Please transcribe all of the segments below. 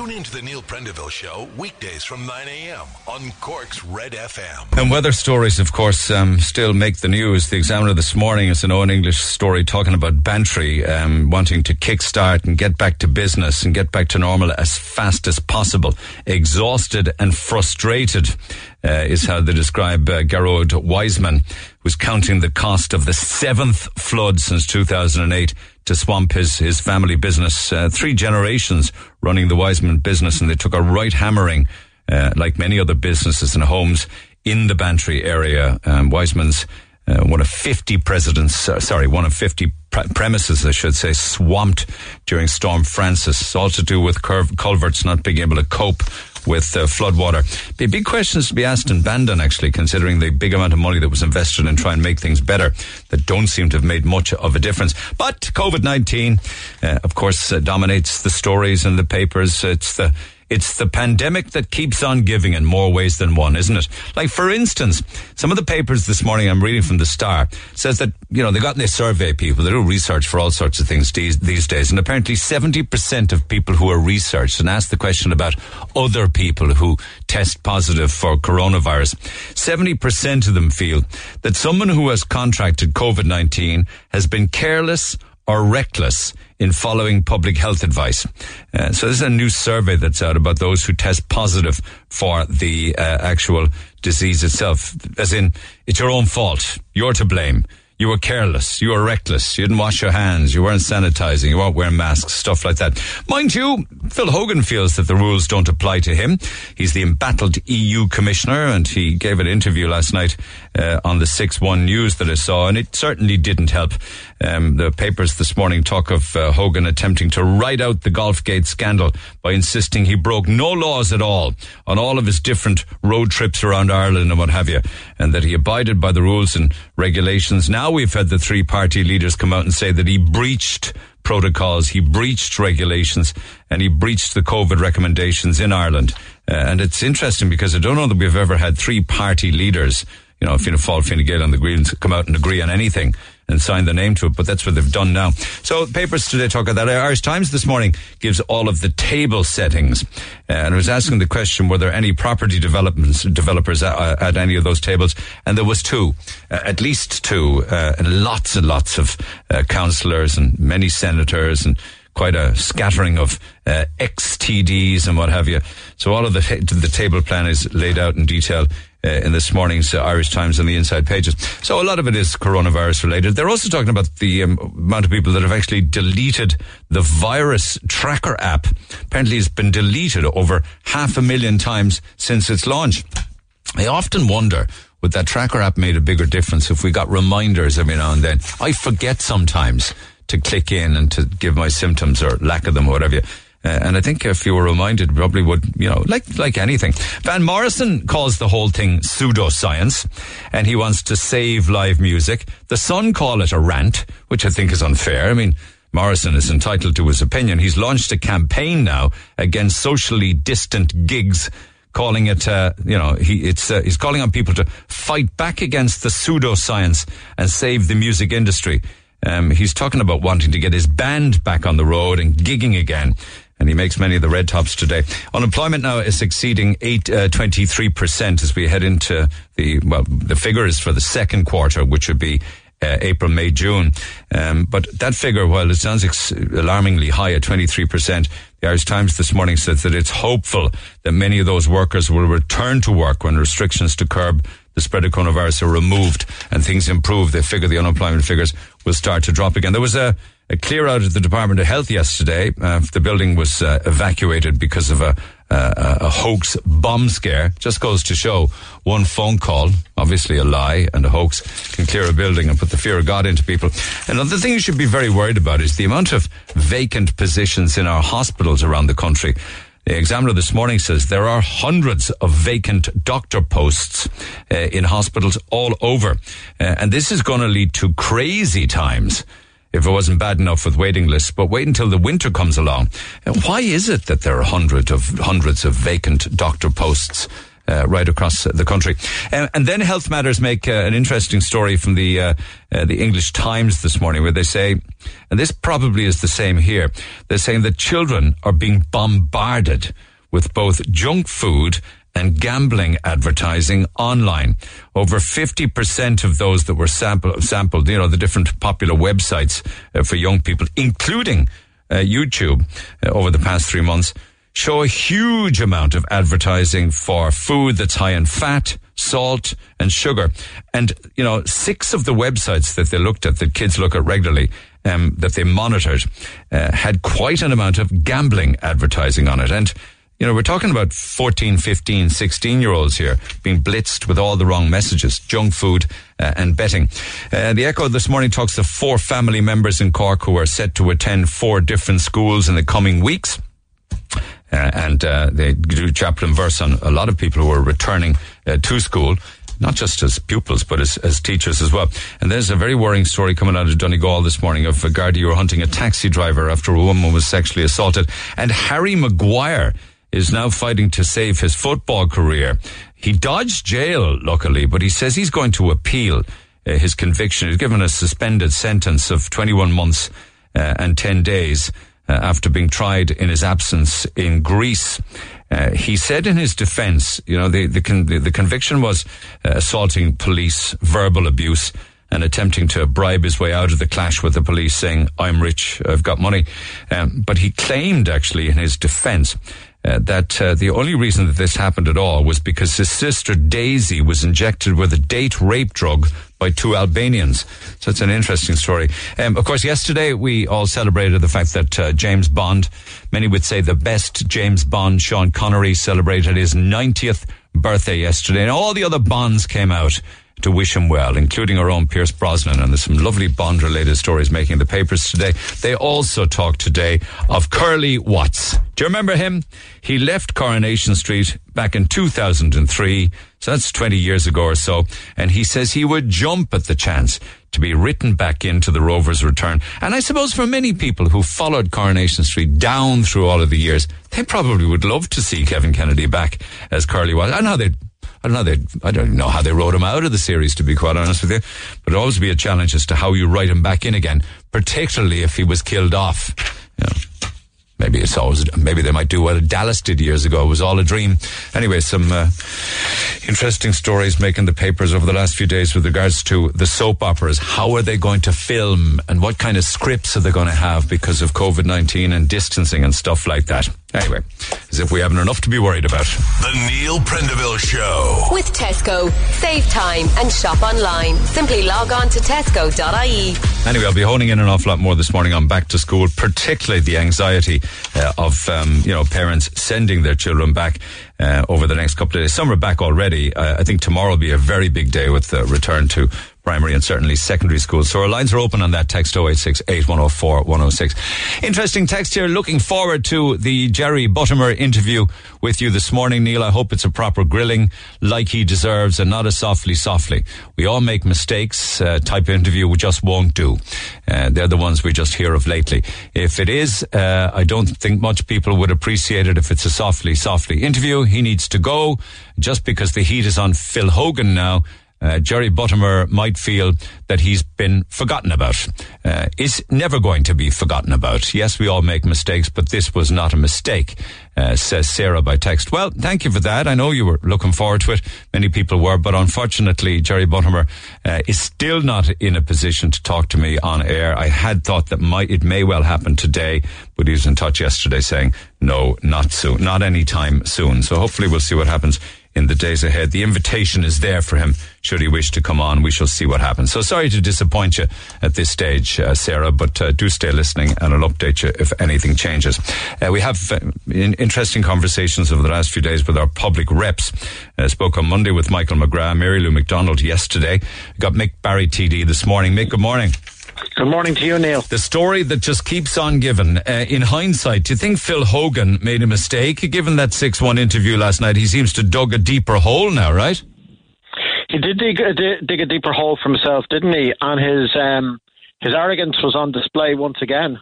Tune in to the Neil Prendeville Show weekdays from 9 a.m. on Cork's Red FM. And weather stories, of course, um, still make the news. The Examiner this morning is an Owen English story talking about Bantry um, wanting to kickstart and get back to business and get back to normal as fast as possible. Exhausted and frustrated uh, is how they describe uh, Gearóid Wiseman, who's counting the cost of the seventh flood since 2008 to swamp his, his family business. Uh, three generations running the Wiseman business, and they took a right hammering, uh, like many other businesses and homes in the Bantry area. Um, Wiseman's uh, one of 50 presidents, uh, sorry, one of 50 pre- premises, I should say, swamped during Storm Francis. All to do with curv- culverts not being able to cope with uh, floodwater. Be big questions to be asked in Bandon, actually, considering the big amount of money that was invested in trying to make things better that don't seem to have made much of a difference. But COVID 19, uh, of course, uh, dominates the stories and the papers. It's the it's the pandemic that keeps on giving in more ways than one, isn't it? Like, for instance, some of the papers this morning I'm reading from the Star says that, you know, they got they survey people, they do research for all sorts of things these, these days, and apparently 70% of people who are researched and asked the question about other people who test positive for coronavirus, 70% of them feel that someone who has contracted COVID-19 has been careless or reckless in following public health advice. Uh, so this is a new survey that's out about those who test positive for the uh, actual disease itself. As in, it's your own fault. You're to blame. You were careless. You were reckless. You didn't wash your hands. You weren't sanitizing. You weren't wearing masks. Stuff like that. Mind you, Phil Hogan feels that the rules don't apply to him. He's the embattled EU commissioner, and he gave an interview last night uh, on the Six One News that I saw, and it certainly didn't help. Um, the papers this morning talk of uh, Hogan attempting to ride out the Golfgate scandal by insisting he broke no laws at all on all of his different road trips around Ireland and what have you, and that he abided by the rules and regulations. Now we've had the three party leaders come out and say that he breached protocols, he breached regulations, and he breached the COVID recommendations in Ireland. Uh, and it's interesting because I don't know that we've ever had three party leaders, you know, Fianna Fáil, Fine Gael and the Greens come out and agree on anything and sign the name to it, but that's what they've done now. So papers today talk about that. Irish Times this morning gives all of the table settings, and I was asking the question: Were there any property developments developers at, at any of those tables? And there was two, at least two, uh, and lots and lots of uh, councillors and many senators and quite a scattering of uh, XTDs and what have you. So all of the the table plan is laid out in detail in this morning's uh, Irish Times on the inside pages. So a lot of it is coronavirus related. They're also talking about the um, amount of people that have actually deleted the virus tracker app. Apparently, it's been deleted over half a million times since its launch. I often wonder would that tracker app made a bigger difference if we got reminders every now and then? I forget sometimes to click in and to give my symptoms or lack of them, or whatever. Uh, and I think if you were reminded, probably would, you know, like, like anything. Van Morrison calls the whole thing pseudoscience and he wants to save live music. The Sun call it a rant, which I think is unfair. I mean, Morrison is entitled to his opinion. He's launched a campaign now against socially distant gigs calling it, uh, you know, he, it's, uh, he's calling on people to fight back against the pseudoscience and save the music industry. Um, he's talking about wanting to get his band back on the road and gigging again. And he makes many of the red tops today. Unemployment now is exceeding eight, uh, 23% as we head into the, well, the figure is for the second quarter, which would be uh, April, May, June. Um, but that figure, while it sounds ex- alarmingly high at 23%, the Irish Times this morning says that it's hopeful that many of those workers will return to work when restrictions to curb the spread of coronavirus are removed and things improve. They figure the unemployment figures will start to drop again. There was a, a clear out at the Department of Health yesterday. Uh, the building was uh, evacuated because of a, a, a hoax bomb scare. Just goes to show one phone call, obviously a lie and a hoax, can clear a building and put the fear of God into people. Another thing you should be very worried about is the amount of vacant positions in our hospitals around the country. The Examiner this morning says there are hundreds of vacant doctor posts uh, in hospitals all over. Uh, and this is going to lead to crazy times if it wasn't bad enough with waiting lists, but wait until the winter comes along. Uh, why is it that there are hundreds of hundreds of vacant doctor posts? uh, right across the country. Uh, and then Health Matters make uh, an interesting story from the uh, uh, the English Times this morning, where they say, and this probably is the same here. They're saying that children are being bombarded with both junk food and gambling advertising online. Over 50% of those that were sample, sampled, you know, the different popular websites uh, for young people, including uh, YouTube uh, over the past three months, show a huge amount of advertising for food that's high in fat, salt, and sugar. And, you know, six of the websites that they looked at, that kids look at regularly, um, that they monitored, uh, had quite an amount of gambling advertising on it. And, you know, we're talking about 14, 15, 16 year olds here being blitzed with all the wrong messages, junk food uh, and betting. Uh, the Echo this morning talks to four family members in Cork who are set to attend four different schools in the coming weeks. Uh, and uh, they do chaplain verse on a lot of people who are returning uh, to school not just as pupils, but as, as teachers as well. And there's a very worrying story coming out of Donegal this morning of a Gardaí who were hunting a taxi driver after a woman was sexually assaulted. And Harry Maguire is now fighting to save his football career. He dodged jail, luckily, but he says he's going to appeal uh, his conviction. He's given a suspended sentence of 21 months uh, and 10 days uh, after being tried in his absence in Greece. Uh, he said in his defense, you know, the, the, con- the conviction was uh, assaulting police, verbal abuse, and attempting to bribe his way out of the clash with the police, saying, I'm rich, I've got money. Um, but he claimed, actually, in his defense, uh, that uh, the only reason that this happened at all was because his sister Daisy was injected with a date rape drug by two Albanians. So it's an interesting story. Um, of course, yesterday we all celebrated the fact that uh, James Bond, many would say the best James Bond, Sean Connery, celebrated his 90th birthday yesterday, and all the other Bonds came out to wish him well, including our own Pierce Brosnan. And there's some lovely Bond related stories making the papers today. They also talk today of Curly Watts. Do you remember him? He left Coronation Street back in 2003. So that's 20 years ago or so. And he says he would jump at the chance to be written back into the Rovers' return. And I suppose for many people who followed Coronation Street down through all of the years, they probably would love to see Kevin Kennedy back as Curly Watts. I know they'd I don't know. They, I don't know how they wrote him out of the series, to be quite honest with you. But it always be a challenge as to how you write him back in again, particularly if he was killed off. You know. Maybe it's always, maybe they might do what Dallas did years ago. It was all a dream. Anyway, some uh, interesting stories making the papers over the last few days with regards to the soap operas. How are they going to film and what kind of scripts are they going to have because of COVID-19 and distancing and stuff like that? Anyway, as if we haven't enough to be worried about. The Neil Prendeville Show. With Tesco. Save time and shop online. Simply log on to tesco.ie. Anyway, I'll be honing in an awful lot more this morning on back to school, particularly the anxiety uh, of um, you know parents sending their children back uh, over the next couple of days. Some are back already. Uh, I think tomorrow will be a very big day with the return to primary and certainly secondary schools. So our lines are open on that text 086 8104 106. Interesting text here. Looking forward to the Jerry Buttimer interview with you this morning, Neil. I hope it's a proper grilling like he deserves and not a softly softly. We all make mistakes. Uh, type of interview we just won't do. Uh, they're the ones we just hear of lately. If it is, uh, I don't think much people would appreciate it if it's a softly softly interview. He needs to go just because the heat is on Phil Hogan now uh, Jerry Buttimer might feel that he's been forgotten about. Uh, is never going to be forgotten about. Yes, we all make mistakes, but this was not a mistake, uh, says Sarah by text. Well, thank you for that. I know you were looking forward to it. Many people were, but unfortunately, Jerry Buttimer uh, is still not in a position to talk to me on air. I had thought that might, it may well happen today, but he was in touch yesterday saying, no, not soon, not anytime soon. So hopefully we'll see what happens in the days ahead. The invitation is there for him should he wish to come on. We shall see what happens. So sorry to disappoint you at this stage, uh, Sarah, but uh, do stay listening and I'll update you if anything changes. Uh, we have uh, in- interesting conversations over the last few days with our public reps. I uh, spoke on Monday with Michael McGrath, Mary Lou McDonald yesterday. got Mick Barry TD this morning. Mick, good morning. Good morning to you, Neil. The story that just keeps on giving. Uh, in hindsight, do you think Phil Hogan made a mistake? Given that 6 1 interview last night, he seems to dug a deeper hole now, right? He did dig, uh, dig a deeper hole for himself, didn't he? And his um, his arrogance was on display once again.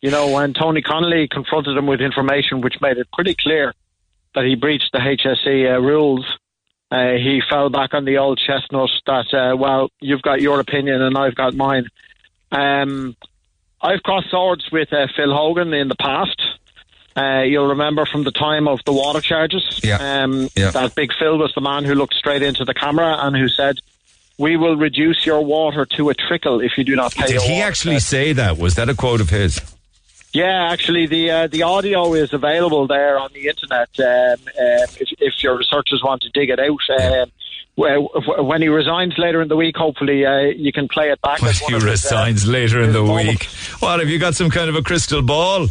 You know, when Tony Connelly confronted him with information which made it pretty clear that he breached the HSE uh, rules uh, he fell back on the old chestnut that, uh, well, you've got your opinion and I've got mine. Um, I've crossed swords with uh, Phil Hogan in the past. Uh, you'll remember from the time of the water charges. Yeah. Um, Yeah. That Big Phil was the man who looked straight into the camera and who said, "We will reduce your water to a trickle if you do not pay." Did he actually debt." say that? Was that a quote of his? Yeah, actually, the uh, the audio is available there on the internet. Um, um, if, if your researchers want to dig it out, um, well, when he resigns later in the week, hopefully uh, you can play it back. When he his, uh, resigns later in the week. What have you got? Some kind of a crystal ball?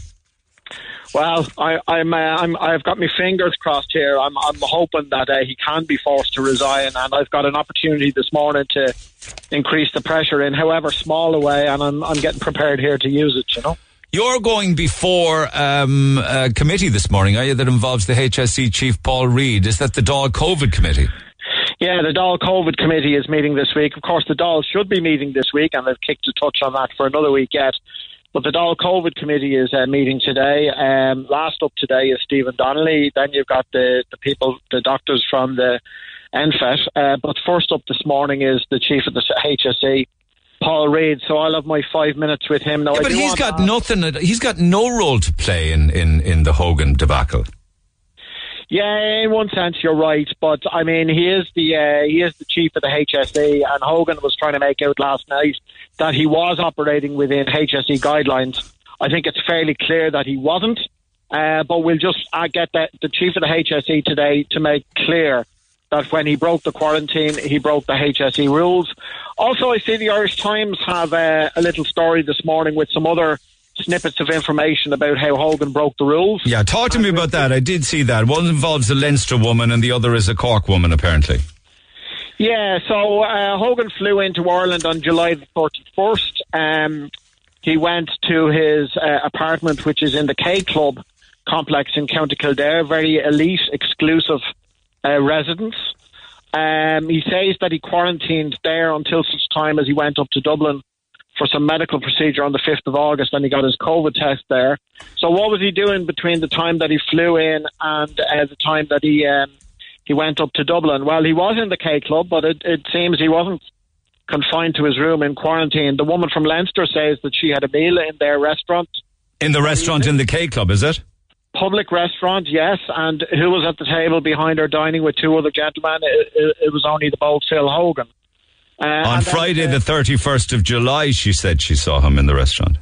Well, I, I'm, uh, I'm, I've got my fingers crossed here. I'm, I'm hoping that uh, he can be forced to resign, and I've got an opportunity this morning to increase the pressure in however small a way, and I'm, I'm getting prepared here to use it. You know. You're going before um, a committee this morning, are you? That involves the HSE chief Paul Reid. Is that the Dáil COVID committee? Yeah, the Dáil COVID committee is meeting this week. Of course, the Dáil should be meeting this week, and they've kicked a touch on that for another week yet. But the Dáil COVID committee is uh, meeting today. Um, last up today is Stephen Donnelly. Then you've got the, the people, the doctors from the NPHET. Uh, but first up this morning is the chief of the HSE, Paul Reid. So I'll have my five minutes with him now. Yeah, but he's got to nothing. He's got no role to play in, in, in the Hogan debacle. Yeah, in one sense, you're right, but I mean, he is the uh, he is the chief of the HSE, and Hogan was trying to make out last night that he was operating within HSE guidelines. I think it's fairly clear that he wasn't, uh, but we'll just uh, get the, the chief of the HSE today to make clear that when he broke the quarantine, he broke the HSE rules. Also, I see the Irish Times have uh, a little story this morning with some other snippets of information about how Hogan broke the rules. Yeah, talk to me about that. I did see that. One involves a Leinster woman and the other is a Cork woman, apparently. Yeah, so uh, Hogan flew into Ireland on July the 31st. Um, he went to his uh, apartment, which is in the K Club complex in County Kildare, very elite, exclusive uh, residence. Um, he says that he quarantined there until such time as he went up to Dublin for some medical procedure on the 5th of August and he got his COVID test there. So what was he doing between the time that he flew in and uh, the time that he um, he went up to Dublin? Well, he was in the K Club, but it, it seems he wasn't confined to his room in quarantine. The woman from Leinster says that she had a meal in their restaurant, In the restaurant in the K Club, is it? public restaurant, yes, and who was at the table behind her dining with two other gentlemen? It, it, it was only the bold Phil Hogan. Uh, On and then, Friday, uh, the 31st of July, she said she saw him in the restaurant.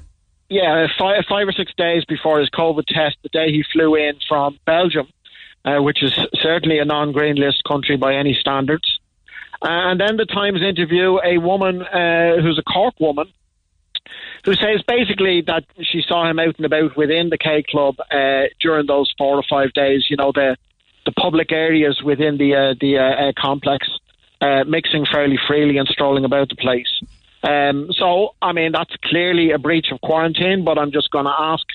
Yeah, five, five or six days before his COVID test, the day he flew in from Belgium, uh, which is certainly a non-green list country by any standards. Uh, and then the Times interview a woman uh, who's a Cork woman who says basically that she saw him out and about within the K Club uh, during those four or five days. You know the the public areas within the uh, the uh, complex, uh, mixing fairly freely and strolling about the place. Um, so, I mean, that's clearly a breach of quarantine. But I'm just going to ask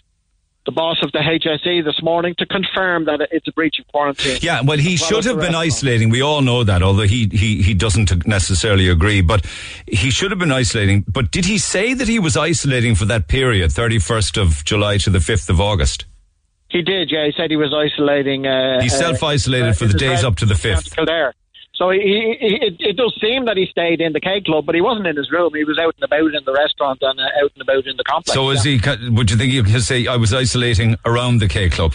the boss of the HSE this morning to confirm that it's a breach of quarantine. Yeah, well, he should have been isolating. We all know that, although he, he, he doesn't necessarily agree. But he should have been isolating. But did he say that he was isolating for that period, 31st of July to the 5th of August? He did, yeah. He said he was isolating. Uh, He uh, self-isolated for the days up to the 5th. Kildare. So he, he, it, it does seem that he stayed in the K Club, but he wasn't in his room. He was out and about in the restaurant and uh, out and about in the complex. So is he? Would you think he could say I was isolating around the K Club?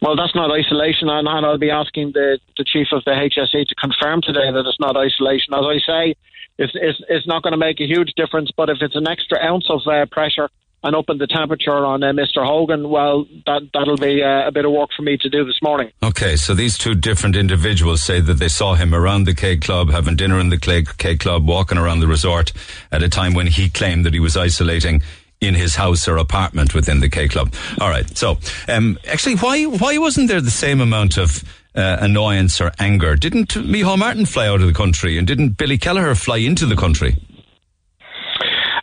Well, that's not isolation, and, and I'll be asking the, the chief of the HSE to confirm today that it's not isolation. As I say, it's, it's, it's not going to make a huge difference, but if it's an extra ounce of uh, pressure and upping the temperature on uh, Mr. Hogan, well, that, that'll be uh, a bit of work for me to do this morning. Okay, so these two different individuals say that they saw him around the K Club, having dinner in the K, K Club, walking around the resort at a time when he claimed that he was isolating in his house or apartment within the K Club. All right, so um, actually, why why wasn't there the same amount of uh, annoyance or anger? Didn't Micheál Martin fly out of the country, and didn't Billy Kelleher fly into the country?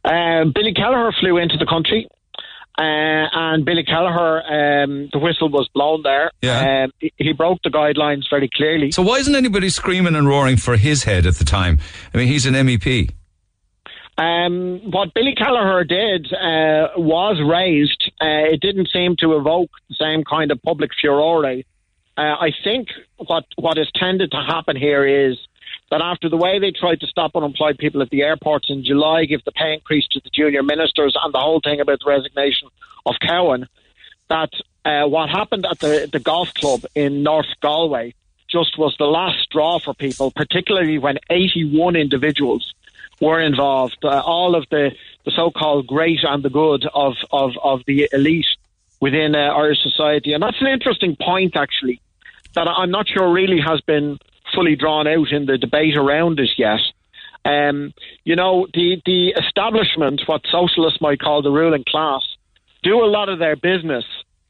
Uh, Billy Kelleher flew into the country. Uh, and Billy Kelleher, um, the whistle was blown there. Yeah. Um, he, broke the guidelines very clearly. So why isn't anybody screaming and roaring for his head at the time? I mean, he's an MEP. Um, what Billy Kelleher did uh, was raised. Uh, it didn't seem to evoke the same kind of public furore Uh, I think what what has tended to happen here is that after the way they tried to stop unemployed people at the airports in July, give the pay increase to the junior ministers, and the whole thing about the resignation of Cowen, that uh, what happened at the, the golf club in North Galway just was the last straw for people, particularly when 81 individuals were involved. Uh, all of the, the so-called great and the good of, of, of the elite within uh, Irish society. And that's an interesting point, actually, that I'm not sure really has been fully drawn out in the debate around it yet. Um, you know, the, the establishment, what socialists might call the ruling class, do a lot of their business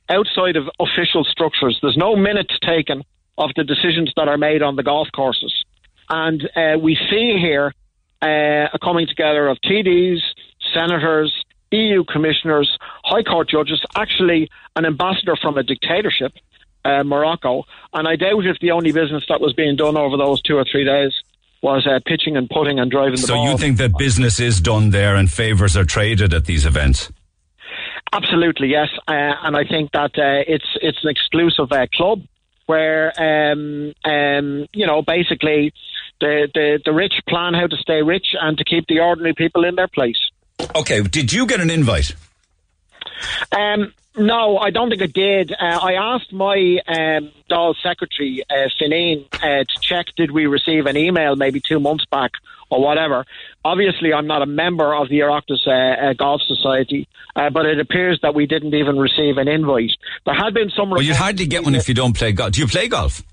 outside of official structures. There's no minutes taken of the decisions that are made on the golf courses. And uh, we see here uh, a coming together of TDs, senators, EU commissioners, High Court judges, actually an ambassador from a dictatorship, uh, Morocco. And I doubt if the only business that was being done over those two or three days was uh, pitching and putting and driving the so ball. So you think that business is done there and favours are traded at these events? Absolutely, yes. Uh, and I think that uh, it's it's an exclusive uh, club where um, um, you know basically the, the the rich plan how to stay rich and to keep the ordinary people in their place. Okay, did you get an invite? Um, no, I don't think I did. Uh, I asked my um, Dáil secretary, uh, uh, to check did we receive an email maybe two months back or whatever. Obviously, I'm not a member of the Oireachtas uh, uh, Golf Society, uh, but it appears that we didn't even receive an invite. There had been some. Well, you'd hardly get one if you don't play golf. Do you play golf?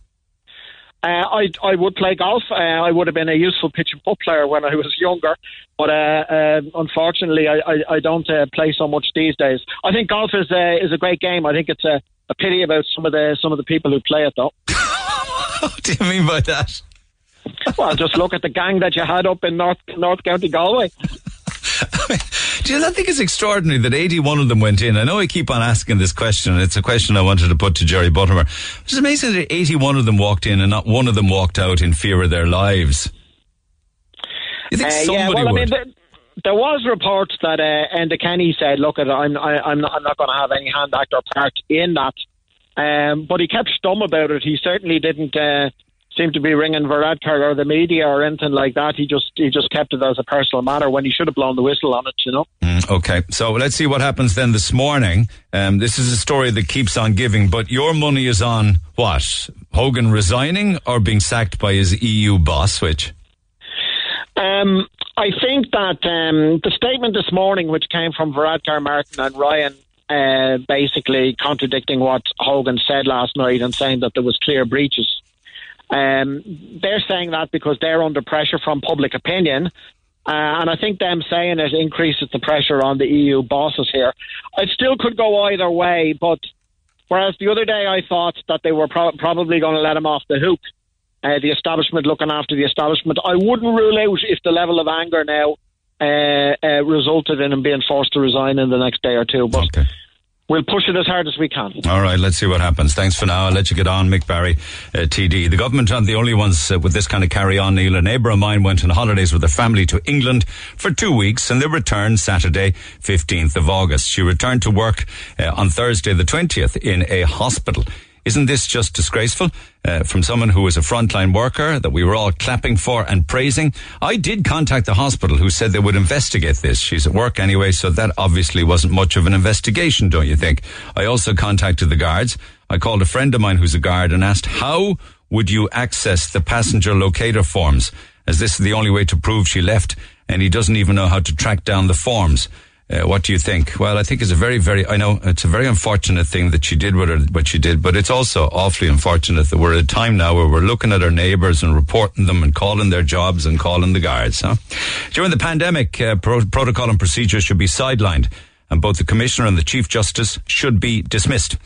Uh, I I would play golf. Uh, I would have been a useful pitch and putt player when I was younger, but uh, uh unfortunately, I, I, I don't uh, play so much these days. I think golf is uh, is a great game. I think it's a, a pity about some of the some of the people who play it though. what do you mean by that? well, just look at the gang that you had up in North North County Galway. Do you, I think it's extraordinary that 81 of them went in. I know I keep on asking this question. It's a question I wanted to put to Jerry Buttimer. It's amazing that 81 of them walked in and not one of them walked out in fear of their lives. You think uh, somebody yeah, well, would? I mean, there was reports that uh, Enda Kenny said, "Look, I'm I, I'm not, I'm not going to have any hand act or part in that." Um, but he kept stum about it. He certainly didn't uh, seem to be ringing Varadkar or the media or anything like that. He just he just kept it as a personal matter when he should have blown the whistle on it, you know. Mm, okay, so let's see what happens then this morning. Um, this is a story that keeps on giving, but your money is on what? Hogan resigning or being sacked by his EU boss? Which? Um, I think that um, the statement this morning, which came from Varadkar Martin and Ryan, uh, basically contradicting what Hogan said last night and saying that there was clear breaches um, they're saying that because they're under pressure from public opinion. Uh, and I think them saying it increases the pressure on the EU bosses here. It still could go either way, but whereas the other day I thought that they were pro- probably going to let him off the hook, uh, the establishment looking after the establishment, I wouldn't rule out if the level of anger now uh, uh resulted in him being forced to resign in the next day or two. But okay we'll push it as hard as we can. All right, let's see what happens. Thanks for now. I'll let you get on, Mick Barry, uh, TD. The government aren't the only ones uh, with this kind of carry on, Neil. A neighbour of mine went on holidays with her family to England for two weeks and they returned Saturday, 15th of August. She returned to work uh, on Thursday, the 20th, in a hospital. Isn't this just disgraceful? Uh, from someone who was a frontline worker that we were all clapping for and praising. I did contact the hospital who said they would investigate this. She's at work anyway, so that obviously wasn't much of an investigation, don't you think? I also contacted the guards. I called a friend of mine who's a guard and asked how would you access the passenger locator forms as this is the only way to prove she left and he doesn't even know how to track down the forms. Uh, what do you think? Well, I think it's a very, very, I know it's a very unfortunate thing that she did what, her, what she did, but it's also awfully unfortunate that we're at a time now where we're looking at our neighbours and reporting them and calling their jobs and calling the guards. Huh? During the pandemic, uh, pro- protocol and procedures should be sidelined and both the Commissioner and the Chief Justice should be dismissed.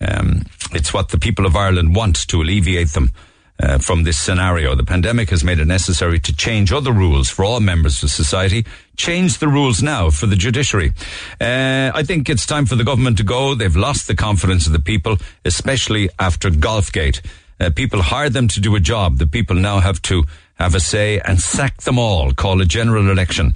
Um, it's what the people of Ireland want to alleviate them uh, from this scenario. The pandemic has made it necessary to change other rules for all members of society. Change the rules now for the judiciary. Uh, I think it's time for the government to go. They've lost the confidence of the people, especially after Golfgate. Uh, people hired them to do a job. The people now have to have a say and sack them all. Call a general election.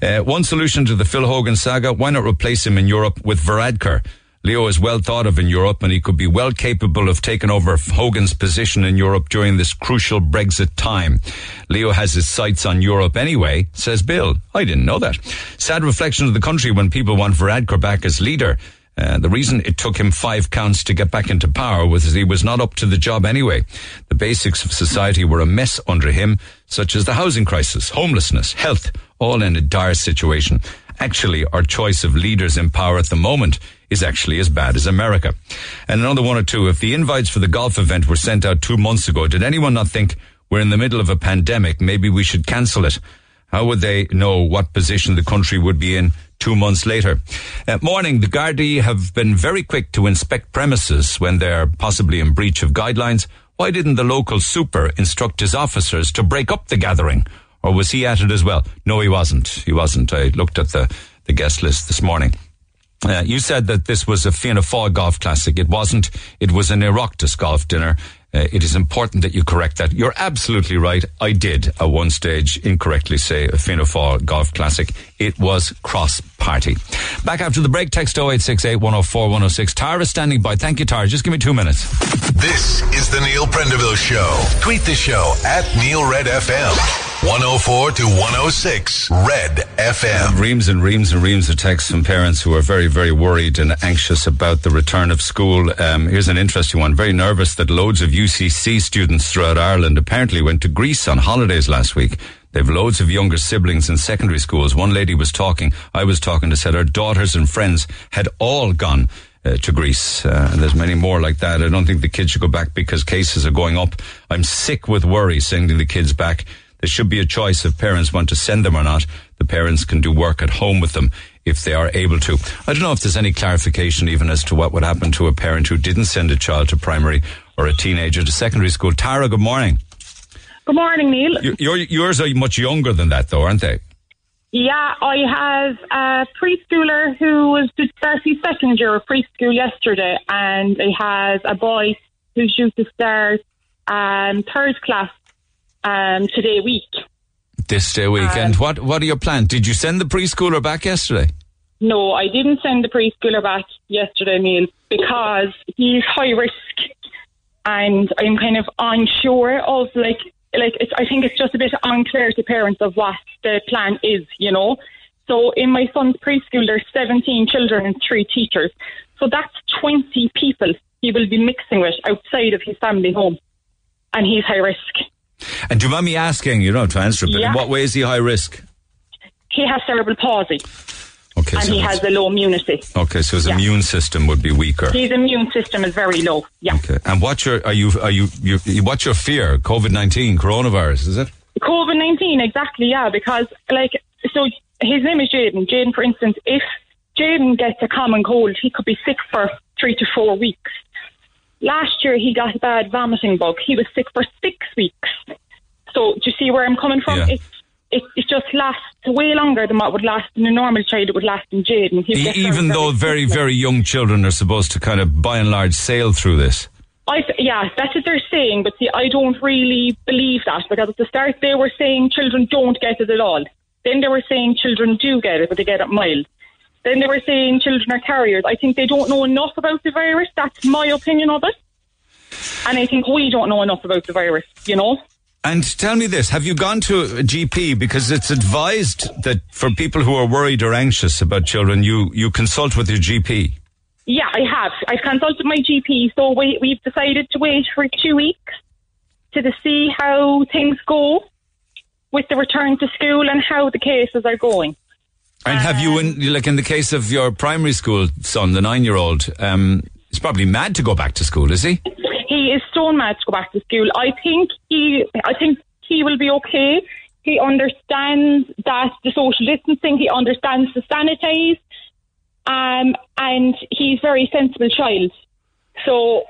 Uh, one solution to the Phil Hogan saga: why not replace him in Europe with Varadkar? Leo is well thought of in Europe and he could be well capable of taking over Hogan's position in Europe during this crucial Brexit time. Leo has his sights on Europe anyway, says Bill. I didn't know that. Sad reflection of the country when people want Varadkar back as leader. Uh, the reason it took him five counts to get back into power was he was not up to the job anyway. The basics of society were a mess under him, such as the housing crisis, homelessness, health, all in a dire situation. Actually, our choice of leaders in power at the moment is actually as bad as America. And another one or two, if the invites for the golf event were sent out two months ago, did anyone not think we're in the middle of a pandemic? Maybe we should cancel it. How would they know what position the country would be in two months later? Uh, morning, the Gardaí have been very quick to inspect premises when they're possibly in breach of guidelines. Why didn't the local super instruct his officers to break up the gathering? Or was he at it as well? No, he wasn't. He wasn't. I looked at the, the guest list this morning. Uh, you said that this was a Fianna Fáil golf classic. It wasn't. It was an Oireachtas golf dinner. Uh, it is important that you correct that. You're absolutely right. I did at one stage incorrectly say a Fianna Fáil golf classic. It was cross party. Back after the break, text 0868 104 106. Tara is standing by. Thank you, Tara. Just give me two minutes. This is the Neil Prendeville Show. Tweet the show at Neil Red FM. 104 to 106 Red FM. Reams and reams and reams of texts from parents who are very, very worried and anxious about the return of school. Um, here's an interesting one. Very nervous that loads of UCC students throughout Ireland apparently went to Greece on holidays last week. They've loads of younger siblings in secondary schools. One lady was talking, I was talking to said her daughters and friends had all gone uh, to Greece. Uh, and there's many more like that. I don't think the kids should go back because cases are going up. I'm sick with worry sending the kids back. There should be a choice if parents want to send them or not. The parents can do work at home with them if they are able to. I don't know if there's any clarification even as to what would happen to a parent who didn't send a child to primary or a teenager to secondary school. Tara, good morning. Good morning, Neil. Your, yours are much younger than that, though, aren't they? Yeah, I have a preschooler who was start his second year of preschool yesterday, and he has a boy who's due to start um, third class um, today week. This day week. Um, and what, what are your plans? Did you send the preschooler back yesterday? No, I didn't send the preschooler back yesterday, Neil, because he's high risk, and I'm kind of unsure of like like I think it's just a bit unclear to parents of what the plan is, you know. So in my son's preschool, there's 17 children and three teachers, so that's 20 people he will be mixing with outside of his family home, and he's high risk. And do you mind me asking, you don't have to answer but yeah. in what way is he high risk? He has cerebral palsy. Okay, and so he has a low immunity. Okay, so his yeah. immune system would be weaker. His immune system is very low. Yeah. Okay, and what's your are you are you, you what's your fear? COVID nineteen, coronavirus, is it? COVID nineteen, exactly. Yeah, because like so, his name is Jaden. Jaden, for instance, if Jaden gets a common cold, he could be sick for three to four weeks. Last year, he got a bad vomiting bug. He was sick for six weeks. So, do you see where I'm coming from? Yeah. It's it, it just lasts way longer than what would last in a normal child. It would last in Jaden. Even though very, very young children are supposed to kind of, by and large, sail through this. I, yeah, that's what they're saying. But see, I don't really believe that because at the start they were saying children don't get it at all. Then they were saying children do get it, but they get it mild. Then they were saying children are carriers. I think they don't know enough about the virus. That's my opinion of it. And I think we don't know enough about the virus, you know? And tell me this, have you gone to a GP? Because it's advised that for people who are worried or anxious about children, you, you consult with your GP. Yeah, I have. I've consulted my GP, so we, we've decided to wait for two weeks to see how things go with the return to school and how the cases are going. And have you, in, like in the case of your primary school son, the nine-year-old, um, he's probably mad to go back to school, is he? He is stone mad to go back to school. I think he, I think he will be okay. He understands that the social distancing. He understands the sanitize, um, and he's a very sensible child. So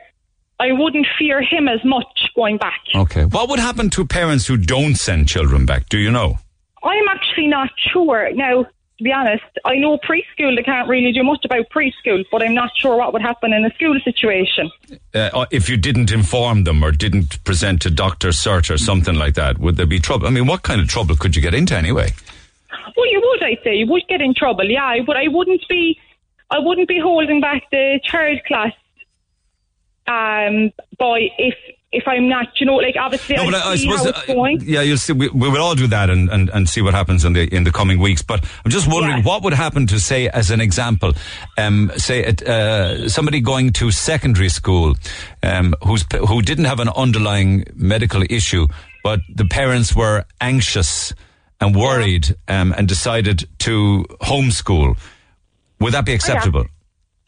I wouldn't fear him as much going back. Okay. What would happen to parents who don't send children back? Do you know? I'm actually not sure. Now, to be honest, I know preschool, they can't really do much about preschool, but I'm not sure what would happen in a school situation. Uh, uh, if you didn't inform them or didn't present to Dr. search or something like that, would there be trouble? I mean, what kind of trouble could you get into anyway? Well, you would, I'd say. You would get in trouble, yeah. But I wouldn't be. I wouldn't be holding back the third class um, boy if if I'm not, you know, like obviously No, I, I, I suppose, uh, yeah, you'll see. We, we will all do that and, and, and see what happens in the in the coming weeks. But I'm just wondering Yeah. what would happen to say, as an example, um, say it, uh, somebody going to secondary school, um, who's who didn't have an underlying medical issue, but the parents were anxious and worried, um, and decided to homeschool. Would that be acceptable?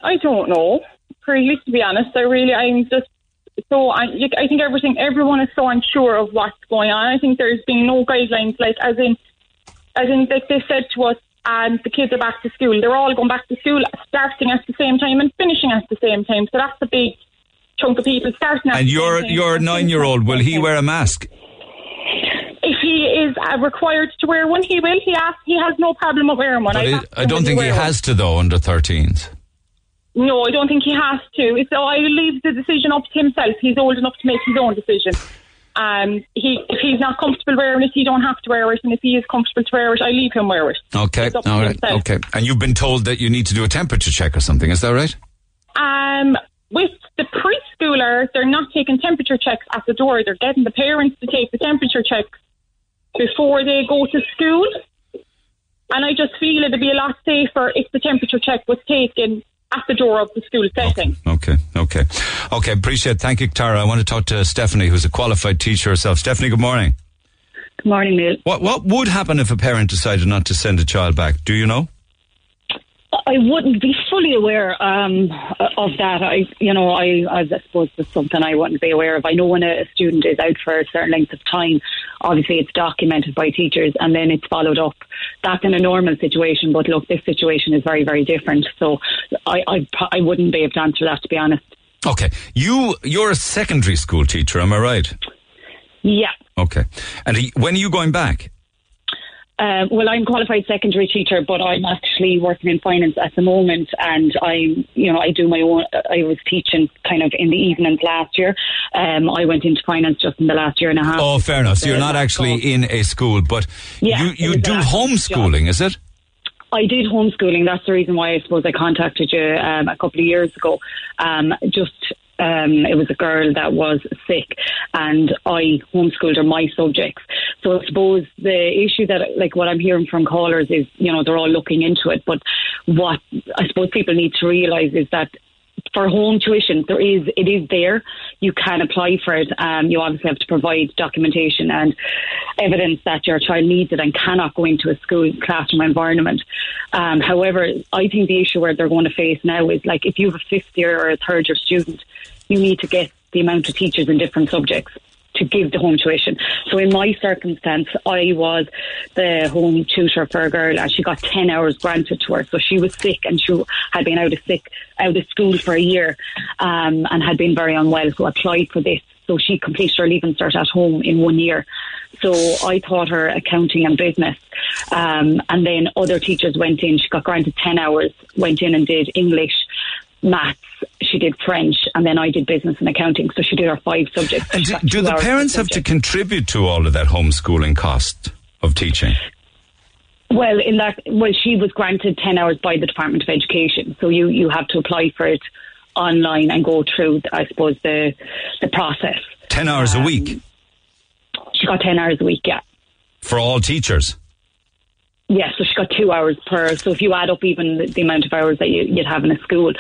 I don't know. Really, to be honest, I really, I'm just so. I, I think everything, everyone is so unsure of what's going on. I think there's been no guidelines, like as in, as in, like they said to us, and the kids are back to school. They're all going back to school, starting at the same time and finishing at the same time. So that's a big chunk of people starting. At And the your same time your nine year old will he wear a mask? If he is uh, required to wear one, he will. He has. He has no problem with wearing one. But it, I don't think he wear one. has to though under 13s. No, I don't think he has to. So I leave the decision up to himself. He's old enough to make his own decision. Um, he if he's not comfortable wearing it, he don't have to wear it, and if he is comfortable to wear it, I leave him wear it. Okay, It's up to all right, himself. okay. And you've been told that you need to do a temperature check or something. Is that right? Um, with the preschooler, they're not taking temperature checks at the door. They're getting the parents to take the temperature checks before they go to school. And I just feel it'd be a lot safer if the temperature check was taken at the door of the school setting. Okay, okay, okay. Appreciate. it. Thank you, Tara. I want to talk to Stephanie, who's a qualified teacher herself. Stephanie, good morning. Good morning, Neil. What what would happen if a parent decided not to send a child back? Do you know? I wouldn't be fully aware um, of that. I, you know, I, I suppose it's something I wouldn't be aware of. I know when a, student is out for a certain length of time, obviously it's documented by teachers and then it's followed up. That's in a normal situation, but look, this situation is very, very different. So I, I, I wouldn't be able to answer that, to be honest. Okay, you you're a secondary school teacher. Am I right? Yeah. Okay. And when are you going back? Um, well, I'm qualified secondary teacher, but I'm actually working in finance at the moment, and I'm, you know, I do my own. I was teaching kind of in the evenings last year. Um, I went into finance just in the last year and a half. Oh, fair enough. So you're not actually call. in a school, but Yeah, you you do homeschooling, is it? I did homeschooling. That's the reason why I suppose I contacted you um, a couple of years ago. Um, just um, it was a girl that was sick, and I homeschooled her my subjects. So I suppose the issue that, like, what I'm hearing from callers is, you know, they're all looking into it. But what I suppose people need to realise is that for home tuition, there is it is there. You can apply for it. Um, you obviously have to provide documentation and evidence that your child needs it and cannot go into a school classroom environment. Um, however, I think the issue where they're going to face now is like if you have a fifth year or a third year student, you need to get the amount of teachers in different subjects to give the home tuition. So in my circumstance, I was the home tutor for a girl and she got 10 hours granted to her. So she was sick and she had been out of sick, out of school for a year, um, and had been very unwell. So applied for this. So she completed her leaving cert at home in one year. So I taught her accounting and business. Um, and then other teachers went in. She got granted 10 hours, went in and did English, maths, she did French, and then I did business and accounting. So she did her five subjects. And do, do the parents have to contribute to all of that homeschooling cost of teaching? Well, in that, well, she was granted 10 hours by the Department of Education. So you, you have to apply for it online and go through, I suppose, the, the process. 10 hours a Um, week She got 10 hours a week, yeah. for all teachers? Yeah, so she got two hours per. So if you add up even the, amount of hours that you, you'd have in a school,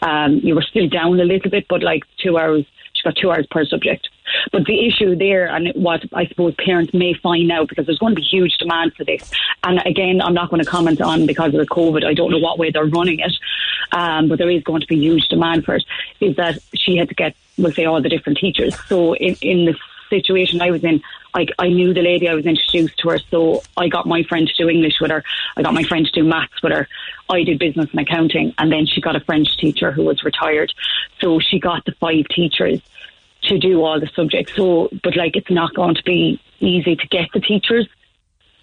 um, you were still down a little bit, but like two hours, she got two hours per subject. But the issue there, and what I suppose parents may find out, because there's going to be huge demand for this. And again, I'm not going to comment on because of the COVID. I don't know what way they're running it, um, but there is going to be huge demand for it. Is that she had to get, we'll say, all the different teachers. So in, in the situation I was in, I, I knew the lady I was introduced to her, so I got my friend to do English with her. I got my friend to do maths with her. I did business and accounting, and then she got a French teacher who was retired. So she got the five teachers to do all the subjects. So, but like, it's not going to be easy to get the teachers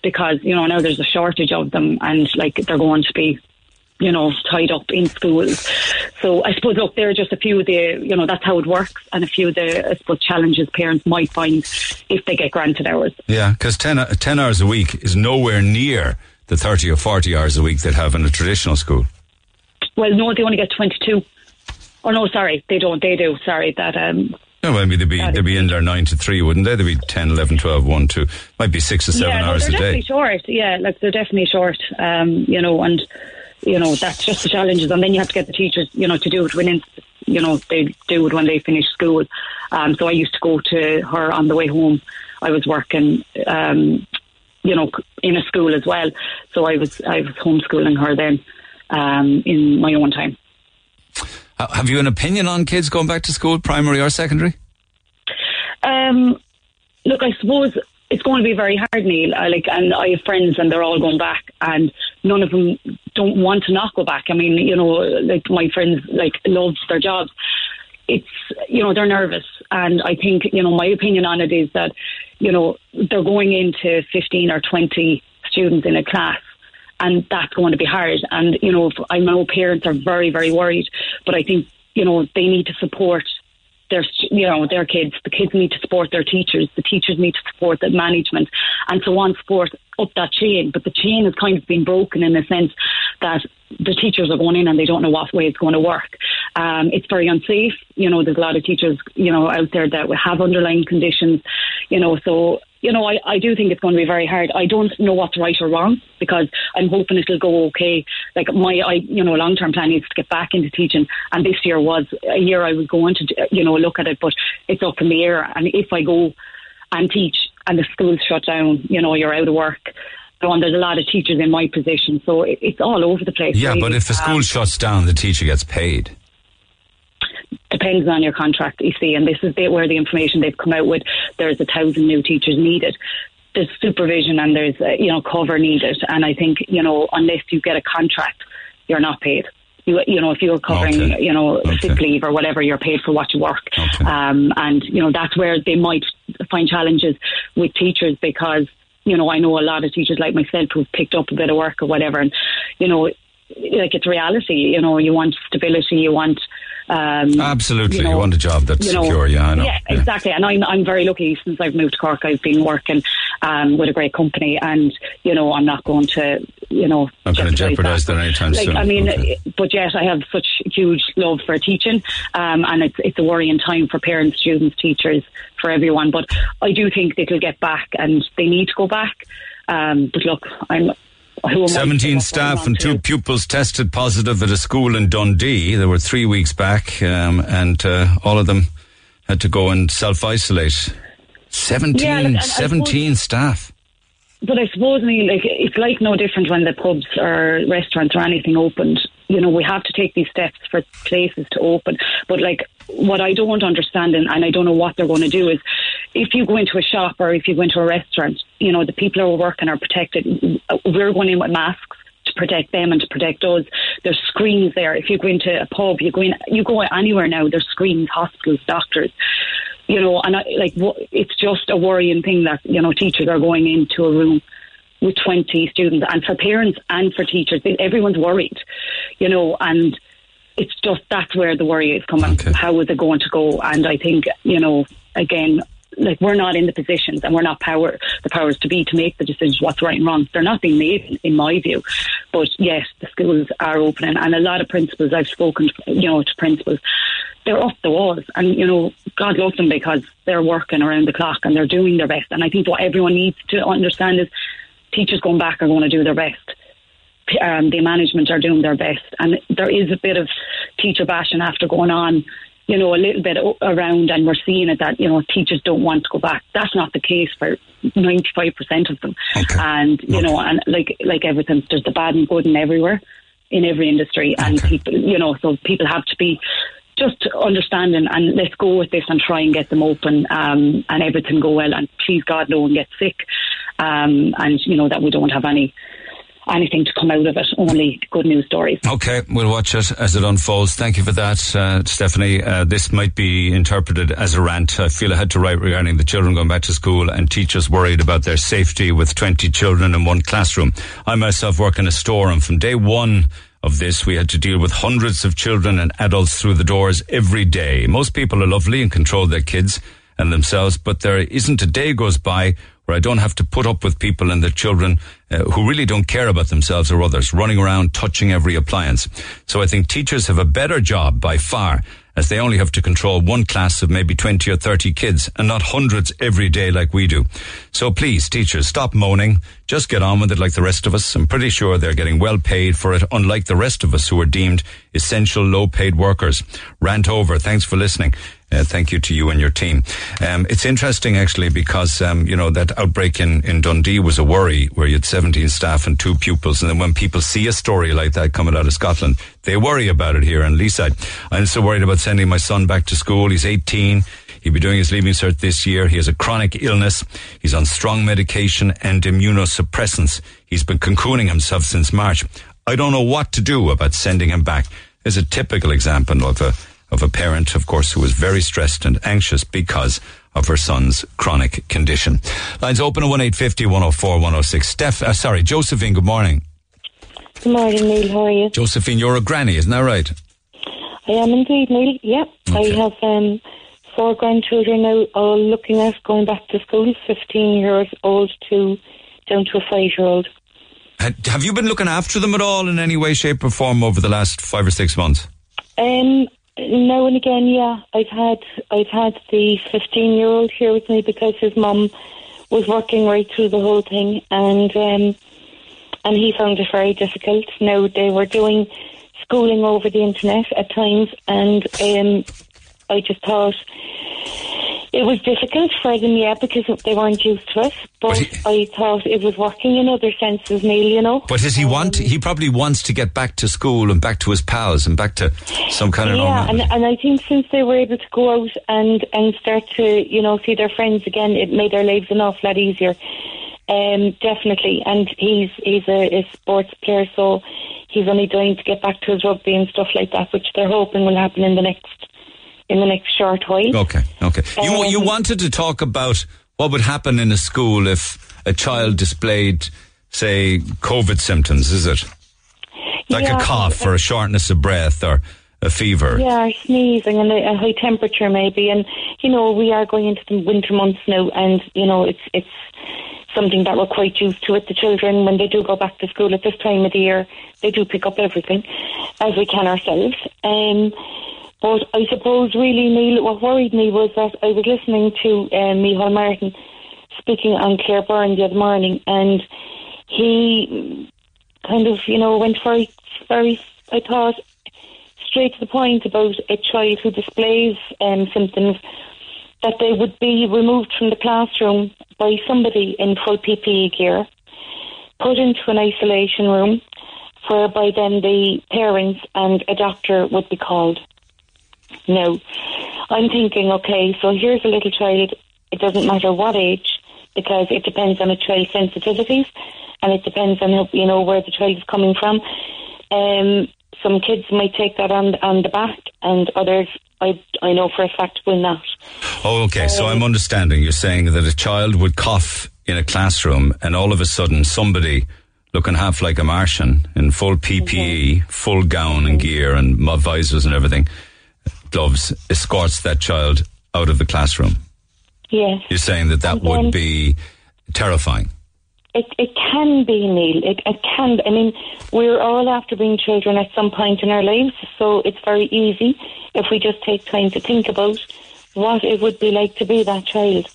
because you know now there's a shortage of them, and like they're going to be you know, tied up in schools. So I suppose, look, there are just a few of the, you know, that's how it works, and a few of the, I suppose, challenges parents might find if they get granted hours. Yeah, because 10, 10 hours a week is nowhere near the 30 or 40 hours a week they'd have in a traditional school. well, no, they only get 22. Oh, no, sorry, they don't. They do. Sorry, that. um No, maybe they'd be, they'd be in there 9 to 3, wouldn't they? They'd be 10, 11, 12, 1, 2. Might be 6 or 7 yeah, hours they're a definitely day. short. Yeah, like they're definitely short. Um, you know, and you know that's just the challenges. And then you have to get the teachers, you know, to do it when you know they do it when they finish school. Um, so I used to go to her on the way home. I was working, um, you know, in a school as well. So I was I was homeschooling her then um, in my own time. Have you an opinion on kids going back to school, primary or secondary? Um, look, I suppose it's going to be very hard, Neil. I, like, and I have friends, and they're all going back, and none of them don't want to not go back. I mean, you know, like my friends, like love their jobs. It's you know they're nervous, and I think you know my opinion on it is that you know they're going into fifteen or twenty students in a class. And that's going to be hard. And, you know, I know parents are very, very worried, but I think, you know, they need to support their you know their kids. The kids need to support their teachers. The teachers need to support the management, and so on support up that chain. But the chain has kind of been broken in the sense that the teachers are going in and they don't know what way it's going to work. Um, it's very unsafe. You know, there's a lot of teachers you know out there that have underlying conditions. You know, so you know, I, I do think it's going to be very hard. I don't know what's right or wrong because I'm hoping it'll go okay. Like my, I, you know, long term plan is to get back into teaching, and this year was a year I was going to, you know, look at it, but it's up in the air. And if I go and teach and the school's shut down, you know, you're out of work. So, and there's a lot of teachers in my position, so it, it's all over the place. Yeah, really. but if the school Um, shuts down, the teacher gets paid. depends on your contract, you see, and this is where the information they've come out with. There's a thousand new teachers needed. There's supervision and there's uh, you know cover needed, and I think you know unless you get a contract, you're not paid. You, you know, if you're covering, Okay. you know, Okay. sick leave or whatever, you're paid for what you work. Okay. Um, and, you know, that's where they might find challenges with teachers because, you know, I know a lot of teachers like myself who've picked up a bit of work or whatever. And, you know, like it's reality, you know, you want stability, you want, um, Absolutely. You, know, want a job that's you know, secure, yeah, I know. Yeah, exactly. And I'm I'm very lucky since I've moved to Cork. I've been working um, with a great company, and you know I'm not going to you know I'm gonna jeopardise that anytime like, soon. I mean, Okay. but yet I have such huge love for teaching, um, and it's it's a worrying time for parents, students, teachers, for everyone. But I do think they will get back, and they need to go back. Um, but look, I'm. Who am I to say 17 staff and two pupils tested positive at a school in Dundee. They were three weeks back, um, and uh, all of them had to go and self isolate. 17, Yeah, look, and I 17 staff. But I suppose, mean, like it's like no different when the pubs or restaurants or anything opened. You know, we have to take these steps for places to open. But like, what I don't understand, and, and I don't know what they're going to do, is if you go into a shop or if you go into a restaurant, you know, the people who are working are protected. We're going in with masks to protect them and to protect us. There's screens there. If you go into a pub, you go in, you go anywhere now. There's screens, hospitals, doctors. You know, and I, like it's just a worrying thing that you know teachers are going into a room with 20 students, and for parents and for teachers, everyone's worried. You know, and it's just that's where the worry is coming. Okay. How is it going to go? And I think you know, again, like we're not in the positions and we're not power the powers to be to make the decisions what's right and wrong. They're not being made, in my view. But yes, the schools are opening, and a lot of principals I've spoken, to, you know, to principals, they're off the walls, and you know, God loves them because they're working around the clock and they're doing their best. And I think what everyone needs to understand is teachers going back are going to do their best um, the management are doing their best. And there is a bit of teacher bashing after going on, you know, a little bit around, and we're seeing it that, you know, teachers don't want to go back. That's not the case for 95% of them. Okay. And, you know, and like, like everything, there's the bad and good and everywhere, in every industry. And people, you know, so people have to be just understanding and let's go with this and try and get them open um, and everything go well and please God no one gets sick um, and you know that we don't have any anything to come out of it only good news stories Okay, we'll watch it as it unfolds. Thank you for that, uh, Stephanie. Uh, this might be interpreted as a rant. I feel I had to write regarding the children going back to school and teachers worried about their safety with 20 children in one classroom. I myself work in a store and from day one of this, we had to deal with hundreds of children and adults through the doors every day. Most people are lovely and control their kids and themselves, but there isn't a day goes by where I don't have to put up with people and their children uh, who really don't care about themselves or others, running around touching every appliance. So I think teachers have a better job by far as they only have to control one class of maybe 20 or 30 kids and not hundreds every day like we do. So please, teachers, stop moaning. Just get on with it like the rest of us. I'm pretty sure they're getting well paid for it, unlike the rest of us who are deemed essential low paid workers. Rant over. Thanks for listening. Uh, thank you to you and your team. Um, it's interesting actually because um, you know that outbreak in, in Dundee was a worry where you had 17 staff and two pupils, and then when people see a story like that coming out of Scotland, they worry about it here in Leeside. I'm so worried about sending my son back to school. He's 18. He'll be doing his leaving cert this year. He has a chronic illness. He's on strong medication and immunosuppressants. He's been cocooning himself since March. I don't know what to do about sending him back. There's a typical example of a of a parent, of course, who was very stressed and anxious because of her son's chronic condition. Lines open at 1850 104 106. Steph, uh, sorry, Josephine, good morning. Good morning, Neil. How are you? Josephine, you're a granny, isn't that right? I am indeed, Neil. Yep. Okay. I have um, four grandchildren now, all looking at going back to school, 15 years old to down to a five year old. Have you been looking after them at all in any way, shape, or form over the last five or six months? Um, now and again, yeah, I've had I've had the 15 year old here with me because his mum was working right through the whole thing, and um, and he found it very difficult. Now they were doing schooling over the internet at times, and um, I just thought it was difficult for them, yeah, because they weren't used to it. But, But he- I thought it was working in other senses, Neil. You know. But does he want? He probably wants to get back to school and back to his pals and back to some kind of Yeah, and, and I think since they were able to go out and, and start to, you know, see their friends again, it made their lives an awful lot easier. Um, definitely. And he's he's a, a sports player, so he's only dying to get back to his rugby and stuff like that, which they're hoping will happen in the next in the next short while. Okay, okay. You Um, you wanted to talk about what would happen in a school if a child displayed, say, COVID symptoms. Is it like Yeah, a cough or a shortness of breath or a fever? Yeah, or sneezing and a, a high temperature maybe, and you know we are going into the winter months now, and you know it's it's something that we're quite used to with the children when they do go back to school at this time of the year. They do pick up everything as we can ourselves. Um, but I suppose really, Neil, what worried me was that I was listening to Micheál Martin speaking on Claire Byrne the other morning, and he kind of, you know, went very, very, I thought, straight to the point about a child who displays um, symptoms that they would be removed from the classroom by somebody in full PPE gear, put into an isolation room, whereby then the parents and a doctor would be called. Now, I'm thinking, okay, so here's a little child. It doesn't matter what age, because it depends on a child's sensitivities, and it depends on you know where the child is coming from. Um, some kids might take that on on the back, and others, I I know for a fact, will not. Oh, okay. So I'm understanding. You're saying that a child would cough in a classroom, and all of a sudden, somebody looking half like a Martian in full PPE, full gown and gear, and visors and everything, gloves, escorts that child out of the classroom. Yes. You're saying that that would be terrifying. It it can be, Neil. It, it can. I mean, we're all after being children at some point in our lives, so it's very easy if we just take time to think about what it would be like to be that child.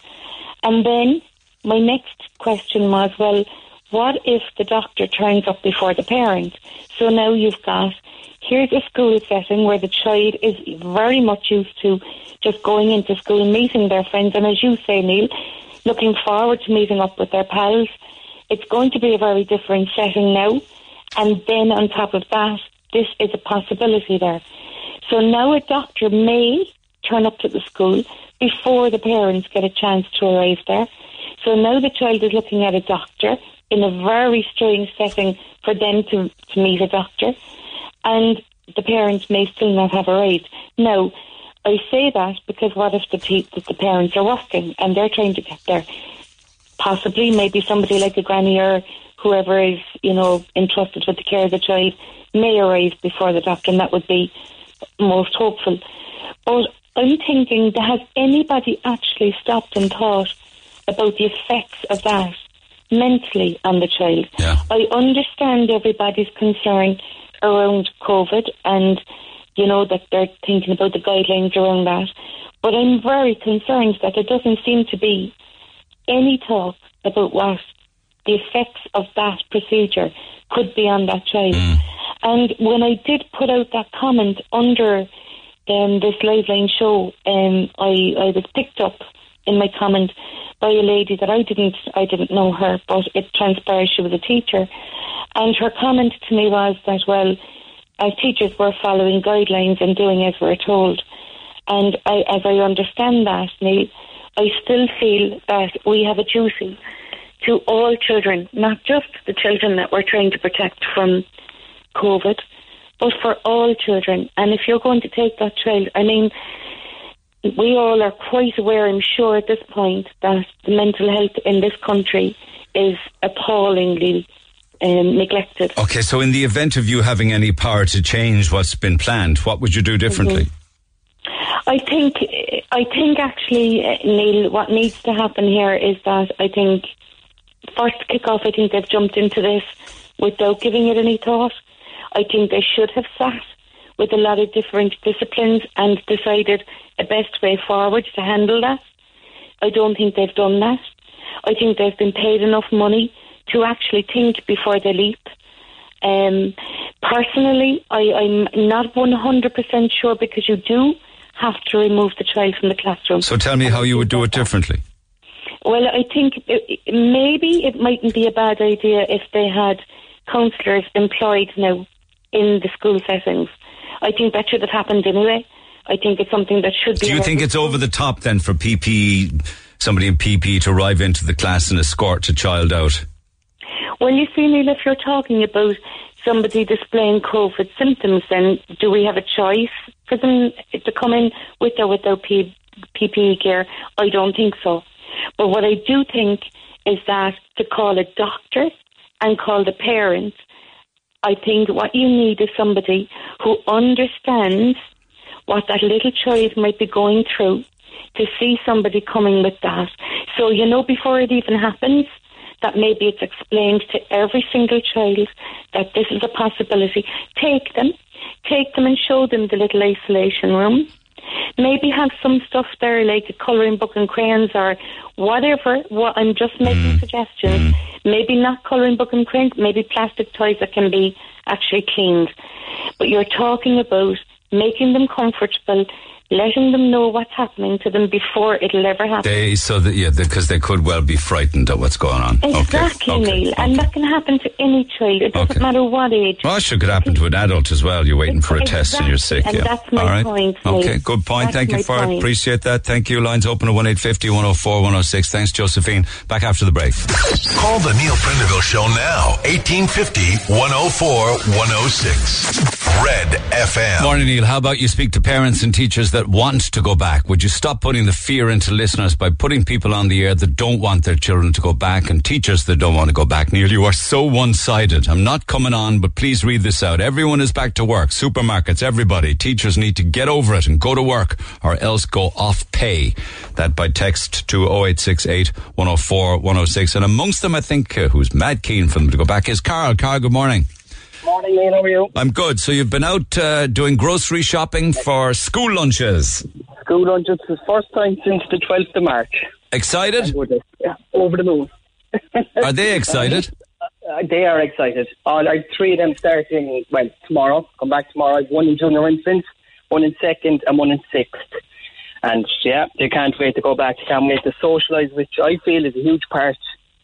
And then my next question was, well, what if the doctor turns up before the parent? So now you've got here's a school setting where the child is very much used to just going into school, meeting their friends, and as you say, Neil, looking forward to meeting up with their pals. It's going to be a very different setting now. And then on top of that, this is a possibility there. So now a doctor may turn up to the school before the parents get a chance to arrive there. So now the child is looking at a doctor in a very strange setting for them to, to meet a doctor. And the parents may still not have a arrived. Now, I say that because what if the, pe- the parents are working and they're trying to get there? Possibly, maybe somebody like a granny or whoever is, you know, entrusted with the care of the child may arrive before the doctor, and that would be most hopeful. But I'm thinking has anybody actually stopped and thought about the effects of that mentally on the child? Yeah. I understand everybody's concern around COVID and, you know, that they're thinking about the guidelines around that. But I'm very concerned that there doesn't seem to be any talk about what the effects of that procedure could be on that child. And when I did put out that comment under um, this live line show, um, I, I was picked up in my comment by a lady that I didn't I didn't know her, but it transpired she was a teacher, and her comment to me was that well, as teachers we're following guidelines and doing as we're told, and I, as I understand that, Neil, I still feel that we have a duty to all children, not just the children that we're trying to protect from COVID, but for all children. And if you're going to take that child, I mean, we all are quite aware, I'm sure, at this point, that the mental health in this country is appallingly um, neglected. Okay, so in the event of you having any power to change what's been planned, what would you do differently? I think, I think actually, uh, Neil, what needs to happen here is that I think first kick off, I think they've jumped into this without giving it any thought. I think they should have sat with a lot of different disciplines and decided a best way forward to handle that. I don't think they've done that. I think they've been paid enough money to actually think before they leap. Um, personally, I, I'm not 100% sure because you do have to remove the child from the classroom. So tell me how you would do it differently. Well, I think it- maybe it mightn't be a bad idea if they had counsellors employed now in the school settings. I think that should have happened anyway. I think it's something that should be. Do you think it's over the top then for PPE, somebody in PPE to arrive into the class and escort a child out? Well, you see, Neil, if you're talking about somebody displaying COVID symptoms, then do we have a choice for them to come in with or without P- PPE gear? I don't think so. But what I do think is that to call a doctor and call the parent, I think what you need is somebody who understands what that little child might be going through to see somebody coming with that. So, you know, before it even happens, that maybe it's explained to every single child that this is a possibility. Take them, take them and show them the little isolation room. Maybe have some stuff there like a colouring book and crayons or whatever. What I'm just making mm. suggestions. Mm. Maybe not colouring book and crayons, maybe plastic toys that can be actually cleaned. But you're talking about making them comfortable, letting them know what's happening to them before it'll ever happen. They so that yeah, because they could well be frightened at what's going on. Exactly, okay. okay. Neil. And that can happen to any child. It doesn't Okay. matter what age. Well, it should could happen to an adult as well. You're waiting for a test and you're sick. And yeah. that's my All right. point, Neil. Okay, good point. That's Thank you my for it. Appreciate that. Thank you. Lines open at 1850 104 106. Thanks, Josephine. Back after the break. Call the Neil Prendeville Show now. 1850 104 106. Red FM. Morning, Neil. How about you speak to parents and teachers that want to go back? Would you stop putting the fear into listeners by putting people on the air that don't want their children to go back and teachers that don't want to go back? Neil, you are so one sided. I'm not coming on, but please read this out. Everyone is back to work. Supermarkets, everybody. Teachers need to get over it and go to work or else go off pay. That by text to 0868 104 106. And amongst them, I think, uh, who's mad keen for them to go back is Carl. Carl, good morning. Morning, Neil. How are you? I'm good. So you've been out uh, doing grocery shopping for school lunches. School lunch. It's the first time since the 12th of March. Excited? Yeah, over the moon. Are they excited? Uh, they are excited. All I have three of them starting, well, tomorrow. Come back tomorrow. I have one in junior infants, one in second, and one in sixth. And yeah, they can't wait to go back. They can't wait to socialise, which I feel is a huge part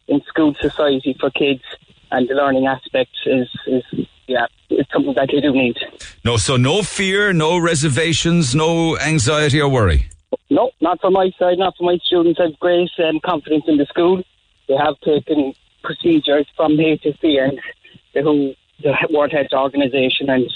in school society for kids. And the learning aspect is, is yeah, it's something that they do need. No, so no fear, no reservations, no anxiety or worry. No, not from my side, not from my students. I have great um, confidence in the school. They have taken procedures from HSE and the who the World Health Organization, and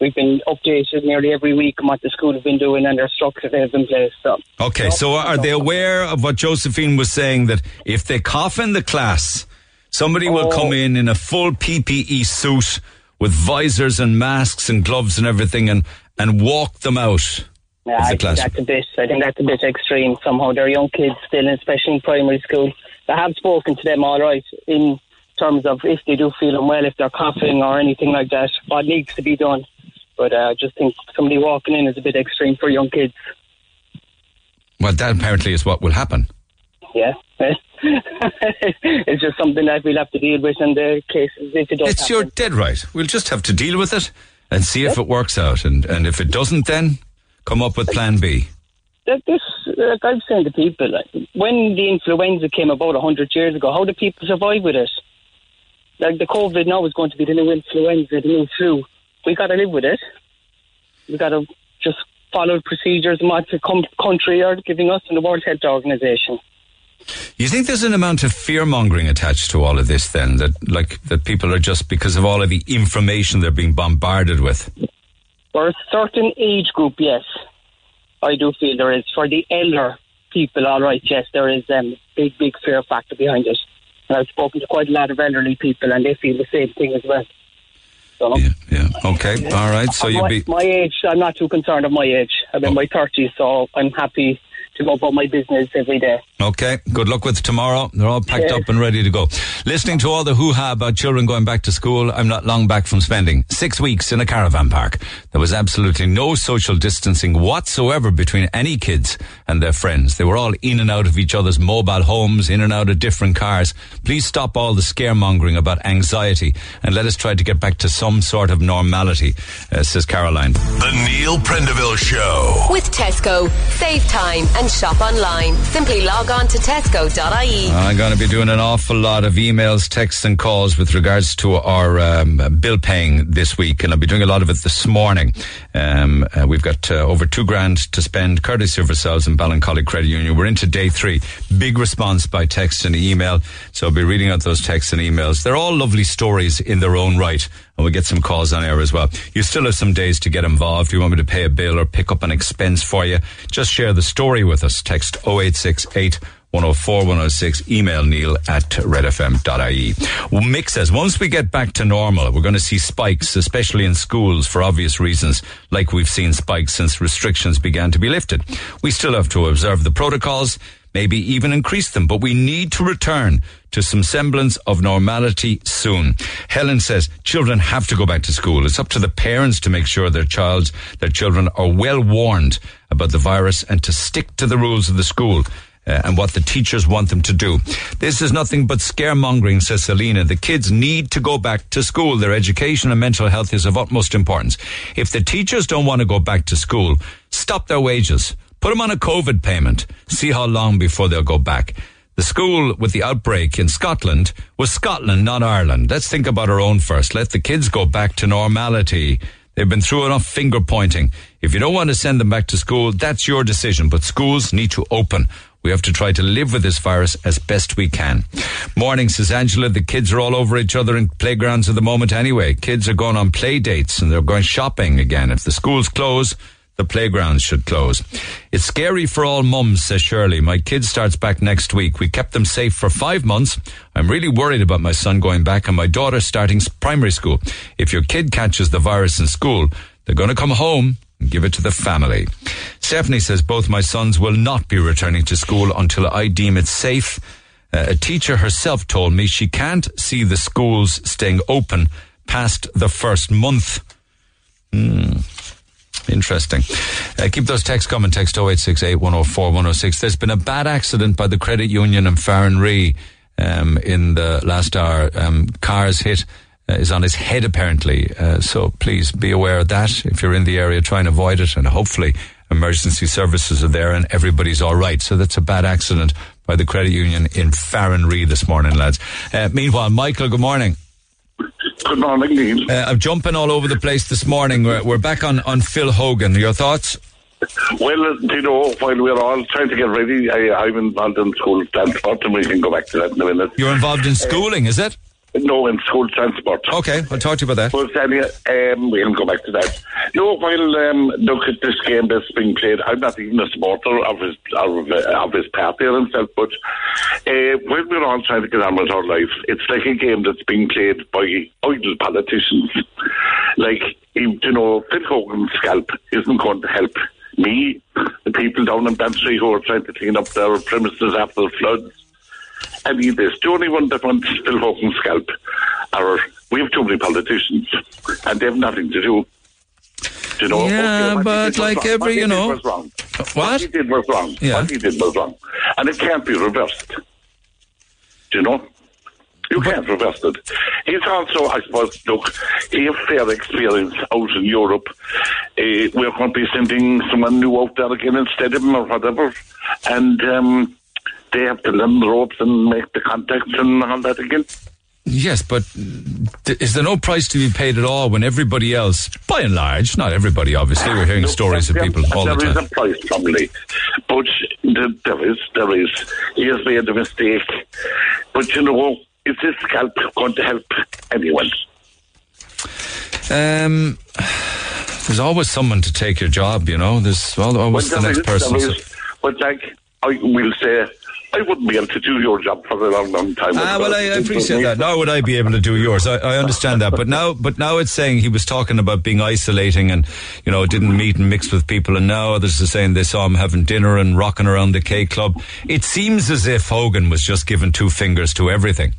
we've been updated nearly every week on what the school have been doing and their structure they have in place. So, Okay, so are they aware of what Josephine was saying that if they cough in the class, somebody will come in in a full PPE suit with visors and masks and gloves and everything and, and walk them out? Yeah, I think that's a bit. I think that's a bit extreme. Somehow they're young kids still, especially in primary school. I have spoken to them all right in terms of if they do feel unwell, if they're coughing or anything like that, what needs to be done. But uh, I just think somebody walking in is a bit extreme for young kids. Well, that apparently is what will happen. Yeah, it's just something that we'll have to deal with in the cases if it does. It's happen. you're dead right. We'll just have to deal with it and see if it works out, and and if it doesn't, then come up with Plan B. That this, like I've saying to people, like, when the influenza came about hundred years ago, how did people survive with it? Like the COVID now is going to be the new influenza, the new flu. We got to live with it. We got to just follow procedures and what the com- country are giving us and the World Health Organization. You think there's an amount of fear mongering attached to all of this, then that like that people are just because of all of the information they're being bombarded with. For a certain age group, yes, I do feel there is. For the elder people, all right, yes, there is a um, big, big fear factor behind it. And I've spoken to quite a lot of elderly people, and they feel the same thing as well. So, Yeah, yeah. Okay, all right. So my, be my age, I'm not too concerned of my age. I'm in Oh. my 30s, so I'm happy to go about my business every day. Okay, good luck with tomorrow. They're all packed Yeah. up and ready to go. Listening to all the hoo ha about children going back to school, I'm not long back from spending six weeks in a caravan park. There was absolutely no social distancing whatsoever between any kids and their friends. They were all in and out of each other's mobile homes, in and out of different cars. Please stop all the scaremongering about anxiety and let us try to get back to some sort of normality, uh, says Caroline. The Neil Prendeville Show. With Tesco. Save time and shop online. Simply log on to tesco.ie. I'm going to be doing an awful lot of emails, texts, and calls with regards to our um, bill paying this week, and I'll be doing a lot of it this morning. Um, uh, we've got uh, over two grand to spend, courtesy of ourselves and Ballincollig Credit Union. We're into day three. Big response by text and email, so I'll be reading out those texts and emails. They're all lovely stories in their own right, and we'll get some calls on air as well. You still have some days to get involved. You want me to pay a bill or pick up an expense for you, just share the story with us. Text 0868 104 106. Email neil at redfm.ie. Mick says, once we get back to normal, we're going to see spikes, especially in schools for obvious reasons, like we've seen spikes since restrictions began to be lifted. We still have to observe the protocols, maybe even increase them, but we need to return to some semblance of normality soon. Helen says children have to go back to school. It's up to the parents to make sure their child's their children are well warned about the virus and to stick to the rules of the school. Uh, and what the teachers want them to do. This is nothing but scaremongering, says Selena. The kids need to go back to school. Their education and mental health is of utmost importance. If the teachers don't want to go back to school, stop their wages. Put them on a COVID payment. See how long before they'll go back. The school with the outbreak in Scotland was Scotland, not Ireland. Let's think about our own first. Let the kids go back to normality. They've been through enough finger pointing. If you don't want to send them back to school, that's your decision, but schools need to open. We have to try to live with this virus as best we can. Morning, says Angela. The kids are all over each other in playgrounds at the moment anyway. Kids are going on play dates and they're going shopping again. If the schools close, the playgrounds should close. It's scary for all mums, says Shirley. My kid starts back next week. We kept them safe for five months. I'm really worried about my son going back and my daughter starting primary school. If your kid catches the virus in school, they're going to come home and give it to the family. Stephanie says both my sons will not be returning to school until I deem it safe. Uh, a teacher herself told me she can't see the schools staying open past the first month. Hmm. Interesting. Uh, keep those texts coming. Text 0868 104 106. There's been a bad accident by the credit union in Farranree um, in the last hour. Um, cars hit uh, is on his head apparently. Uh, so please be aware of that. If you're in the area, try and avoid it. And hopefully emergency services are there and everybody's all right. So that's a bad accident by the credit union in Farranree this morning, lads. Uh, meanwhile, Michael, good morning. Good morning, Neil. Uh, I'm jumping all over the place this morning. We're, we're back on, on Phil Hogan. Your thoughts? Well, uh, you know, while we're all trying to get ready, I, I'm involved in school transport, and we can go back to that in a minute. You're involved in schooling, is it? No, in school transport. Okay, I'll talk to you about that. But anyway, um, we'll go back to that. No, while um, look at this game that's being played, I'm not even a supporter of his of, of his party or himself, but uh, when we're all trying to get on with our life, it's like a game that's being played by idle politicians. Like, you know, Phil Hogan's scalp isn't going to help me, the people down in Bantry who are trying to clean up their premises after the floods. I mean, this. The only one that wants Phil Hogan's scalp are we have too many politicians, and they have nothing to do. You know, Yeah, okay, but like every, What you know- wrong. What? he did was wrong. Yeah. What he did was wrong, and it can't be reversed. Do you know? You can't reverse it. He's also, I suppose, look, he has fair experience out in Europe. Uh, we're going to be sending someone new out there again instead of him or whatever. And um, they have to learn the ropes and make the contacts and all that again. Yes, but th- is there no price to be paid at all when everybody else, by and large, not everybody, obviously, we're hearing Look, stories of people all the There is time. a price, probably. But the, there is, there is. He has made a mistake. But you know, is this help going to help anyone? Um, there's always someone to take your job, you know. There's al- always the there next is- person. is. But like, I will say, I wouldn't be able to do your job for a long, long time. Ah, well, I, I appreciate that. Nor would I be able to do yours. I, I understand that. But now, but now it's saying he was talking about being isolating and, you know, didn't meet and mix with people. And now others are saying they saw him having dinner and rocking around the K Club. It seems as if Hogan was just giving two fingers to everything.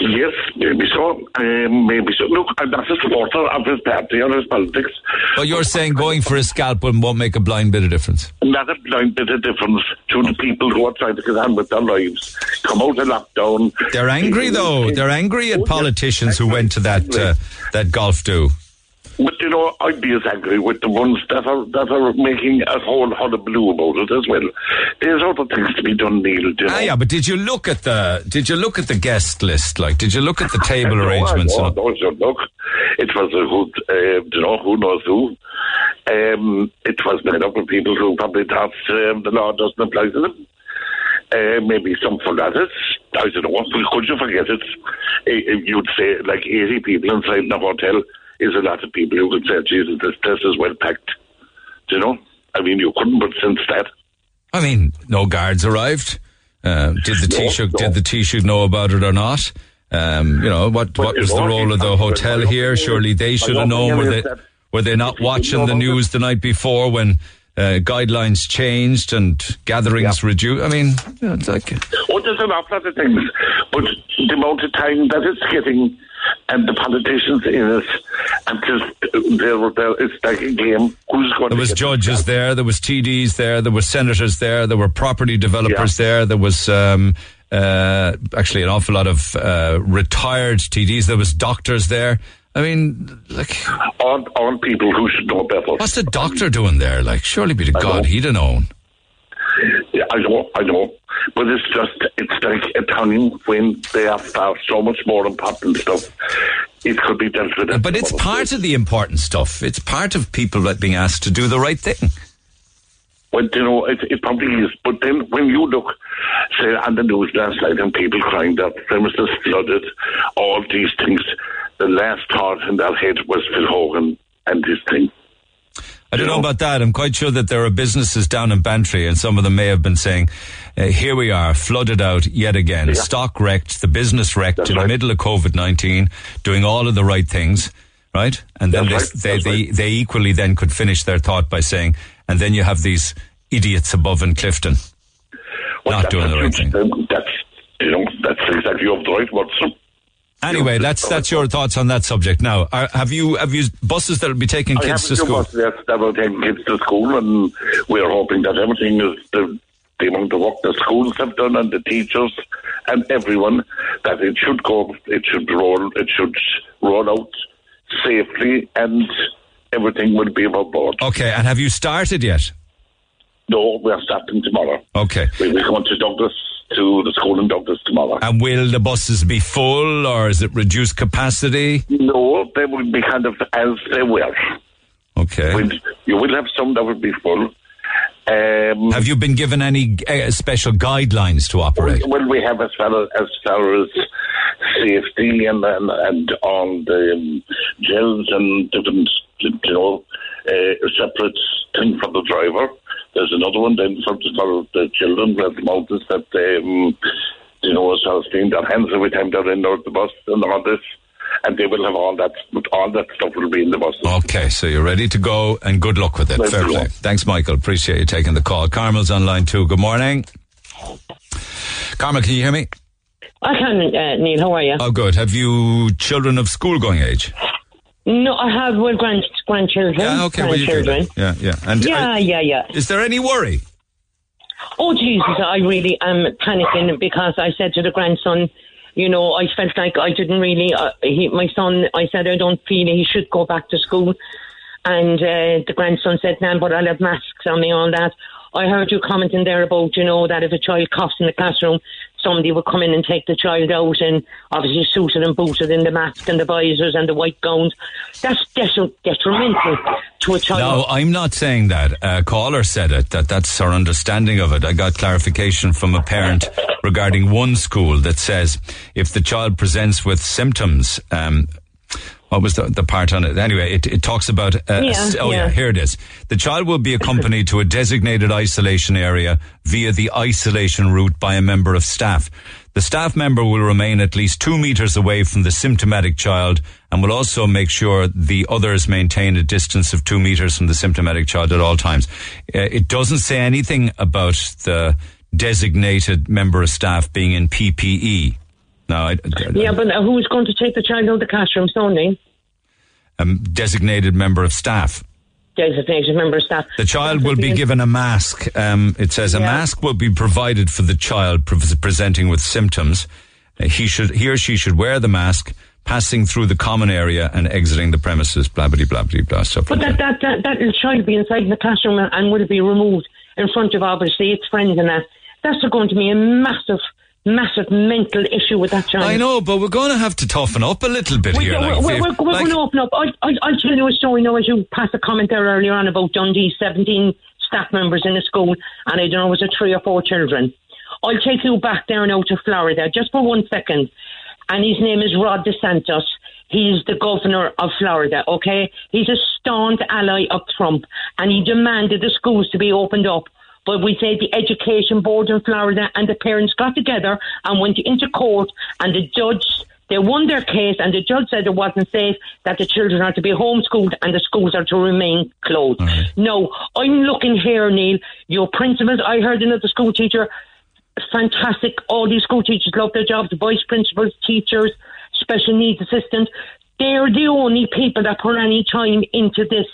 Yes, maybe so. Um, maybe so. Look, I'm not a supporter of his party or his politics. But you're saying going for a scalp won't make a blind bit of difference. Not a blind bit of difference to the people who are trying to get on with their lives. Come out of lockdown. They're angry though. They're angry at politicians who went to that uh, that golf do. But you know, I'd be as angry with the ones that are that are making a whole hullabaloo about it as well. There's other things to be done, Neil. You know? Ah, yeah, but did you look at the did you look at the guest list? Like, did you look at the table No, arrangements? know? I know, sure, look, it was a good, uh, you know, who knows who. Um, it was made up of people who probably thought um, the law doesn't apply to them. Uh, maybe some it. I don't know. Could you forget it? Uh, You'd say like 80 people inside in a hotel is a lot of people who could say, Jesus, this place is well packed. Do you know? I mean, you couldn't but sense that. I mean, no guards arrived. Uh, did the No, Taoiseach no. did the Taoiseach know about it or not? Um, you know what? But what was the role of the hotel here? Surely they should have known. Were they were they not watching the news the night before when uh, guidelines changed and gatherings reduced? I mean, you know, it's like Oh, there's an awful lot of things. But the amount of time that it's getting and the politicians in it, and just, there, there, it's like a game. Who's going There was judges there, there was TDs there, there were senators there, there were property developers there, there was um, uh, actually an awful lot of uh, retired TDs, there was doctors there. I mean, like, on, on people who should know better. what's the doctor doing there? Like, surely be to I God, know. he'd have known. Yeah, I know, I know. But it's just, it's like a time when they have far so much more important stuff. It could be dealt with. But it's part of the important stuff. It's part of people like being asked to do the right thing. Well, you know, it, it probably is. But then when you look, say, on the news last night and people crying that premises flooded, all these things, the last thought in their head was Phil Hogan and this thing. I don't You know know? about that. I'm quite sure that there are businesses down in Bantry, and some of them may have been saying, uh, "Here we are, flooded out yet again, Yeah. stock wrecked, the business wrecked That's in the middle of COVID nineteen, doing all of the right things, right?" And then That's they, right. they, they they equally then could finish their thought by saying, "And then you have these idiots above in Clifden Well, not doing the right thing." That's, you know, that's exactly of the right words. Anyway, that's that's your thoughts on that subject. Now, are, have you have you buses that will be taking I kids to school? buses yes, that will take kids to school, and we're hoping that everything is the, the amount of work the schools have done and the teachers and everyone that it should go, it should roll, it should roll out safely, and everything will be above board. Okay, and have you started yet? No, we're starting tomorrow. Okay. we're going to Douglas to the school in Douglas tomorrow. And will the buses be full or is it reduced capacity? no, they will be kind of as they were. Okay. You will have some that will be full. Um, Have you been given any uh, special guidelines to operate? Well, we have as far as, as far as safety and and, and all the um, gels and different, you know, uh, separate thing for the driver. There's another one then for, for the children where the mountains that um, you know, as far as clean their hands every time they're in or the bus and all this. and they will have all that. All that stuff will be in the bus. Okay, so you're ready to go, and good luck with it. Thank Fair you. play. Thanks, Michael. Appreciate you taking the call. Carmel's on line two. Good morning. Carmel, can you hear me? I can, uh, Neil. How are you? Oh, good. Have you children of school-going age? No, I have well grand grandchildren. Yeah, okay. Well, grandchildren. that. Yeah, yeah. And yeah, uh, yeah, yeah. is there any worry? Oh Jesus, I really am panicking because I said to the grandson, you know, I felt like I didn't really. Uh, he, my son, I said I don't feel he should go back to school, and uh, the grandson said, "Nan, but I'll have masks on me, all that." I heard you commenting there about, you know, that if a child coughs in the classroom, somebody would come in and take the child out and obviously suited and booted in the mask and the visors and the white gowns. That's detri- detrimental to a child. No, I'm not saying that. A caller said it, that that's our understanding of it. I got clarification from a parent regarding one school that says if the child presents with symptoms, um, what was the, the part on it? Anyway, it, it talks about. Uh, Yeah, st- oh, yeah. yeah. here it is. The child will be accompanied to a designated isolation area via the isolation route by a member of staff. The staff member will remain at least two meters away from the symptomatic child and will also make sure the others maintain a distance of two meters from the symptomatic child at all times. Uh, it doesn't say anything about the designated member of staff being in PPE. Now, I, Yeah, but who's going to take the child out of the classroom, Sonny? A designated member of staff. Designated member of staff. The child will be given a mask. Um, it says a Yeah. mask will be provided for the child pre- presenting with symptoms. Uh, he should, he or she should wear the mask, passing through the common area and exiting the premises. Blah blah blah blah blah. Stuff But like that, that, that, that little child will be inside the classroom and, and will be removed in front of obviously its friends and that. That's going to be a massive, massive mental issue with that child. I know, but we're going to have to toughen up a little bit We, here. are like, we're, we're, we're like- going to open up. I, I, I'll tell you a story now as you passed a comment there earlier on about Dundee, 17 staff members in a school, and I don't know, was it three or four children? I'll take you back there now to Florida, just for one second. And his name is Ron DeSantis. He's the governor of Florida, okay? He's a staunch ally of Trump, and he demanded the schools to be opened up. But we say the education board in Florida and the parents got together and went into court, and the judge they won their case, and the judge said it wasn't safe that the children are to be homeschooled and the schools are to remain closed. No, I'm looking here, Neil. Your principals, I heard another school teacher, fantastic. All these school teachers love their jobs, the vice principals, teachers, special needs assistants. They're the only people that put any time into this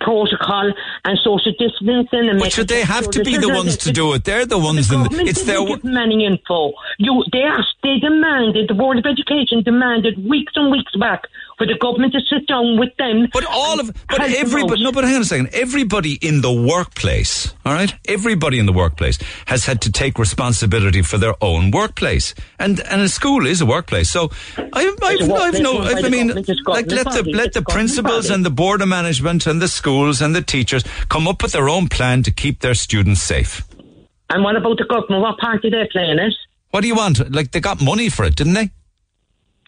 protocol and social distancing. And But should they have sure to be the ones to do it? They're the ones in the, it's their, give them any info. You, they asked, they demanded, the Board of Education demanded weeks and weeks back for the government to sit down with them. But all of, but everybody, no, but hang on a second. Everybody in the workplace, all right? Everybody in the workplace has had to take responsibility for their own workplace. And, and a school is a workplace. So I, I've, I've no, by I mean, like let the, let the principals and the board of management and the schools and the teachers come up with their own plan to keep their students safe. And what about the government? What part do they play in it? What do you want? Like they got money for it, didn't they?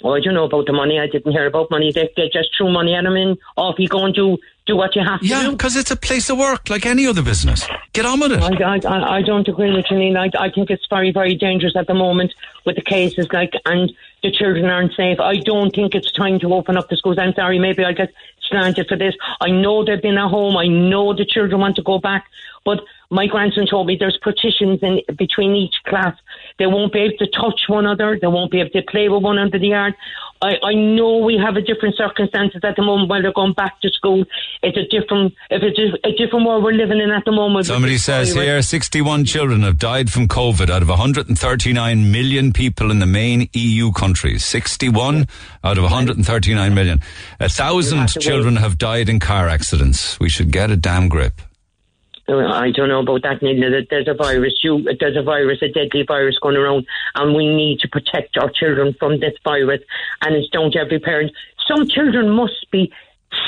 Oh, I don't know about the money. I didn't hear about money. They, they just threw money at him and off you go and do, do what you have to Yeah, do. because it's a place of work like any other business. Get on with it. I, I, I don't agree with you, Neil. I, I think it's very, very dangerous at the moment with the cases, like, and the children aren't safe. I don't think it's time to open up the schools. I'm sorry, maybe I get slanted for this. I know they've been at home. I know the children want to go back, but my grandson told me there's partitions in between each class. They won't be able to touch one another. They won't be able to play with one another the yard. I, I know we have a different circumstances at the moment while they're going back to school. It's a different, if it's a, a different world we're living in at the moment. Somebody says here 61 children have died from COVID out of 139 million people in the main EU countries. 61 out of 139 million. A thousand children have died in car accidents. We should get a damn grip. I don't know about that. There- There's a virus. You, there's a virus, a deadly virus going around, and we need to protect our children from this virus. And it's down to every parent. Some children must be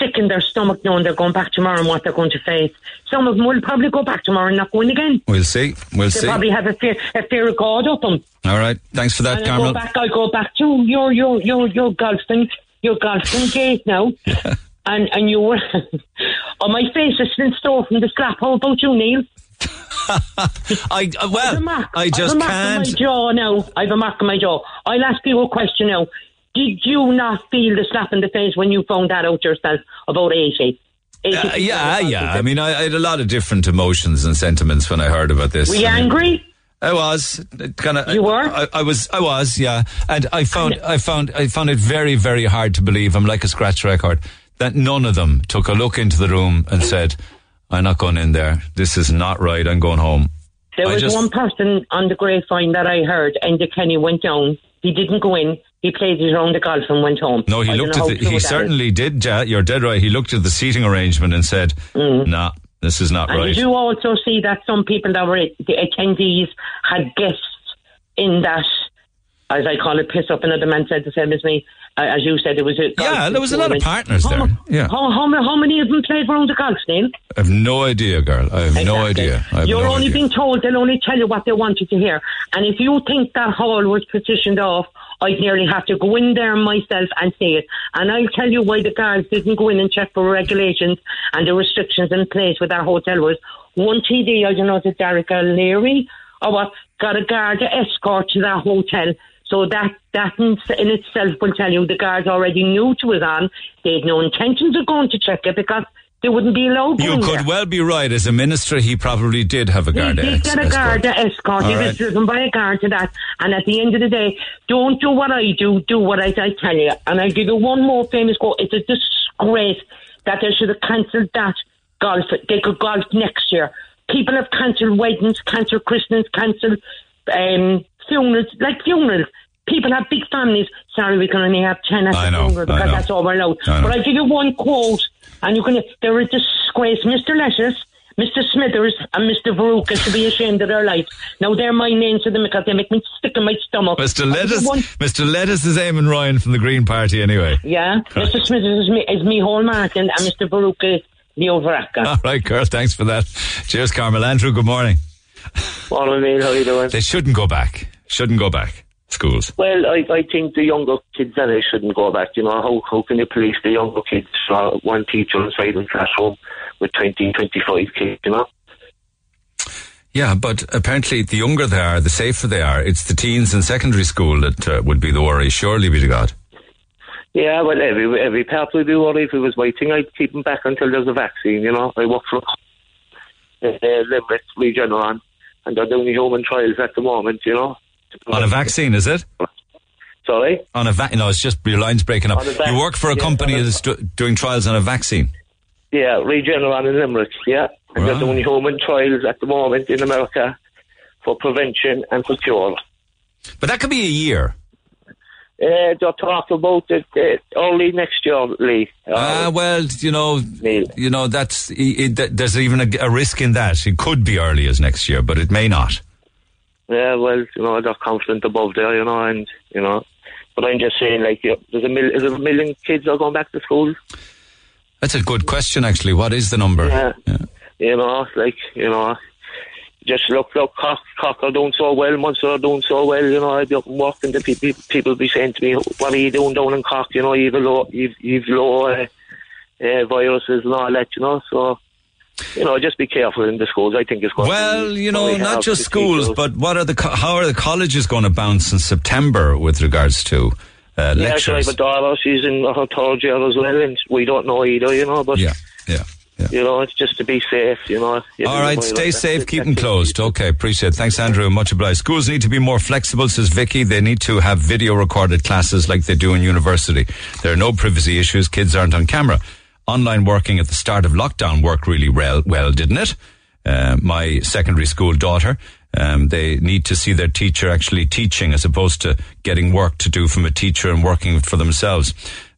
sick in their stomach knowing they're going back tomorrow and what they're going to face. Some of them will probably go back tomorrow and not go in again. We'll see. We'll They see. probably have a fear, a fear of God up them. All right. Thanks for that, And I go back. I go back to your your your your golfing your golfing gate now. And and you were on my face is still sore from the slap. How about you, Neil? I uh, I've a well, mark. I I've just a mark on can't. my jaw now. I've a mark on my jaw. I'll ask you a question now. did you not feel the slap in the face when you found that out yourself about 80? 80 Uh, yeah, yeah. I mean, I, I had a lot of different emotions and sentiments when I heard about this. Were you I mean, angry? I was kind of. You were? I, I was. I was. Yeah. And I found. I found. I found it very, very hard to believe. I'm like a scratch record that none of them took a look into the room and said, "I'm not going in there. This is not right. I'm going home." There I was just- one person on the grapevine that I heard, and the Kenny went down. He didn't go in. He played his round of golf and went home. No, he I looked at. The, he that is. certainly did. Ja, you're dead right. He looked at the seating arrangement and said, "Nah, this is not Mm. And right." you also see that some people that were the attendees had guests in that, as I call it, piss up? Another man said the same as me. Uh, as you said, it was a Yeah, there was a lot of partners how, there. Yeah. How, how, how many of them played round the golf, Neil? I have no idea, girl. I have no idea. Have You're no only idea. being told they'll only tell you what they want you to hear. And if you think that hall was petitioned off, I'd nearly have to go in there myself and see it. And I'll tell you why the guards didn't go in and check for regulations and the restrictions in place with our hotel was one TD, I don't know, is it Dara Calleary or what, got a guard to escort to that hotel. So that that in, in itself will tell you the guards already knew it was on. They had no intentions of going to check it because they wouldn't be allowed. You could there. well be right. As a minister, he probably did have a guard. He did ex- get a escort. guard escort. He All was driven by a guard to that. And at the end of the day, don't do what I do, do what I, I tell you. And I'll give you one more famous quote. It's a disgrace that they should have cancelled that golf. They could golf next year. People have cancelled weddings, cancelled christenings, cancelled um, funerals, like funerals. People have big families. Sorry, we can only have 10 at I the know, funeral because that's all we're allowed. Know. But I'll give you one quote, and you can, they're a disgrace. Mr. Lettuce, Mr. Smithers, and Mr. Veruca should be ashamed of their life. Now, they're my names to them because they make me sick in my stomach. Mr. I'll give you Lettuce, one- Mr. Lettuce is Eamon Ryan from the Green Party anyway. Yeah, Mr. Smithers is me, is Micheál Martin, and Mr. Veruca is Leo Varadkar. All right, Carl, thanks for that. Cheers, Carmel. Andrew, good morning. Morning, Neil. How you doing? They shouldn't go back. Shouldn't go back. Schools. Well, I, I think the younger kids that they shouldn't go back. You know, how how can you police the younger kids? Uh, one teacher inside the classroom with 20, 25 kids. You know. Yeah, but apparently the younger they are, the safer they are. It's the teens in secondary school that uh, would be the worry, surely be to God. Yeah, well, every every parent would be worried if it was my thing. I'd keep them back until there's a vaccine. You know, I work for uh, Limerick Regeneron, and they're doing the human trials at the moment. You know. On a vaccine, is it? Sorry. On a va- no, it's just your line's breaking up. Vac- you work for a yeah, company a- that's do- doing trials on a vaccine. Yeah, Regeneron in Limerick, yeah. And they're doing human trials at the moment in America for prevention and for cure. But that could be a year. Uh, they're talking about it uh, early next year, Lee. Ah, well, you know, you know that's it, it, there's even a, a risk in that. It could be early as next year, but it may not. Yeah, well, you know, they're confident above there, you know, and, you know. But I'm just saying, like, you there's a, mil- is there a million kids are going back to school? That's a good question, actually. What is the number? Yeah. You know, like, you know, just look, look, Cork, Cork are doing so well, Munster are doing so well, you know, I'd be up and walking, the people, people be saying to me, what are you doing down in Cork, you know, you've low, you've, you've low uh, uh, viruses and all that, you know, so, you know, just be careful in the schools, I think it's going Well, to be you know, not just schools, those- but what are the co- how are the colleges going to bounce in September with regards to uh, Yeah, lectures? have a daughter. She's in her third year as well, and we don't know either, you know. But yeah, yeah, you know, it's just to be safe, you know. You All right, like stay that. safe, keep them closed. Okay, appreciate it. Thanks, Andrew. Much obliged. Schools need to be more flexible, says Vicky. They need to have video recorded classes like they do in university. There are no privacy issues. Kids aren't on camera. Online working at the start of lockdown worked really well, well didn't it? Uh, my secondary school daughter, um, they need to see their teacher actually teaching as opposed to getting work to do from a teacher and working for themselves.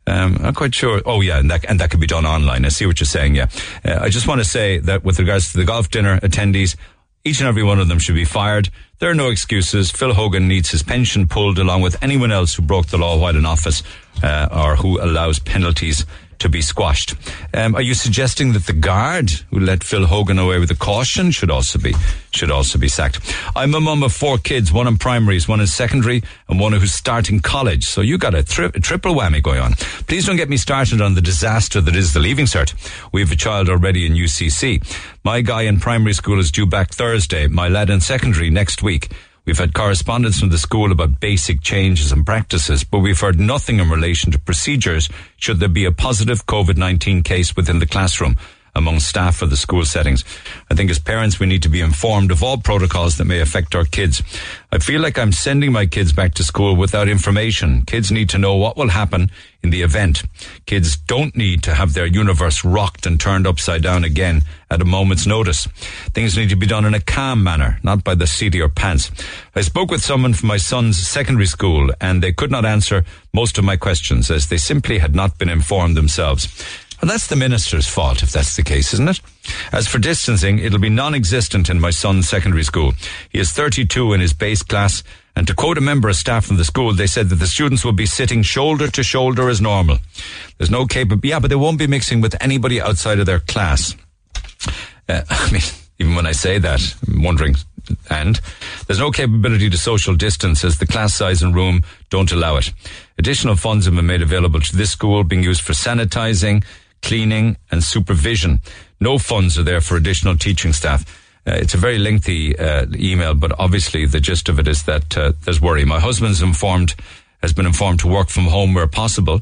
Um, I'm quite sure. Oh, yeah, and that and that could be done online. I see what you're saying. Yeah, uh, I just want to say that with regards to the golf dinner attendees, each and every one of them should be fired. There are no excuses. Phil Hogan needs his pension pulled along with anyone else who broke the law while in office uh, or who allows penalties to be squashed. Um, are you suggesting that the guard who let Phil Hogan away with a caution should also be should also be sacked? I'm a mum of four kids, one in primaries, one in secondary, and one who's starting college. So you got a, tri- a triple whammy going on. Please don't get me started on the disaster that is the Leaving Cert. We have a child already in UCC. My guy in primary school is due back Thursday. My lad in secondary next week. We've had correspondence from the school about basic changes and practices, but we've heard nothing in relation to procedures should there be a positive COVID-19 case within the classroom among staff for the school settings. I think as parents, we need to be informed of all protocols that may affect our kids. I feel like I'm sending my kids back to school without information. Kids need to know what will happen in the event. Kids don't need to have their universe rocked and turned upside down again at a moment's notice. Things need to be done in a calm manner, not by the seat of your pants. I spoke with someone from my son's secondary school and they could not answer most of my questions as they simply had not been informed themselves. And that's the minister's fault if that's the case, isn't it? As for distancing, it'll be non-existent in my son's secondary school. He is 32 in his base class, and to quote a member of staff from the school, they said that the students will be sitting shoulder to shoulder as normal. There's no capable, yeah, but they won't be mixing with anybody outside of their class. Uh, I mean, even when I say that, I'm wondering, and there's no capability to social distance as the class size and room don't allow it. Additional funds have been made available to this school being used for sanitizing, cleaning and supervision. No funds are there for additional teaching staff. Uh, it's a very lengthy uh, email, but obviously the gist of it is that uh, there's worry. My husband's informed, has been informed to work from home where possible,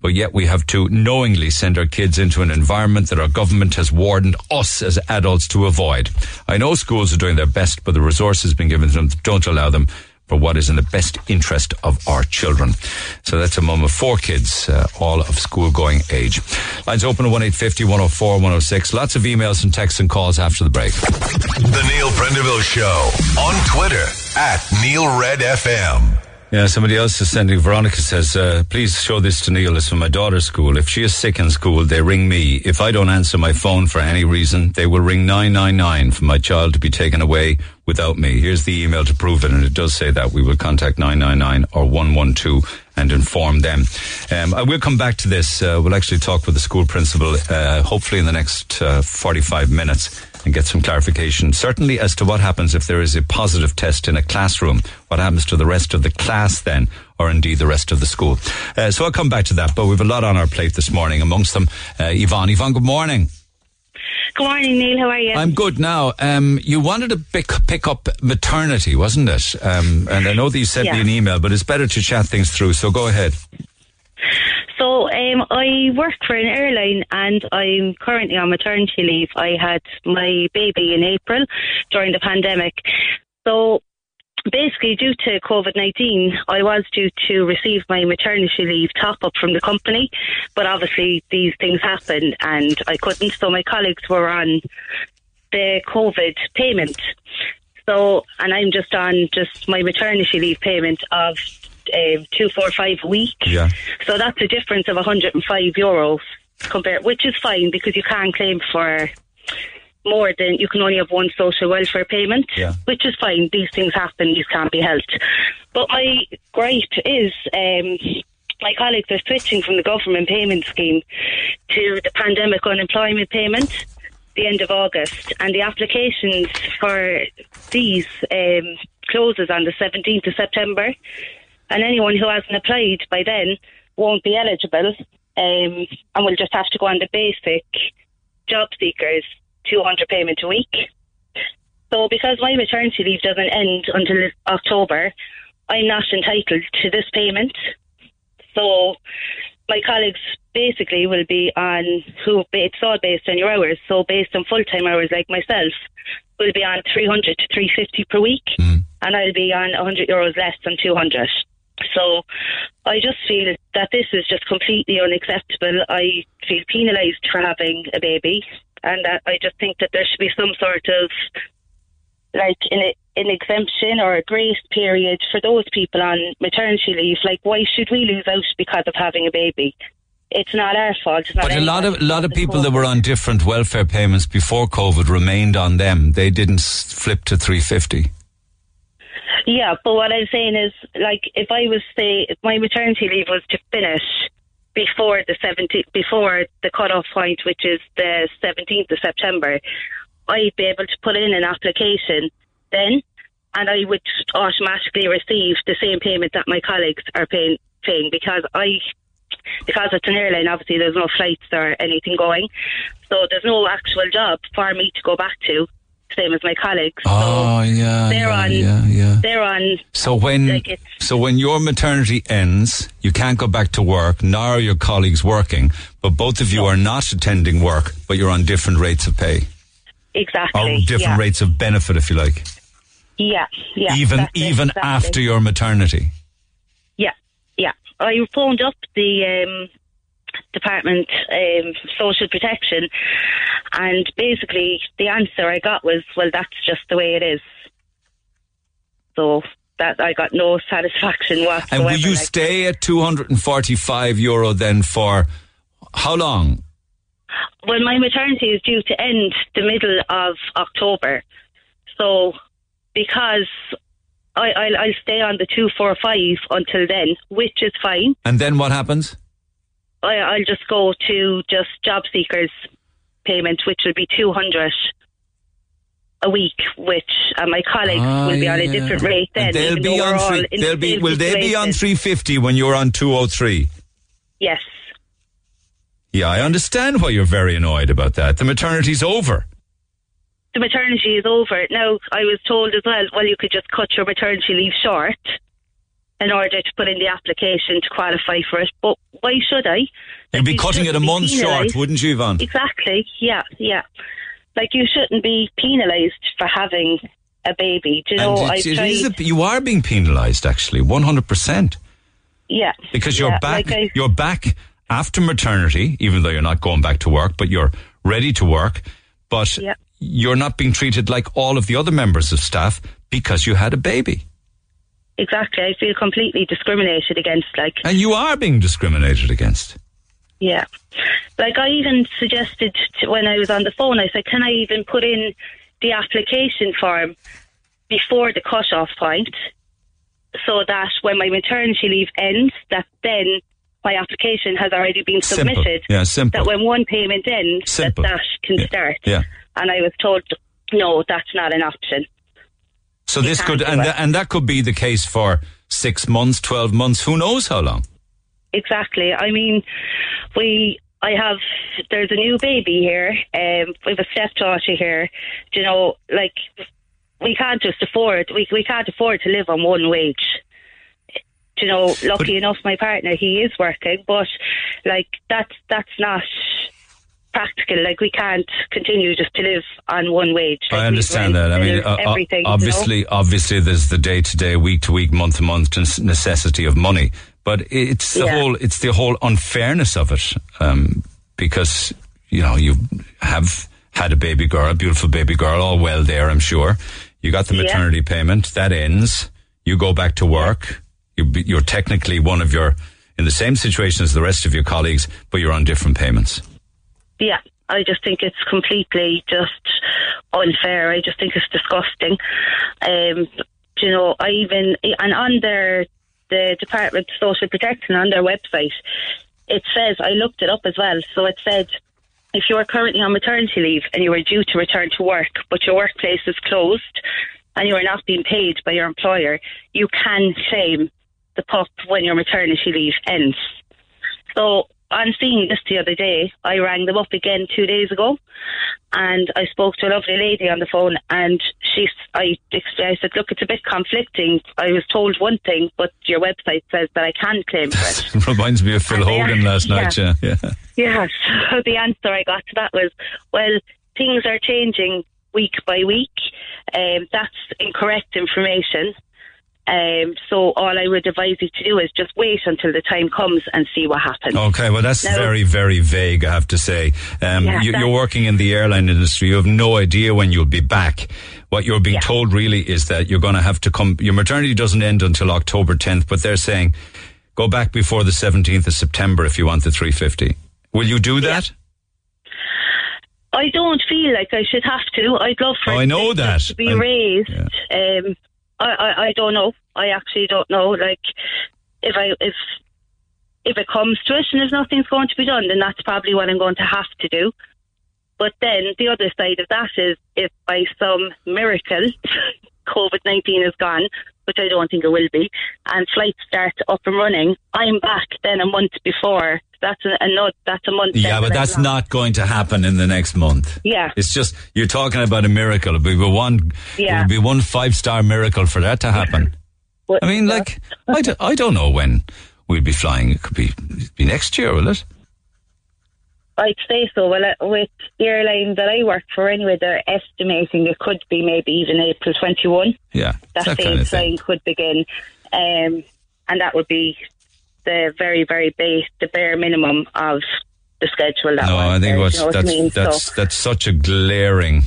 but yet we have to knowingly send our kids into an environment that our government has warned us as adults to avoid. I know schools are doing their best, but the resources being given to them don't allow them for what is in the best interest of our children. So that's a mum of four kids, uh, all of school going age. Lines open at 1850 104 106. Lots of emails and texts and calls after the break. The Neil Prendeville Show on Twitter at Neil Red FM. Yeah, somebody else is sending. Veronica says, uh, please show this to Neil. It's from my daughter's school. If she is sick in school, they ring me. If I don't answer my phone for any reason, they will ring 999 for my child to be taken away without me. Here's the email to prove it, and it does say that we will contact 999 or 112 and inform them. Um, I will come back to this. Uh, we'll actually talk with the school principal, uh, hopefully in the next uh, 45 minutes and get some clarification, certainly as to what happens if there is a positive test in a classroom. What happens to the rest of the class then, or indeed the rest of the school? Uh, so I'll come back to that, but we've a lot on our plate this morning, amongst them uh, Yvonne. Yvonne, good morning. Good morning, Neil. How are you? I'm good now. Um, you wanted to pick, pick up maternity, wasn't it? Um, and I know that you sent Yeah. me an email, but it's better to chat things through. So go ahead. So, um, I work for an airline and I'm currently on maternity leave. I had my baby in April during the pandemic. So, basically, due to COVID 19, I was due to receive my maternity leave top up from the company, but obviously, these things happened and I couldn't. So, my colleagues were on the COVID payment. So, and I'm just on just my maternity leave payment of um, two four five a week. Yeah. So that's a difference of 105 euros compared, which is fine because you can't claim for more than you can only have one social welfare payment, Yeah. which is fine. These things happen; these can't be helped. But my gripe is. Um, my colleagues are switching from the government payment scheme to the pandemic unemployment payment the end of August, and the applications for these um, closes on the 17th of September. And anyone who hasn't applied by then won't be eligible, um, and will just have to go on the basic job seekers 200 payment a week. So, because my maternity leave doesn't end until October, I'm not entitled to this payment. So, my colleagues basically will be on who it's all based on your hours. So based on full time hours like myself, will be on three hundred to three fifty per week, and I'll be on hundred euros less than two hundred. So I just feel that this is just completely unacceptable. I feel penalised for having a baby, and I just think that there should be some sort of like an, an exemption or a grace period for those people on maternity leave. Like, why should we lose out because of having a baby? It's not our fault. Not But a lot of a lot of people that were on different welfare payments before COVID remained on them. They didn't flip to 350. Yeah, but what I'm saying is, like, if I was say if my maternity leave was to finish before the 17th, before the cut-off point, which is the 17th of September, I'd be able to put in an application then, and I would automatically receive the same payment that my colleagues are paying, paying because I. Because it's an airline, obviously there's no flights or anything going, so there's no actual job for me to go back to. Same as my colleagues. Oh yeah, they're yeah, on. yeah, yeah. They're on. So when Like so when your maternity ends, you can't go back to work. Nor are your colleagues working, but both of you are not attending work, but you're on different rates of pay Exactly. or different yeah. rates of benefit, if you like. Yeah, yeah. even even exactly. after your maternity. Yeah, yeah. I phoned up the um, Department um, Social Protection, and basically the answer I got was, "Well, that's just the way it is." So that I got no satisfaction whatsoever. And will you stay at 245 euro then for how long? well, my maternity is due to end the middle of October, so because. I, I'll, I'll stay on the two four five until then, which is fine. And then what happens? I, I'll just go to just job seekers payment, which will be 200 a week, which uh, my colleagues Ah, will be on a different rate then. And they'll be on three, they'll be same will they be on 350 when you're on 203? Yes. Yeah, I understand why you're very annoyed about that. The maternity's over. The maternity is over. Now, I was told as well, well, you could just cut your maternity leave short in order to put in the application to qualify for it. But why should I? You'd be you cutting it a month short, wouldn't you, Yvonne? Exactly. Yeah, yeah. Like you shouldn't be penalised for having a baby. Do you know? and I've it- it tried. is a- you are being penalised, actually, 100%. yeah. Because you're yeah, back, like I- you're back after maternity, even though you're not going back to work, but you're ready to work. But Yeah. you're not being treated like all of the other members of staff because you had a baby. Exactly. I feel completely discriminated against. Like, And you are being discriminated against. yeah. Like, I even suggested to, when I was on the phone, I said, can I even put in the application form before the cut-off point so that when my maternity leave ends, that then my application has already been Simple. submitted. Yeah, simple. That when one payment ends, Simple. that that can Yeah. start. Yeah. And I was told, no, that's not an option. So You this could, and, tha- and that could be the case for six months, 12 months, who knows how long. Exactly. I mean, we. I have. There's a new baby here. Um, we have a stepdaughter here. Do you know, like we can't just afford. We we can't afford to live on one wage. Do you know, lucky enough, my partner he is working, but like that's that's not practical. Like we can't continue just to live on one wage. Like, I understand that. I mean, uh, uh, everything. you know? obviously, obviously, there's the day to day, week to week, month to month necessity of money, but it's the Yeah. whole, it's the whole unfairness of it, um, because you know you have had a baby girl, a beautiful baby girl, all well there, I'm sure. You got the Yeah. maternity payment that ends. You go back to work. You, you're technically one of your in the same situation as the rest of your colleagues, but you're on different payments. Yeah, I just think it's completely just unfair. I just think it's disgusting. Um, you know, I even and on their the Department of Social Protection on their website, it says I looked it up as well. So it said if you are currently on maternity leave and you are due to return to work, but your workplace is closed and you are not being paid by your employer, you can claim the PUP when your maternity leave ends. So on seeing this the other day, I rang them up again two days ago, and I spoke to a lovely lady on the phone, and she, I, I said, look, it's a bit conflicting. I was told one thing, but your website says that I can claim for it. Reminds me of Phil And Hogan last night. Yeah, yeah. Yeah, so the answer I got to that was, well, things are changing week by week. Um, that's incorrect information. Um, so all I would advise you to do is just wait until the time comes and see what happens. Okay, well, that's Now- very, very vague, I have to say. Um, Yeah, you, you're working in the airline industry. You have no idea when you'll be back. What you're being told really is that you're going to have to come. Your maternity doesn't end until October 10th, but they're saying go back before the 17th of September if you want the 350. Will you do that? I don't feel like I should have to. I'd love for Oh, I know that. to be I- raised. Um, I, I I don't know. I actually don't know. Like if I if if it comes to it and if nothing's going to be done, then that's probably what I'm going to have to do. But then the other side of that is if by some miracle COVID 19 is gone, which I don't think it will be, and flights start up and running, I'm back then a month before That's a, a no, that's a month. Yeah, but that's long. not going to happen in the next month. Yeah. It's just you're talking about a miracle. It would be one. It Yeah. would be one five star miracle for that to happen. I mean, like I, d- I don't know when we'll be flying. It could be be next year, will it? I'd say so. Well, uh, with the airline that I work for, anyway, they're estimating it could be maybe even April 21. Yeah, That, that kind of thing. could begin, um, and that would be the very, very base, the bare minimum of the schedule. That No, I think there, what's you know what that's I mean? that's so, that's such a glaring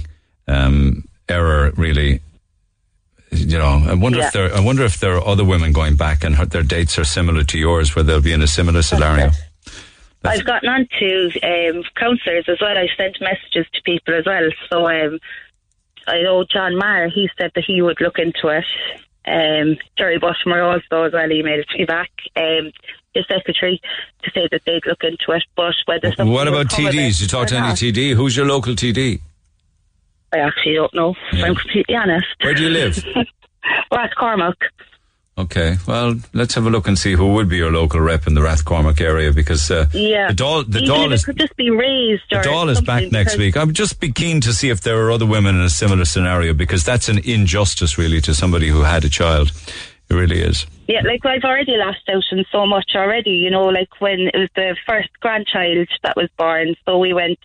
um, error, really. You know, I wonder Yeah. if there. I wonder if there are other women going back and her, their dates are similar to yours, where they'll be in a similar scenario. I've gotten on to um, counsellors as well. I sent messages to people as well. So um, I know John Maher, he said that he would look into it. Um, Jerry Bushmer also as well emailed it to me back, um, his secretary, to say that they'd look into it. But whether What about TDs? You talk to any not, TD? Who's your local TD? I actually don't know, if I'm completely honest. Where do you live? Rathcormac. Okay, well, let's have a look and see who would be your local rep in the Rathcormac area because uh, Yeah. the Dáil, the Even Dáil is could just be raised the Dáil is back next week. I would just be keen to see if there are other women in a similar scenario because that's an injustice, really, to somebody who had a child. It really is. Yeah, like I've already lost out on so much already, you know, like when it was the first grandchild that was born. So we went,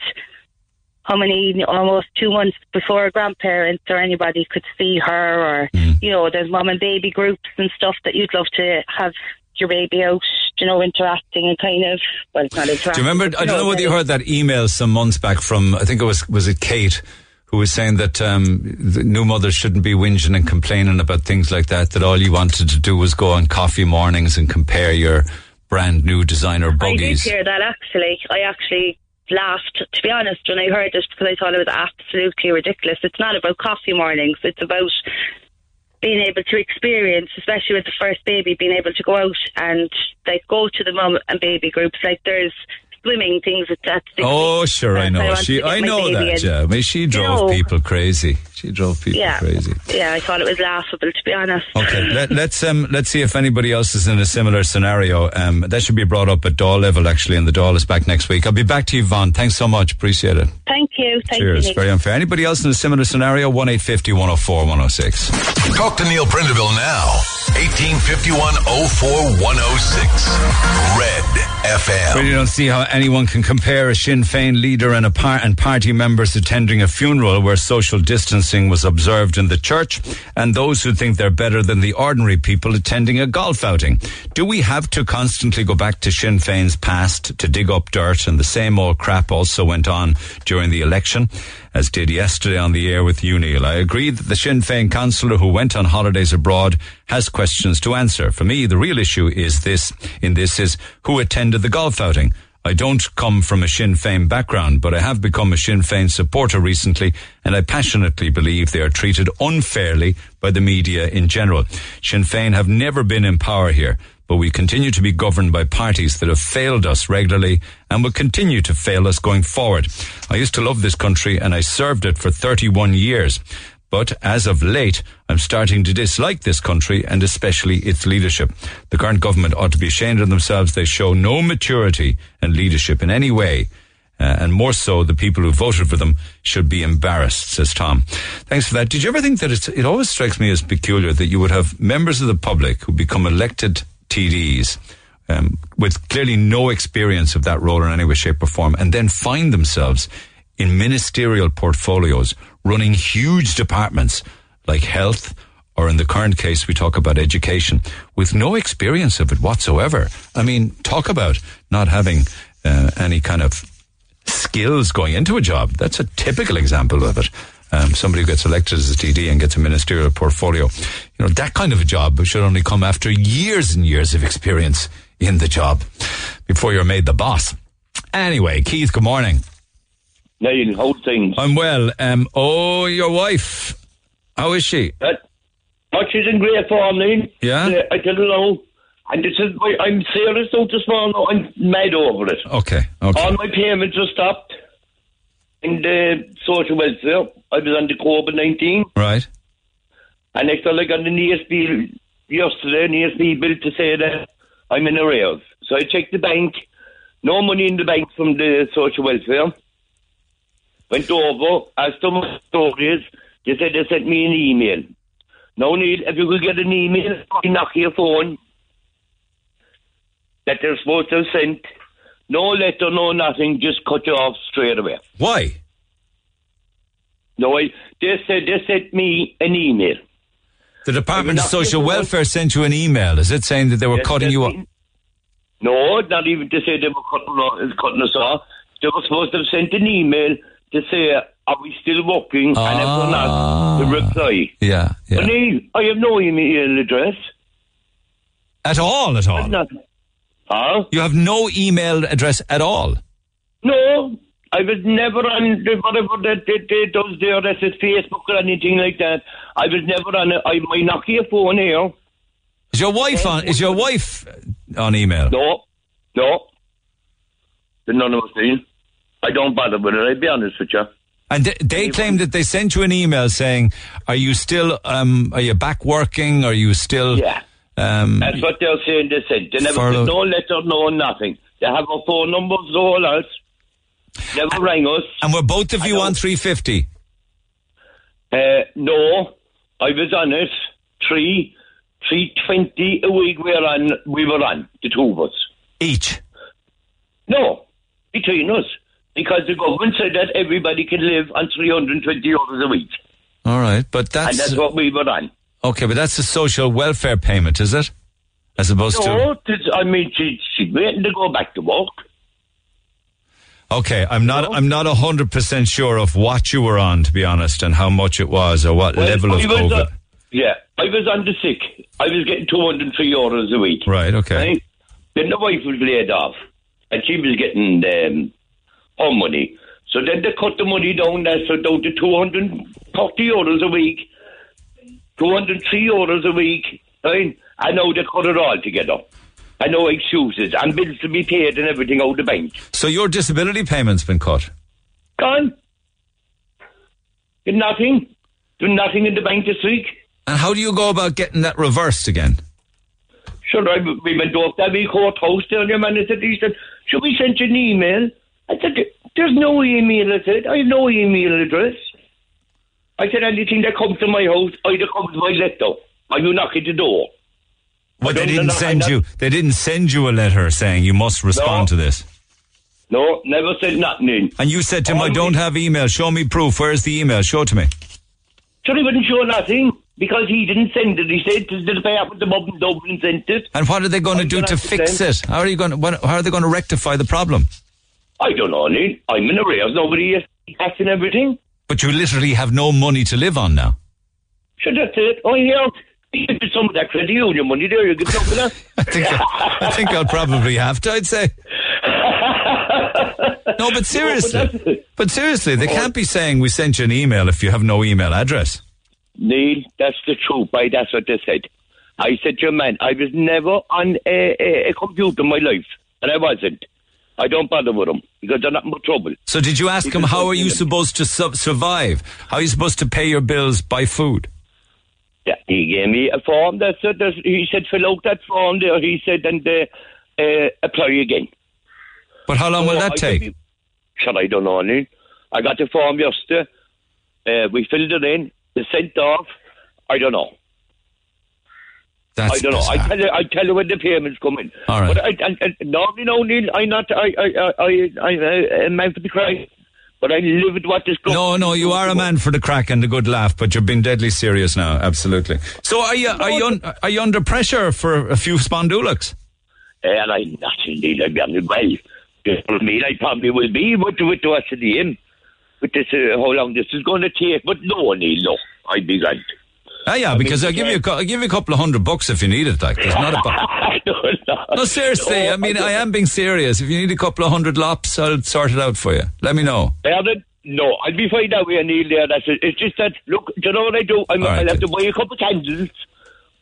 many, almost two months before a grandparent or anybody could see her, or, you know, there's mom and baby groups and stuff that you'd love to have your baby out, you know, interacting and kind of, well, it's not interacting. Do you remember? I don't know whether you heard that email some months back from. I think it was was it Kate who was saying that um, new mothers shouldn't be whinging and complaining about things like that. That all you wanted to do was go on coffee mornings and compare your brand new designer buggies. I did hear that actually. I actually laughed, to be honest, when I heard it because I thought it was absolutely ridiculous. It's not about coffee mornings. It's about being able to experience, especially with the first baby, being able to go out and like go to the mum and baby groups. Like there's swimming things at that. Oh, sure, I That's I know. She, I know that. in. Yeah, I mean, she You drove know. people crazy. She drove people Yeah, crazy. yeah. I thought it was laughable, to be honest. Okay, let, let's um, let's see if anybody else is in a similar scenario. Um, that should be brought up at Dáil level actually, and the Dáil is back next week. I'll be back to you, Vaughn. Thanks so much. Appreciate it. Thank you. Thank Cheers. you. Very unfair. Anybody else in a similar scenario? One eight fifty one zero four one zero six. Talk to Neil Prendeville now. 1851 04 106. Red FM. Really don't see how anyone can compare a Sinn Féin leader and a par- and party members attending a funeral where social distancing was observed in the church, and those who think they're better than the ordinary people attending a golf outing. Do we have to constantly go back to Sinn Féin's past to dig up dirt? And the same old crap also went on during the election, as did yesterday on the air with Uniel. I agree that the Sinn Féin councillor who went on holidays abroad has questions to answer. For me, the real issue is this, in this is who attended the golf outing. I don't come from a Sinn Féin background, but I have become a Sinn Féin supporter recently, and I passionately believe they are treated unfairly by the media in general. Sinn Féin have never been in power here, but we continue to be governed by parties that have failed us regularly and will continue to fail us going forward. I used to love this country and I served it for 31 years. But as of late, I'm starting to dislike this country and especially its leadership. The current government ought to be ashamed of themselves. They show no maturity and leadership in any way. Uh, and more so, the people who voted for them should be embarrassed, says Tom. Thanks for that. Did you ever think that it always strikes me as peculiar that you would have members of the public who become elected TDs um, with clearly no experience of that role in any way, shape, or form, and then find themselves in ministerial portfolios running huge departments like health, or in the current case, we talk about education, with no experience of it whatsoever. I mean, talk about not having uh, any kind of skills going into a job. That's a typical example of it. Um, somebody who gets elected as a TD and gets a ministerial portfolio. You know, that kind of a job should only come after years and years of experience in the job before you're made the boss. Anyway, Keith, good morning. Niall, how's things? I'm well. Um, oh, your wife, how is she? Uh, oh, she's in great form, Niall. Yeah? Uh, I tell you now, and this is, I'm serious out this morning, I'm mad over it. Okay, okay. All my payments are stopped in the social welfare. I was on the COVID-19. Right. And next I got an ESB yesterday, an ESB bill to say that I'm in arrears. So I checked the bank. No money in the bank from the social welfare. Went over, asked them the. They said they sent me an email. Now, Neil, if you could get an email, knock your phone that they're supposed to have sent. No letter, no nothing, just cut you off straight away. Why? No, I, they said they sent me an email. The Department of Social. Welfare sent you an email. Is it saying that they were Yes, cutting you off? No, not even to say they were cutting, cutting us off. They were supposed to have sent an email to say, are we still working? And if we're not, the ah. reply. Yeah, yeah. Neil, I have no email address. At all, at all. Not, huh? You have no email address at all. No, I was never on whatever that they, they does there, that's it, Facebook or anything like that. I was never on it. I, my Nokia phone here. Is your wife on? Is your wife on email? No, no. The none of us do. I don't bother with it, I'll be honest with you. And they, they claim that they sent you an email saying, "Are you still? Um, are you back working? Are you still?" Yeah. Um, That's what they're saying they said. They never Furlough- said no letter, no nothing. They have our phone numbers, the whole lot. Never rang us. and were both of you on three fifty? Uh, no, I was on it. Three, three twenty a week. We were on. We were on the two of us each. No, between us, because the government said that everybody can live on three hundred and twenty euros a week, All right, but and that's, that's what we were on. okay. But that's a social welfare payment, is it? As opposed to No, this- I mean, she, she's waiting to go back to work. okay. I'm not. I'm not hundred percent sure of what you were on, to be honest, and how much it was, or what Well, level of I was, COVID. uh, yeah, I was on the sick. I was getting 203 euros a week. right. Okay. Right? Then the wife was laid off, and she was getting um, Er er er her money. So then they cut the money down, that's so down to 240 euros a week, 203 euros a week, right? I know they cut it all together. I know excuses, and bills to be paid and everything out the bank. So your disability payment's been cut. Gone. Did nothing. Did nothing in the bank this week. And how do you go about getting that reversed again? Sure, I, we went off that big courthouse there, and your man said, he said, should we send you an email? I said, there's no email, I said. I have no email address. I said, anything that comes to my house, either comes my letter, or you knock at the door. Well, they didn't send you. They didn't send you a letter saying you must respond No. to this. No, never said nothing. And you said to him, "I don't have email. Show me proof. Where's the email? Show it to me." Sure, he wouldn't show nothing, because he didn't send it. He said to the pay up with the mob in Dublin sent it. And what are they going to do to fix it? How are you going? To, how are they going to rectify the problem? I don't know, Neil. I'm in arrears. Nobody is asking everything. But you literally have no money to live on now. Sure, that's it. I hear you give some of that credit union money there. You give some of that. I think I think I'll probably have to. I'd say. No, but seriously, but seriously, they can't be oh. saying we sent you an email if you have no email address. Neil, that's the truth, boy. That's what they said. I said to your man, I was never on a, a, a computer in my life, and I wasn't. I don't bother with them because they're not in trouble. So did you ask him how are you them. supposed to su- survive? How are you supposed to pay your bills? Buy food? Yeah, he gave me a form. That's it. That's, he said, fill out that form there. He said, and uh, uh, apply again. But how long will that I take? said, Sure, I don't know. I got the form yesterday. Uh, we filled it in. They sent off. I don't know. That's I don't know. I tell you. I tell you when the payments come in. All right. But I, I, I normally, no, Neil. I'm not. I, I, I, I, I, I am out for the cry. But I live with what this. No, no, you are a man for the crack and the good laugh, but you're being deadly serious now. Absolutely. So are you are you un, are you under pressure for a few spondulaks? And I'm not indeed. I'm well. For me, I probably will be. But with what's the name? With this, uh, how long this is going to take? But no, Neil, no. I'd be grand. Ah, yeah, because I'll give you a, I'll give you a couple of hundred bucks if you need it. Like, there's not a. bu- no, no. No, seriously. No, I mean, I I am being serious. If you need a couple of hundred lops, I'll sort it out for you. Let me know. Bernard, no, I'll be fine that way, Neil. There, that's it. It's just that. Look, do you know what I do? I'm, right, I'll have to buy a couple of candles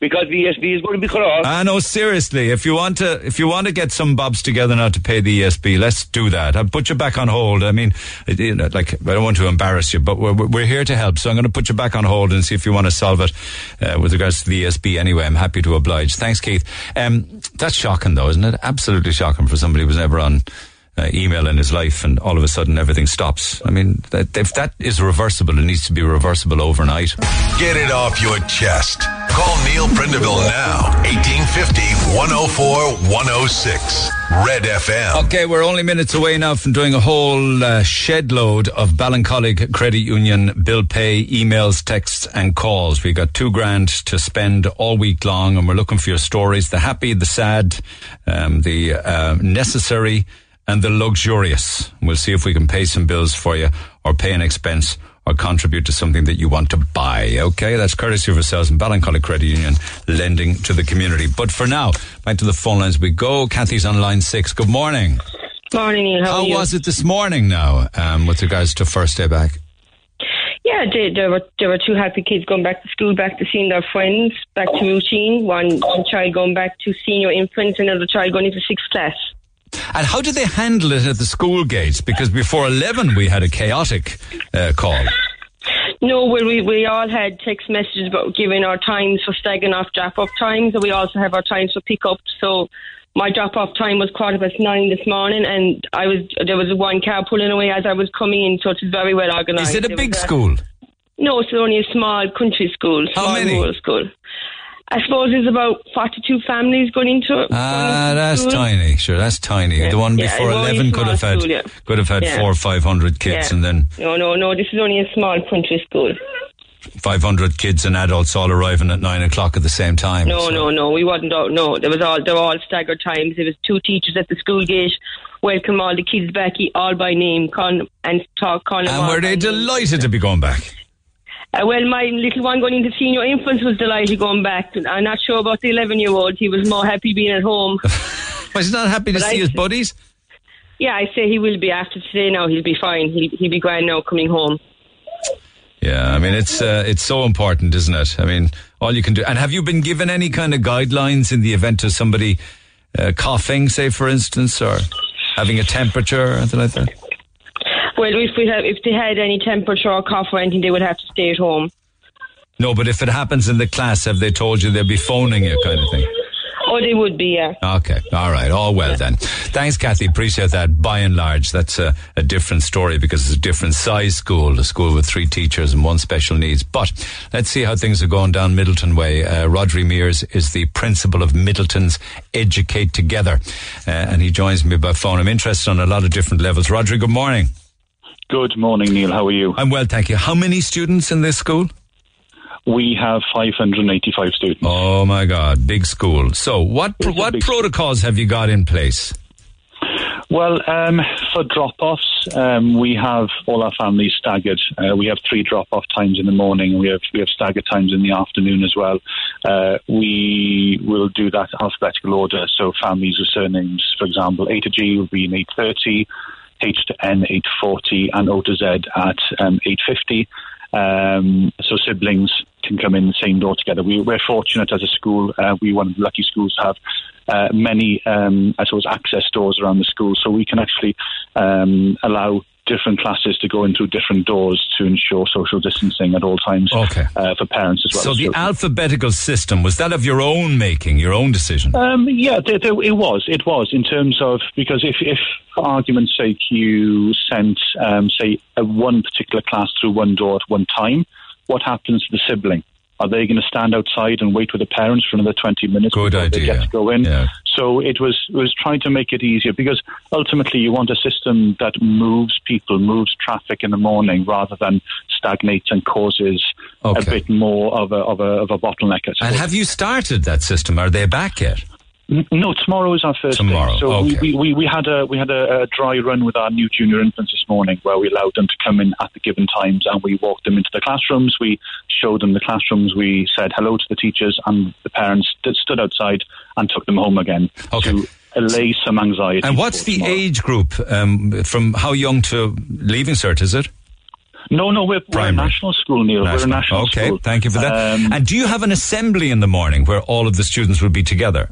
because ESB is going to be cut off. Ah, no, seriously. If you want to, if you want to get some bobs together now to pay the ESB, let's do that. I'll put you back on hold. I mean, you know, like I don't want to embarrass you, but we're we're here to help. So I'm going to put you back on hold and see if you want to solve it uh, with regards to the ESB. Anyway, I'm happy to oblige. Thanks, Keith. Um, that's shocking, though, isn't it? Absolutely shocking for somebody who was never on. Uh, email in his life, and all of a sudden everything stops. I mean, that, if that is reversible, it needs to be reversible overnight. Get it off your chest. Call Neil Prendeville now. 1850 104 106. Red FM. Okay, we're only minutes away now from doing a whole uh, shed load of Ballincollig Credit Union bill pay, emails, texts, and calls. We got two grand to spend all week long, and we're looking for your stories: the happy, the sad, um, the uh, necessary, and the luxurious. We'll see if we can pay some bills for you, or pay an expense. Or contribute to something that you want to buy. Okay, that's courtesy of ourselves and Ballincollig Credit Union, lending to the community. But for now, back to the phone lines we go. Kathy's on line six. Good morning. Morning, Neil. How, How was it this morning now, um, with regards to first day back? Yeah, they, there were there were two happy kids going back to school, back to seeing their friends, back to routine. One one child going back to senior infants, another child going into sixth class. And how did they handle it at the school gates? Because before 11 we had a chaotic uh, call. No, well, we we all had text messages about giving our times for staggering off drop off times, and we also have our times for pick up. So. My drop off time was quarter past nine this morning, and I was there was one car pulling away as I was coming in, so it's very well organised. Is it a There big was school? No, it's only a small country school, How small many? rural school. I suppose there's about 42 families going into it. Ah, that's school. tiny. Sure, that's tiny. Yeah. the one Yeah, before it's 11 could have had school, yeah. could have had four or 500 kids and then No, no, no. This is only a small country school. 500 kids and adults all arriving at 9 o'clock at the same time. No, So- no, no. We wasn't out. No, there was all. They were all staggered times. There was two teachers at the school gate. Welcome all the kids back, all by name, con and talk. Them And all were they by name. delighted to be going back? Uh, well, my little one going into senior infants was delighted going back. I'm not sure about the 11 year old. He was more happy being at home. Was he not happy to But see I- his buddies? Yeah, I say he will be after today. Now he'll be fine. He'll, he'll be grand now coming home. Yeah, I mean it's uh, it's so important, isn't it? I mean, all you can do. And have you been given any kind of guidelines in the event of somebody uh, coughing, say for instance, or having a temperature or anything like that? Well, if we have, if they had any temperature or cough or anything, they would have to stay at home. No, but if it happens in the class, have they told you they'll be phoning you, kind of thing? Oh, they would be, yeah. Okay, all right, all well then. Thanks, Kathy. Appreciate that. By and large, that's a, a different story because it's a different size school, a school with three teachers and one special needs. But let's see how things are going down Midleton Way. Uh, Rodri Mears is the principal of Midleton's Educate Together, uh, and he joins me by phone. I'm interested on a lot of different levels. Rodri, good morning. Good morning, Neil. How are you? I'm well, thank you. How many students in this school? We have 585 students. Oh my God, big school. So, what It's what protocols have you got in place? Well, um, for drop-offs, um, we have all our families staggered. Uh, we have three drop-off times in the morning, and we have we have staggered times in the afternoon as well. Uh, we will do that alphabetical order. So families with surnames, for example, A to G will be in 8:30, H to N 8:40, and O to Z at um, 8:50. Um, so siblings can come in the same door together. We, we're fortunate as a school. Uh, we one of the lucky schools to have uh, many, um, I suppose, access doors around the school, so we can actually um, allow different classes to go in through different doors to ensure social distancing at all times Okay. uh, for parents as well. So as the children. alphabetical system was that of your own making, your own decision? Um, yeah, there, there, it was. It was in terms of because if, if for argument's sake, you sent, um, say, a one particular class through one door at one time, what happens to the sibling? Are they going to stand outside and wait with the parents for another twenty minutes Good before they idea. get to go in? Yeah. So it was it was trying to make it easier because ultimately you want a system that moves people, moves traffic in the morning rather than stagnates and causes Okay. a bit more of a of a of a bottleneck. And have you started that system? Are they back yet? No, tomorrow is our first Tomorrow, day. So okay. we, we, we had a we had a, a dry run with our new junior infants this morning, where we allowed them to come in at the given times, and we walked them into the classrooms. We showed them the classrooms. We said hello to the teachers, and the parents st- stood outside and took them home again Okay. to allay some anxiety. And what's the tomorrow. age group um, from how young to leaving cert? Is it? No, no, we're, we're a national school, Neil. We're a national okay, school. thank you for that. Um, and do you have an assembly in the morning where all of the students will be together?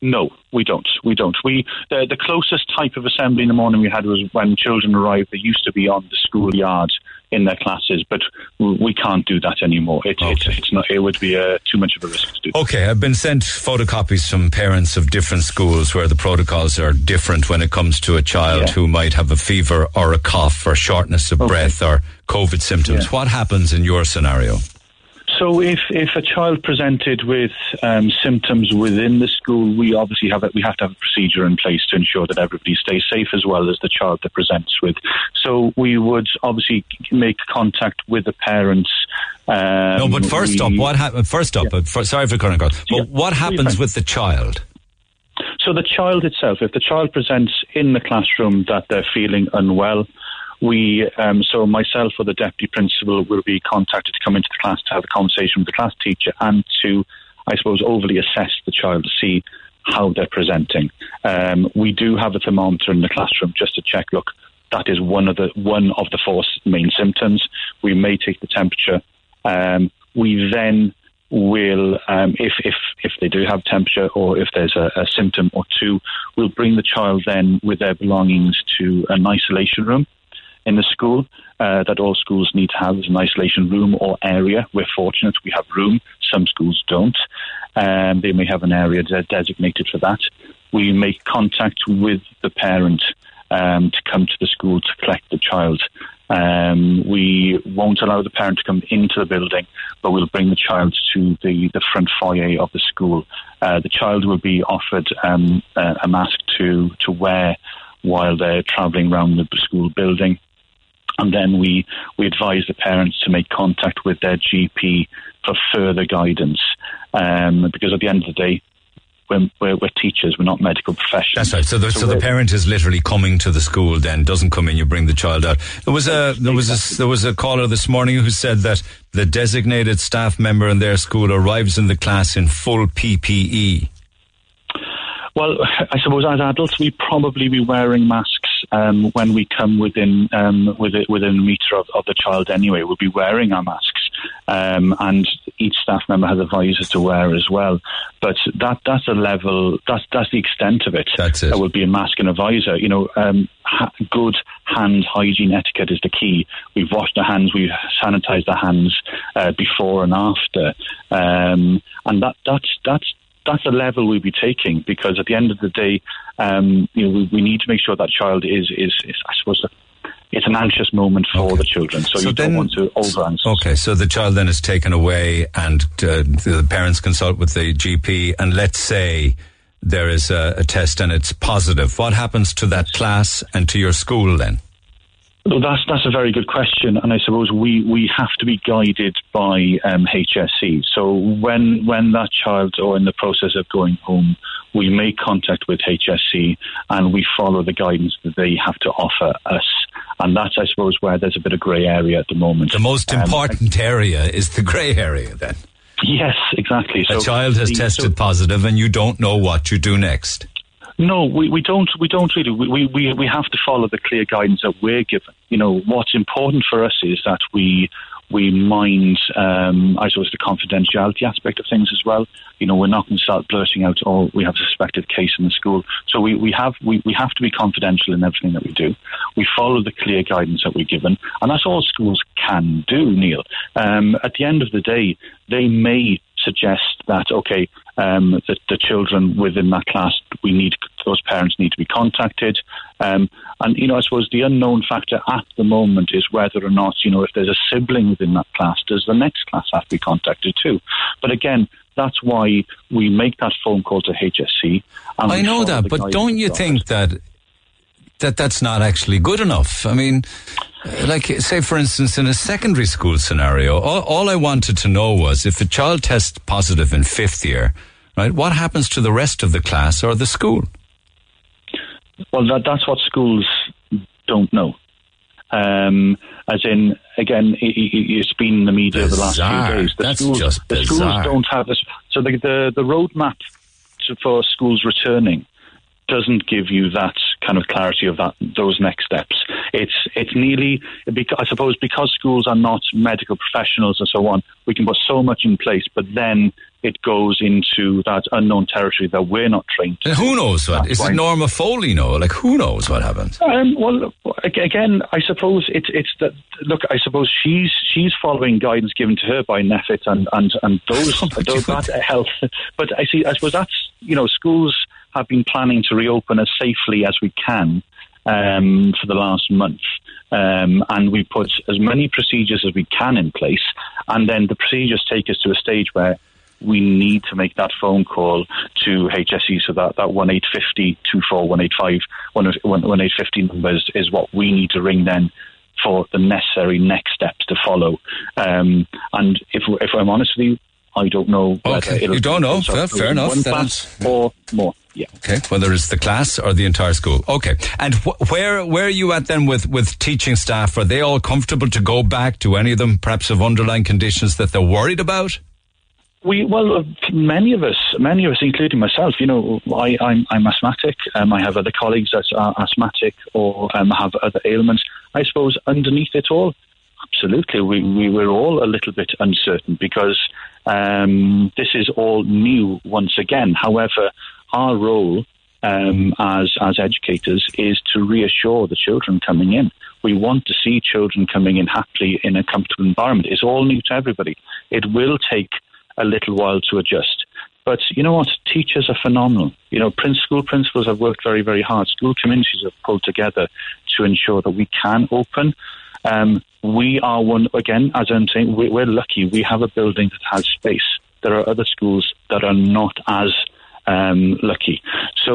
No, we don't. We don't. We the, the closest type of assembly in the morning we had was when children arrived. They used to be on the schoolyard in their classes, but we can't do that anymore. It, it's, it's not. It would be uh, too much of a risk to do. Okay, I've been sent photocopies from parents of different schools where the protocols are different when it comes to a child Yeah. who might have a fever or a cough or shortness of breath or COVID symptoms. Yeah. What happens in your scenario? So, if, if a child presented with um, symptoms within the school, we obviously have a, we have to have a procedure in place to ensure that everybody stays safe as well as the child that presents with. So, we would obviously make contact with the parents. Um, no, but first up, we- what happened? First up, uh, for, sorry for cutting across, but what happens with the child? So the child itself, if the child presents in the classroom that they're feeling unwell, we, um, so myself or the deputy principal will be contacted to come into the class to have a conversation with the class teacher and to, I suppose, overly assess the child to see how they're presenting. Um, we do have a thermometer in the classroom just to check. Look, that is one of the one of the four main symptoms. We may take the temperature. Um, we then will, um, if if if they do have temperature or if there's a, a symptom or two, we'll bring the child then with their belongings to an isolation room in the school uh, that all schools need to have is an isolation room or area. We're fortunate we have room. Some schools don't. Um, they may have an area de- designated for that. We make contact with the parent um, to come to the school to collect the child. Um, we won't allow the parent to come into the building, but we'll bring the child to the, the front foyer of the school. Uh, the child will be offered um, a, a mask to, to wear while they're travelling around the school building and then we, we advise the parents to make contact with their GP for further guidance. Um, because at the end of the day, we're, we're, we're teachers, we're not medical professionals. That's right. So, the, so, the parent is literally coming to the school. Then doesn't come in. You bring the child out. There was a there was a there was a caller this morning who said that the designated staff member in their school arrives in the class in full. PPE. Well, I suppose as adults, we probably be wearing masks um, when we come within um, within, within a metre of, of the child. Anyway, we'll be wearing our masks, um, and each staff member has a visor to wear as well. But that that's a level. That's that's the extent of it. That's it. There will be a mask and a visor. You know, um, ha- good hand hygiene etiquette is the key. We've washed our hands. We've sanitized our hands uh, before and after, um, and that that's that's that's a level we'll be taking because at the end of the day, um, you know, we, we need to make sure that child is, is, is I suppose, it's an anxious moment for the children. So, So you then- don't want to over answer. Okay, so the child then is taken away, and uh, the parents consult with the GP. And let's say there is a, a test and it's positive. What happens to that class and to your school then? Well, that's that's a very good question, and I suppose we, we have to be guided by um, HSE. So when when that child or in the process of going home, we make contact with HSE and we follow the guidance that they have to offer us, and that's I suppose where there's a bit of grey area at the moment. The most Um, important area is the grey area then. Yes, exactly. A child has the- tested positive and you don't know what you do next. No, we, we don't. We don't really. We, we we have to follow the clear guidance that we're given. You know, what's important for us is that we we mind, um, I suppose, the confidentiality aspect of things as well. You know, we're not going to start blurting out, "Oh, we have a suspected case in the school." So we, we have we, we have to be confidential in everything that we do. We follow the clear guidance that we're given, and that's all schools can do. Neil, um, at the end of the day, they may suggest that okay, um, the, the children within that class, we need those parents need to be contacted, um, and you know, I suppose the unknown factor at the moment is whether or not you know if there's a sibling within that class, does the next class have to be contacted too? But again, that's why we make that phone call to HSE. And I know that, but don't you think that that that's not actually good enough? I mean, like say for instance, in a secondary school scenario, all, all I wanted to know was if a child tests positive in fifth year, right? What happens to the rest of the class or the school? Well, that, that's what schools don't know. Um, as in, again, i i it's been in the media the last few days. The That's schools, just the schools don't have this. So the the, the roadmap to, for schools returning doesn't give you that kind of clarity of that those next steps. It's it's nearly I suppose because schools are not medical professionals and so on, we can put so much in place, but then it goes into that unknown territory that we're not trained. to And who knows what? Is it Norma Foley? No, like who knows what happens? Um, well, again, I suppose it's it's that. Look, I suppose she's she's following guidance given to her by NPHET and and and those, those that health. But I see. I suppose that's you know schools have been planning to reopen as safely as we can um, for the last month. Um, and we put as many procedures as we can in place, and then the procedures take us to a stage where we need to make that phone call to HSE so that that one eight fifty two four one eight five one one eight fifty number is, what we need to ring then for the necessary next steps to follow. Um, and if if I'm honest with you, I don't know. Okay, you don't know. Fair- fair enough. One or more. Yeah. Okay, whether it's the class or the entire school. Okay, and wh- where where are you at then with with teaching staff? Are they all comfortable to go back? to any of them perhaps have underlying conditions that they're worried about? We well, uh, many of us, many of us, including myself. You know, I, I'm I'm asthmatic. Um, I have other colleagues that are asthmatic or um, have other ailments. I suppose underneath it all, absolutely, we we were all a little bit uncertain because um, this is all new once again. However, our role um, as as educators is to reassure the children coming in. We want to see children coming in happily in a comfortable environment. It's all new to everybody. It will take a little while to adjust. But you know what? Teachers are phenomenal. You know, school principals have worked very, very hard. School communities have pulled together to ensure that we can open. Um, we are one, again, as I'm saying, we, we're lucky. We have a building that has space. There are other schools that are not as um, lucky. So,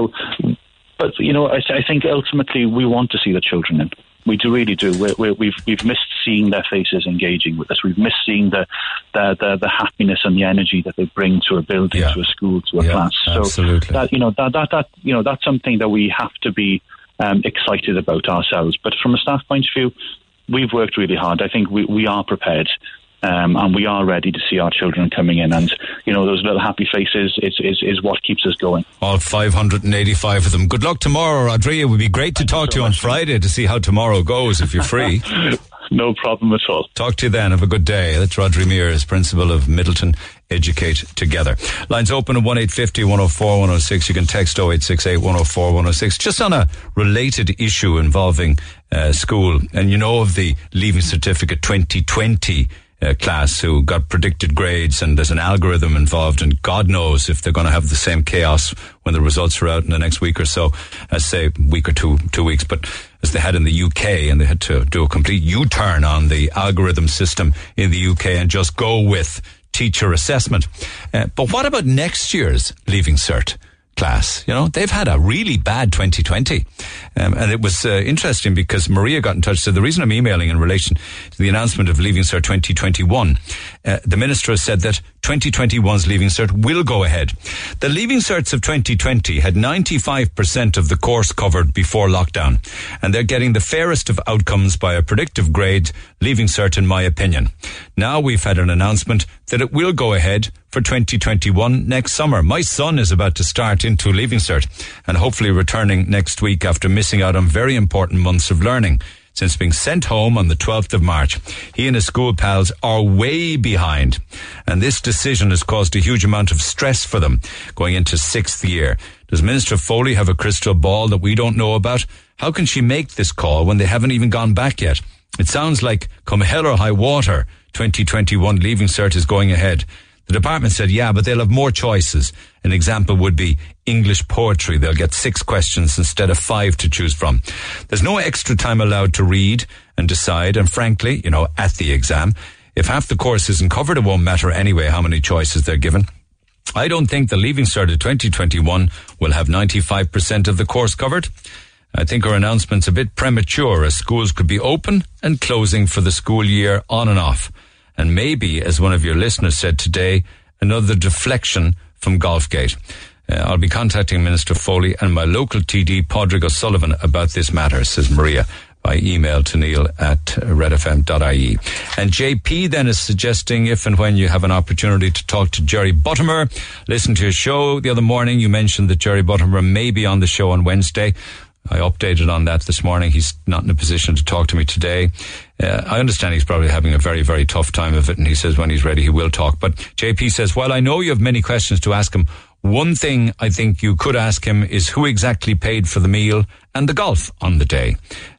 but, you know, I, I think ultimately we want to see the children in. We do really do. We're, we're, we've we've missed seeing their faces engaging with us. We've missed seeing the the, the, the happiness and the energy that they bring to a building, to a school, to a Yeah, class. So absolutely. that you know that, that that you know that's something that we have to be um, excited about ourselves. But from a staff point of view, we've worked really hard. I think we, we are prepared. Um, and we are ready to see our children coming in, and you know those little happy faces is, is, is what keeps us going. All 585 of them. Good luck tomorrow, Rodria. It would be great to talk to you on Friday to see how tomorrow goes if you're free. no problem at all. Talk to you then. Have a good day. That's Rodri Mears, principal of Midleton Educate Together. Lines open at 1850 104 106. You can text 0868 104 106. Just on a related issue involving uh, school, and you know of the Leaving Certificate 2020 uh, class who got predicted grades and there's an algorithm involved and God knows if they're going to have the same chaos when the results are out in the next week or so as say week or two two weeks. But as they had in the UK and they had to do a complete U-turn on the algorithm system in the UK and just go with teacher assessment. Uh, but what about next year's leaving cert class. You know, they've had a really bad 2020. Um, and it was uh, interesting because Maria got in touch. So the reason I'm emailing in relation to the announcement of Leaving Cert 2021, uh, the minister has said that 2021's Leaving Cert will go ahead. The Leaving Certs of 2020 had 95% of the course covered before lockdown. And they're getting the fairest of outcomes by a predictive grade Leaving Cert, in my opinion. Now we've had an announcement that it will go ahead for 2021 next summer. My son is about to start into Leaving Cert and hopefully returning next week after missing out on very important months of learning. Since being sent home on the 12th of March, he and his school pals are way behind. And this decision has caused a huge amount of stress for them going into sixth year. Does Minister Foley have a crystal ball that we don't know about? How can she make this call when they haven't even gone back yet? It sounds like come hell or high water, 2021 Leaving Cert is going ahead. The department said, yeah, but they'll have more choices. An example would be English poetry. They'll get six questions instead of five to choose from. There's no extra time allowed to read and decide. And frankly, you know, at the exam, if half the course isn't covered, it won't matter anyway how many choices they're given. I don't think the Leaving Cert of 2021 will have 95% of the course covered. I think our announcement's a bit premature as schools could be open and closing for the school year on and off. And maybe, as one of your listeners said today, another deflection from Golfgate. Uh, I'll be contacting Minister Foley and my local TD, Padraig O'Sullivan, about this matter, says Maria by email to neil at redfm.ie. And JP then is suggesting if and when you have an opportunity to talk to Jerry Buttimer, listen to your show the other morning. You mentioned that Jerry Buttimer may be on the show on Wednesday. I updated on that this morning. He's not in a position to talk to me today. Uh, I understand he's probably having a very, very tough time of it, and he says when he's ready, he will talk. But JP says, while I know you have many questions to ask him, one thing I think you could ask him is who exactly paid for the meal and the golf on the day.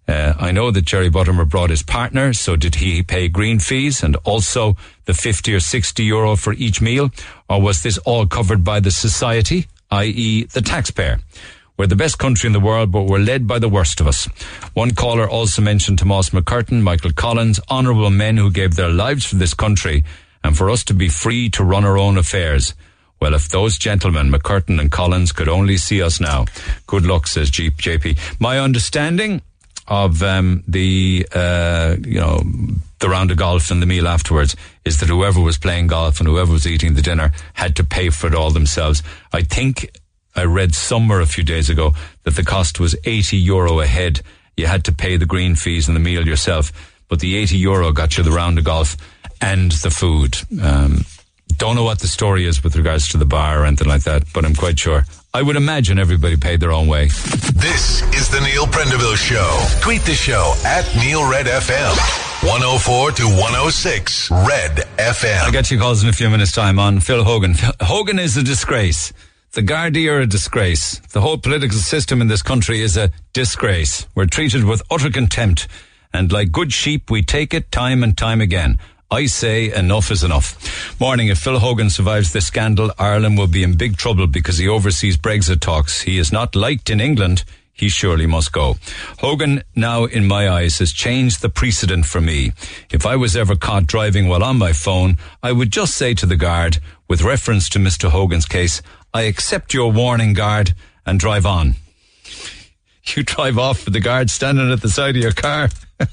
Uh, I know that Jerry Buttimer brought his partner, so did he pay green fees and also the 50 or 60 euro for each meal? Or was this all covered by the society, i.e. the taxpayer? We're the best country in the world, but we're led by the worst of us. One caller also mentioned Tomas McCurtain, Michael Collins, honourable men who gave their lives for this country and for us to be free to run our own affairs. Well, if those gentlemen, McCurtain and Collins, could only see us now. Good luck, says G- JP. My understanding of um, the, uh, you know, the round of golf and the meal afterwards is that whoever was playing golf and whoever was eating the dinner had to pay for it all themselves. I think I read somewhere a few days ago that the cost was 80 euro a head. You had to pay the green fees and the meal yourself, but the 80 euro got you the round of golf and the food. Um, don't know what the story is with regards to the bar or anything like that, but I'm quite sure. I would imagine everybody paid their own way. This is the Neil Prendeville Show. Tweet the show at Neil Red FM. 104 to 106 Red FM. I'll get you calls in a few minutes' time on Phil Hogan. Hogan is a disgrace. The Gardaí are a disgrace. The whole political system in this country is a disgrace. We're treated with utter contempt. And like good sheep, we take it time and time again. I say enough is enough. Morning, if Phil Hogan survives this scandal, Ireland will be in big trouble because he oversees Brexit talks. He is not liked in England. He surely must go. Hogan, now in my eyes, has changed the precedent for me. If I was ever caught driving while on my phone, I would just say to the guard, with reference to Mr. Hogan's case, I accept your warning, guard, and drive on. You drive off with the guard standing at the side of your car.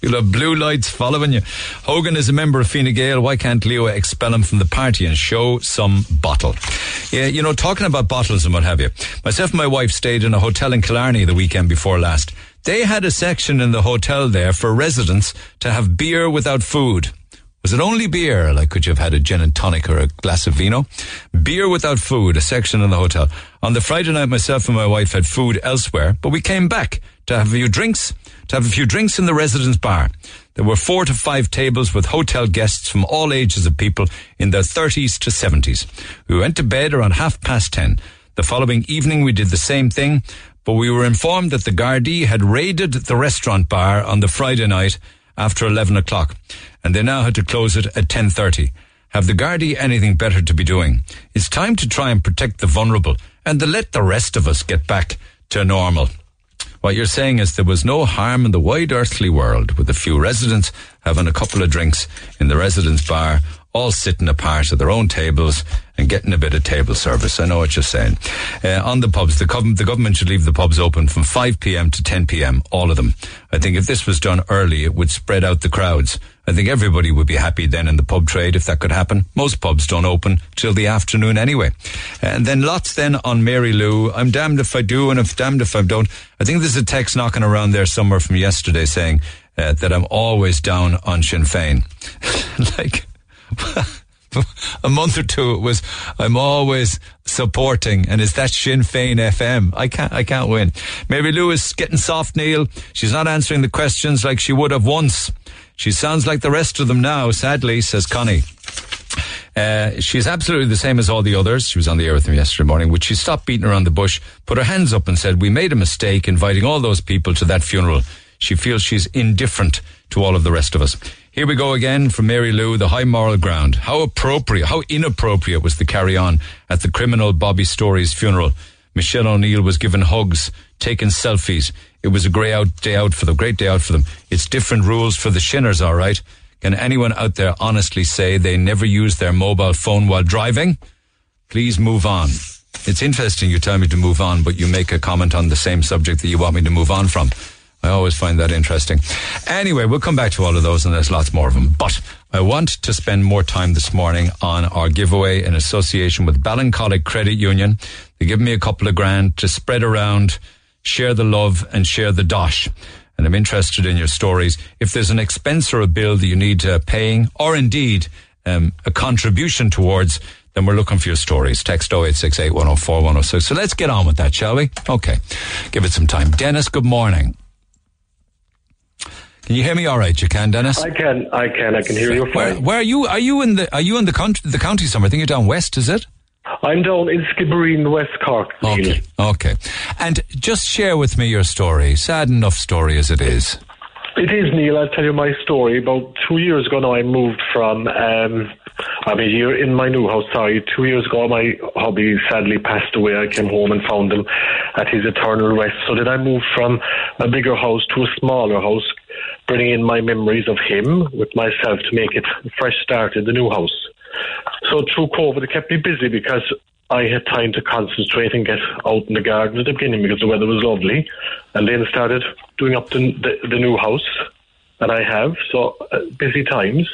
You'll have blue lights following you. Hogan is a member of Fine Gael. Why can't Leo expel him from the party and show some bottle? Yeah, you know, talking about bottles and what have you. Myself and my wife stayed in a hotel in Killarney the weekend before last. They had a section in the hotel there for residents to have beer without food. Was it only beer? Like, could you have had a gin and tonic or a glass of vino? Beer without food, a section in the hotel. On the Friday night, myself and my wife had food elsewhere, but we came back to have a few drinks, to have a few drinks in the residence bar. There were four to five tables with hotel guests from all ages of people in their 30s to 70s. We went to bed around half past 10. The following evening, we did the same thing, but we were informed that the Gardaí had raided the restaurant bar on the Friday night after 11 o'clock, and they now had to close it at 10.30. Have the Gardaí anything better to be doing? It's time to try and protect the vulnerable and to let the rest of us get back to normal. What you're saying is there was no harm in the wide earthly world with a few residents having a couple of drinks in the residence bar, all sitting apart at their own tables and getting a bit of table service. I know what you're saying. Uh, on the pubs, the, the government should leave the pubs open from 5 p.m. to 10 p.m., all of them. I think if this was done early, it would spread out the crowds. I think everybody would be happy then in the pub trade if that could happen. Most pubs don't open till the afternoon anyway. And then lots then on Mary Lou. I'm damned if I do and if damned if I don't. I think there's a text knocking around there somewhere from yesterday saying uh, that I'm always down on Sinn Féin. like, a month or two it was I'm always supporting and is that Sinn Féin FM I can't I can't win Mary Lou's getting soft Neil she's not answering the questions like she would have once she sounds like the rest of them now sadly says Connie uh, she's absolutely the same as all the others. She was on the air with me yesterday morning, which she stopped beating around the bush, put her hands up and said, we made a mistake inviting all those people to that funeral. She feels she's indifferent to all of the rest of us. Here we go again from Mary Lou, the high moral ground. How appropriate, how inappropriate was the carry on at the criminal Bobby Storey's funeral. Michelle O'Neill was given hugs, taken selfies. It was a great out, day out for them, great day out for them. It's different rules for the Shinners, all right. Can anyone out there honestly say they never use their mobile phone while driving? Please move on. It's interesting you tell me to move on, but you make a comment on the same subject that you want me to move on from. I always find that interesting. Anyway, we'll come back to all of those and there's lots more of them. But I want to spend more time this morning on our giveaway in association with Ballincollig Credit Union. They give me a couple of grand to spread around, share the love and share the dosh. And I'm interested in your stories. If there's an expense or a bill that you need uh, paying or indeed um, a contribution towards, then we're looking for your stories. Text 0868 104 106. So let's get on with that, shall we? Okay. Give it some time. Dennis, good morning. Can you hear me all right? You can, Dennis? I can, I can, I can hear you Where, fine. where are you? Are you in the, are you in the country, the county somewhere? I think you're down west, is it? I'm down in Skibbereen, West Cork. Okay. Okay. And just share with me your story. Sad enough story as it is. It is, Neil. I'll tell you my story. About two years ago now, I moved from, um, I'm a year in my new house, sorry. Two years ago, my hubby sadly passed away. I came home and found him at his eternal rest. So then I moved from a bigger house to a smaller house, bringing in my memories of him with myself to make it a fresh start in the new house. So through COVID, it kept me busy because I had time to concentrate and get out in the garden at the beginning because the weather was lovely, and then started doing up the the, the new house, and I have so uh, busy times,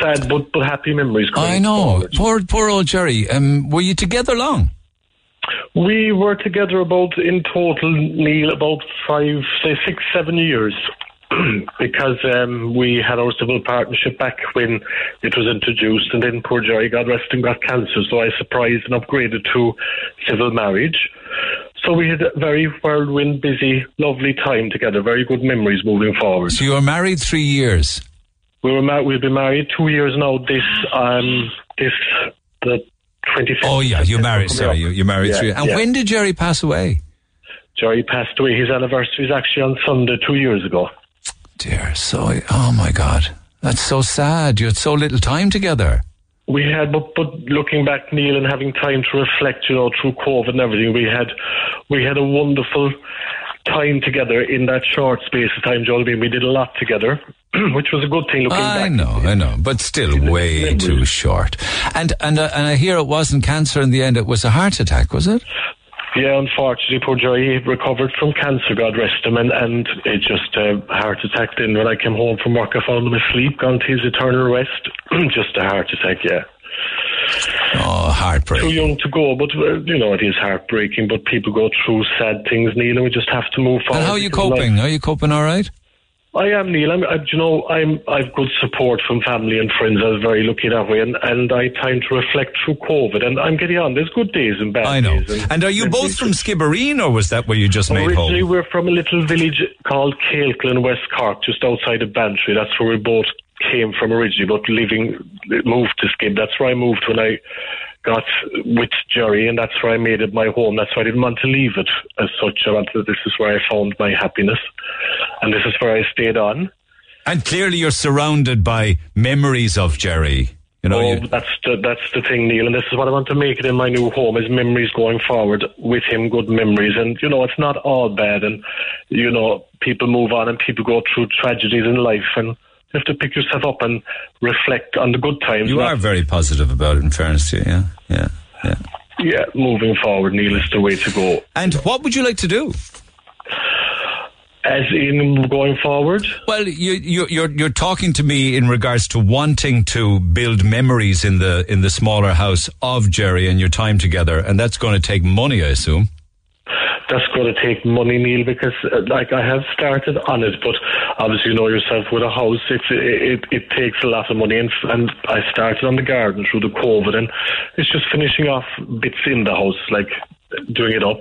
sad but but happy memories. I know. forward. Poor, poor old Jerry. Um, were you together long? We were together about in total, Neil, about five, say six, seven years. because um, we had our civil partnership back when it was introduced, and then poor Jerry, God rest him, got cancer. So I surprised and upgraded to civil marriage. So we had a very whirlwind, busy, lovely time together. Very good memories moving forward. So you were married three years. We were mar- we've been married two years now. This um this the twenty. Oh yeah, you married. Sorry, you, you married Yeah, three. And yeah. when did Jerry pass away? Jerry passed away. His anniversary is actually on Sunday, two years ago. Dear, so oh my God, that's so sad. You had so little time together. We had, but, but looking back, Neil, and having time to reflect, you know, through COVID and everything, we had, we had a wonderful time together in that short space of time, Joel. I mean, we did a lot together, which was a good thing. Looking I back, know, I know, but still way too short. And and uh, and I hear it wasn't cancer in the end; it was a heart attack, was it? Yeah, unfortunately, poor Jerry recovered from cancer, God rest him, and, and it just a heart attack. Then when I came home from work, I found him asleep, gone to his eternal rest. just a heart attack, yeah. Oh, heartbreaking. Too young to go, but uh, you know it is heartbreaking. But people go through sad things, Neil, and we just have to move forward. And how are you because life- coping? Are you coping all right? I am Neil. I'm, I, you know, I'm I've good support from family and friends. I was very lucky that way, and, and I time to reflect through COVID. And I'm getting on. There's good days and bad I know. days. And are you both from Skibbereen, or was that where you just made Originally, home? we're from a little village called Cakelin, West Cork, just outside of Bantry. That's where we both came from originally, but living, moved to Skib. That's where I moved when I got with Jerry, and that's where I made it my home. That's why I didn't want to leave it as such. I wanted, this is where I found my happiness, and this is where I stayed on. And clearly, you're surrounded by memories of Jerry. You know, oh, you- that's the that's the thing, Neil, and this is what I want to make it in my new home is memories going forward with him, good memories, and you know it's not all bad, and you know people move on and people go through tragedies in life, and you have to pick yourself up and reflect on the good times. you are very positive about it. In fairness to you, yeah, yeah, yeah. yeah, moving forward, Neil, is the way to go. And what would you like to do? As in going forward, Well, you, you, you're you're talking to me in regards to wanting to build memories in the in the smaller house of Jerry and your time together, and that's going to take money, I assume. That's going to take money, Neil, because uh, like I have started on it, but obviously you know yourself with a house, it's, it, it it takes a lot of money, and, and I started on the garden through the COVID, and it's just finishing off bits in the house, like doing it up,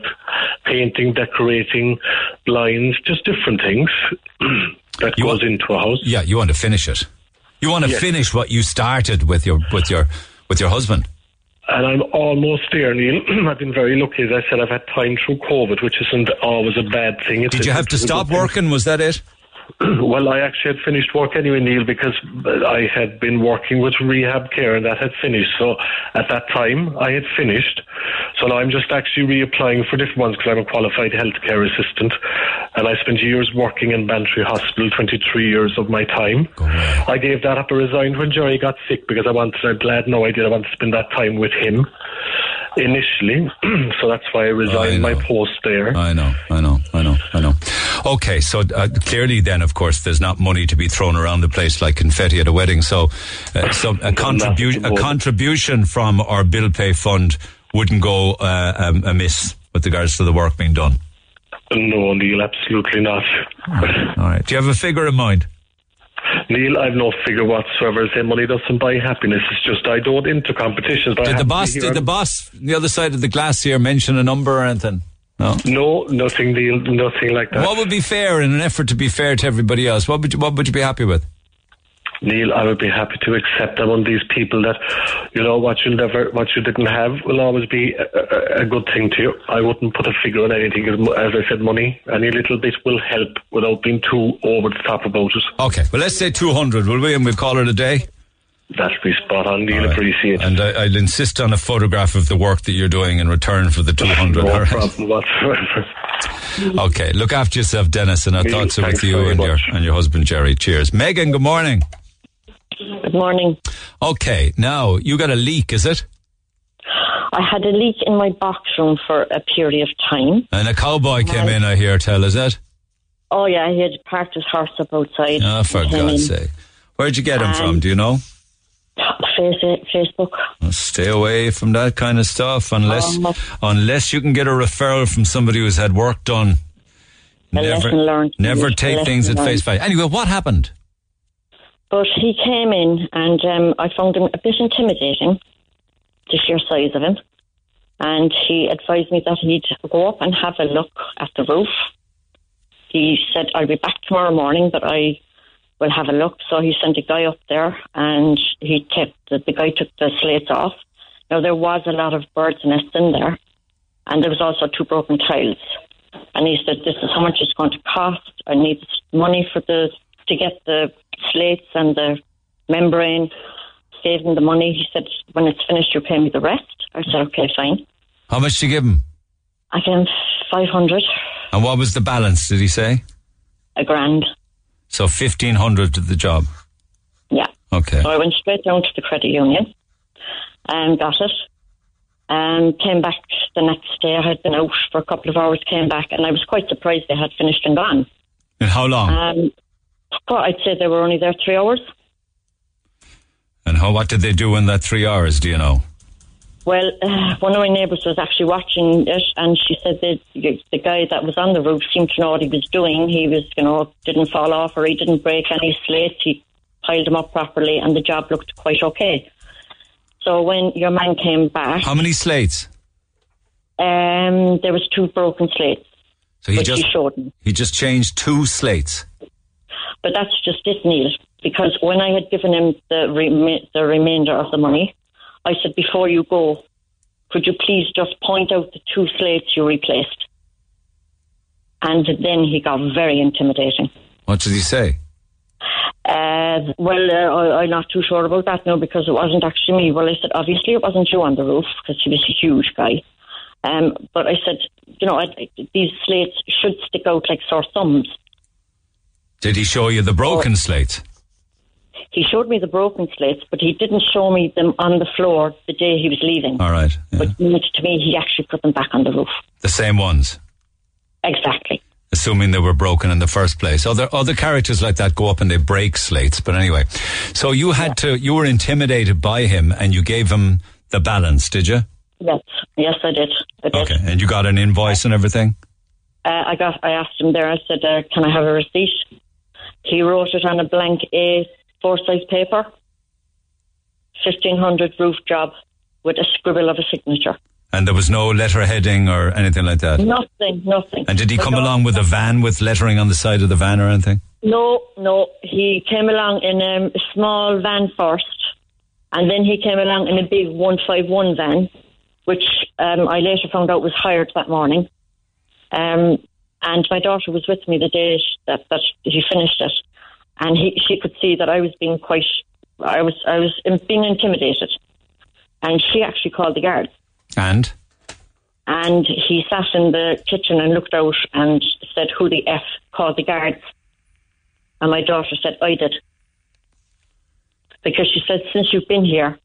painting, decorating, blinds, just different things that goes into a house. Yeah, you want to finish it. You want to Yes. finish what you started with your with your with your husband. And I'm almost there, Neil. I've been very lucky. As I said, I've had time through COVID, which isn't always a bad thing. It's Did you have to it's a good stop working? Was that it? well, I actually had finished work anyway, Neil, because I had been working with rehab care and that had finished. So at that time, I had finished. So now I'm just actually reapplying for different ones because I'm a qualified healthcare assistant. And I spent years working in Bantry Hospital, 23 years of my time. I gave that up. I resigned when Jerry got sick because I wanted, I'm glad no I did. I wanted to spend that time with him initially. so that's why I resigned my post there. I know, I know, I know, I know. Okay, so uh, clearly, then, of course, there's not money to be thrown around the place like confetti at a wedding. So, uh, so a contribution, a contribution from our bill pay fund wouldn't go uh, um, amiss with regards to the work being done. No, Neil, absolutely not. All right. Do you have a figure in mind? Neil, I've no figure whatsoever. Saying money doesn't buy happiness. It's just I don't enter competitions. Did the boss? Did the boss the other side of the glass here mention a number or anything? No. No, nothing, Neil. Nothing like that. What would be fair in an effort to be fair to everybody else? What would you, what would you be happy with? Neil, I would be happy to accept them on these people that, you know, what you never, what you didn't have will always be a, a, good thing to you. I wouldn't put a figure on anything. As I said, money, any little bit will help without being too over the top about it. Okay, well let's say two hundred, will we? And we'll call it a day. That'd be spot on, Neil. Appreciate it. And I, I'll insist on a photograph of the work that you're doing in return for the two hundred. No problem whatsoever. Okay, look after yourself, Dennis, and our Neil, thoughts are with you and your and your husband Jerry. Cheers, Megan. Good morning. Good morning. Okay, now you got a leak, is it? I had a leak in my box room for a period of time. And a cowboy came in. I hear tell. Is that? Oh yeah, he had parked his horse up outside. Oh, for God's in. sake! Where'd you get him Um, from? Do you know? Facebook. Well, Stay away from that kind of stuff unless Um, unless you can get a referral from somebody who's had work done. Learned. Never take things at face value. Anyway, what happened? But he came in and um, I found him a bit intimidating, the sheer size of him. And he advised me that he'd go up and have a look at the roof. He said, I'll be back tomorrow morning, but I will have a look. So he sent a guy up there and he kept, the, the guy took the slates off. Now, there was a lot of birds' nests in there, and there was also two broken tiles. And he said, "This is how much it's going to cost. I need money for the to get the slates and the membrane." Him the money. He said, "When it's finished, you pay me the rest." I said, "Okay, fine." How much did you give him? I gave him five hundred, And what was the balance? Did he say? a grand. So fifteen hundred to the job. Yeah. Okay. So I went straight down to the credit union and got it. And came back the next day. I had been out for a couple of hours. Came back, and I was quite surprised they had finished and gone. And how long? Um, well, I'd say they were only there three hours. and how? What did they do in that three hours? Do you know? Well, uh, one of my neighbours was actually watching it, and she said that the guy that was on the roof seemed to know what he was doing. He was, you know, didn't fall off or he didn't break any slates. He piled them up properly, and the job looked quite okay. So when your man came back, How many slates? um, there was two broken slates, So he just he he just changed two slates. But that's just it, Neil. Because when I had given him the rem- the remainder of the money, I said, before you go, could you please just point out the two slates you replaced? And then he got very intimidating. What did he say? Uh, well, uh, I, I'm not too sure about that now because it wasn't actually me. Well, I said, obviously it wasn't you on the roof because he was a huge guy. Um, but I said, you know, I, these slates should stick out like sore thumbs. Did he show you the broken slates? He showed me the broken slates, but he didn't show me them on the floor the day he was leaving. All right. yeah. But to me, he actually put them back on the roof. The same ones. Exactly. Assuming they were broken in the first place. Other other characters like that go up and they break slates. But anyway, so you had to you were intimidated by him and you gave him the balance, did you? Yes, yes, I did. I did. Okay, and you got an invoice and everything. Uh, I got. I asked him there. I said, uh, "Can I have a receipt?" He wrote it on a blank A4 size paper. Fifteen hundred roof job with a scribble of a signature. And there was no letter heading or anything like that. Nothing. Nothing. And did he come along with a van with lettering on the side of the van or anything? No, no. He came along in um, a small van first, and then he came along in a big 151 van, which um, I later found out was hired that morning. Um, and my daughter was with me the day that, that he finished it, and he, she could see that I was being quite, I was, I was being intimidated, and she actually called the guards. And And he sat in the kitchen and looked out and said, Who the F called the guards? And my daughter said, I did. Because she said, Since you've been here,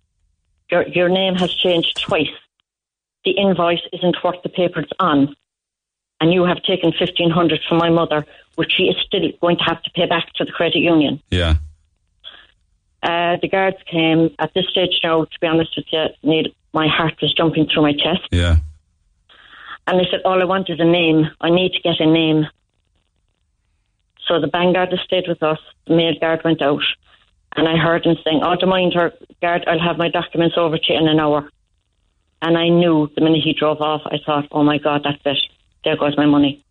your, your name has changed twice. The invoice isn't worth the paper it's on. And you have taken 1500 from my mother, which she is still going to have to pay back to the credit union. yeah, Uh, the guards came. At this stage now, to be honest with you, Neil, my heart was jumping through my chest. yeah. And they said, All I want is a name. I need to get a name. So the band guard stayed with us, the male guard went out, and I heard him saying, "Oh, don't mind her, guard. I'll have my documents over to you in an hour." And I knew the minute he drove off, I thought, "Oh my God, that's it. There goes my money."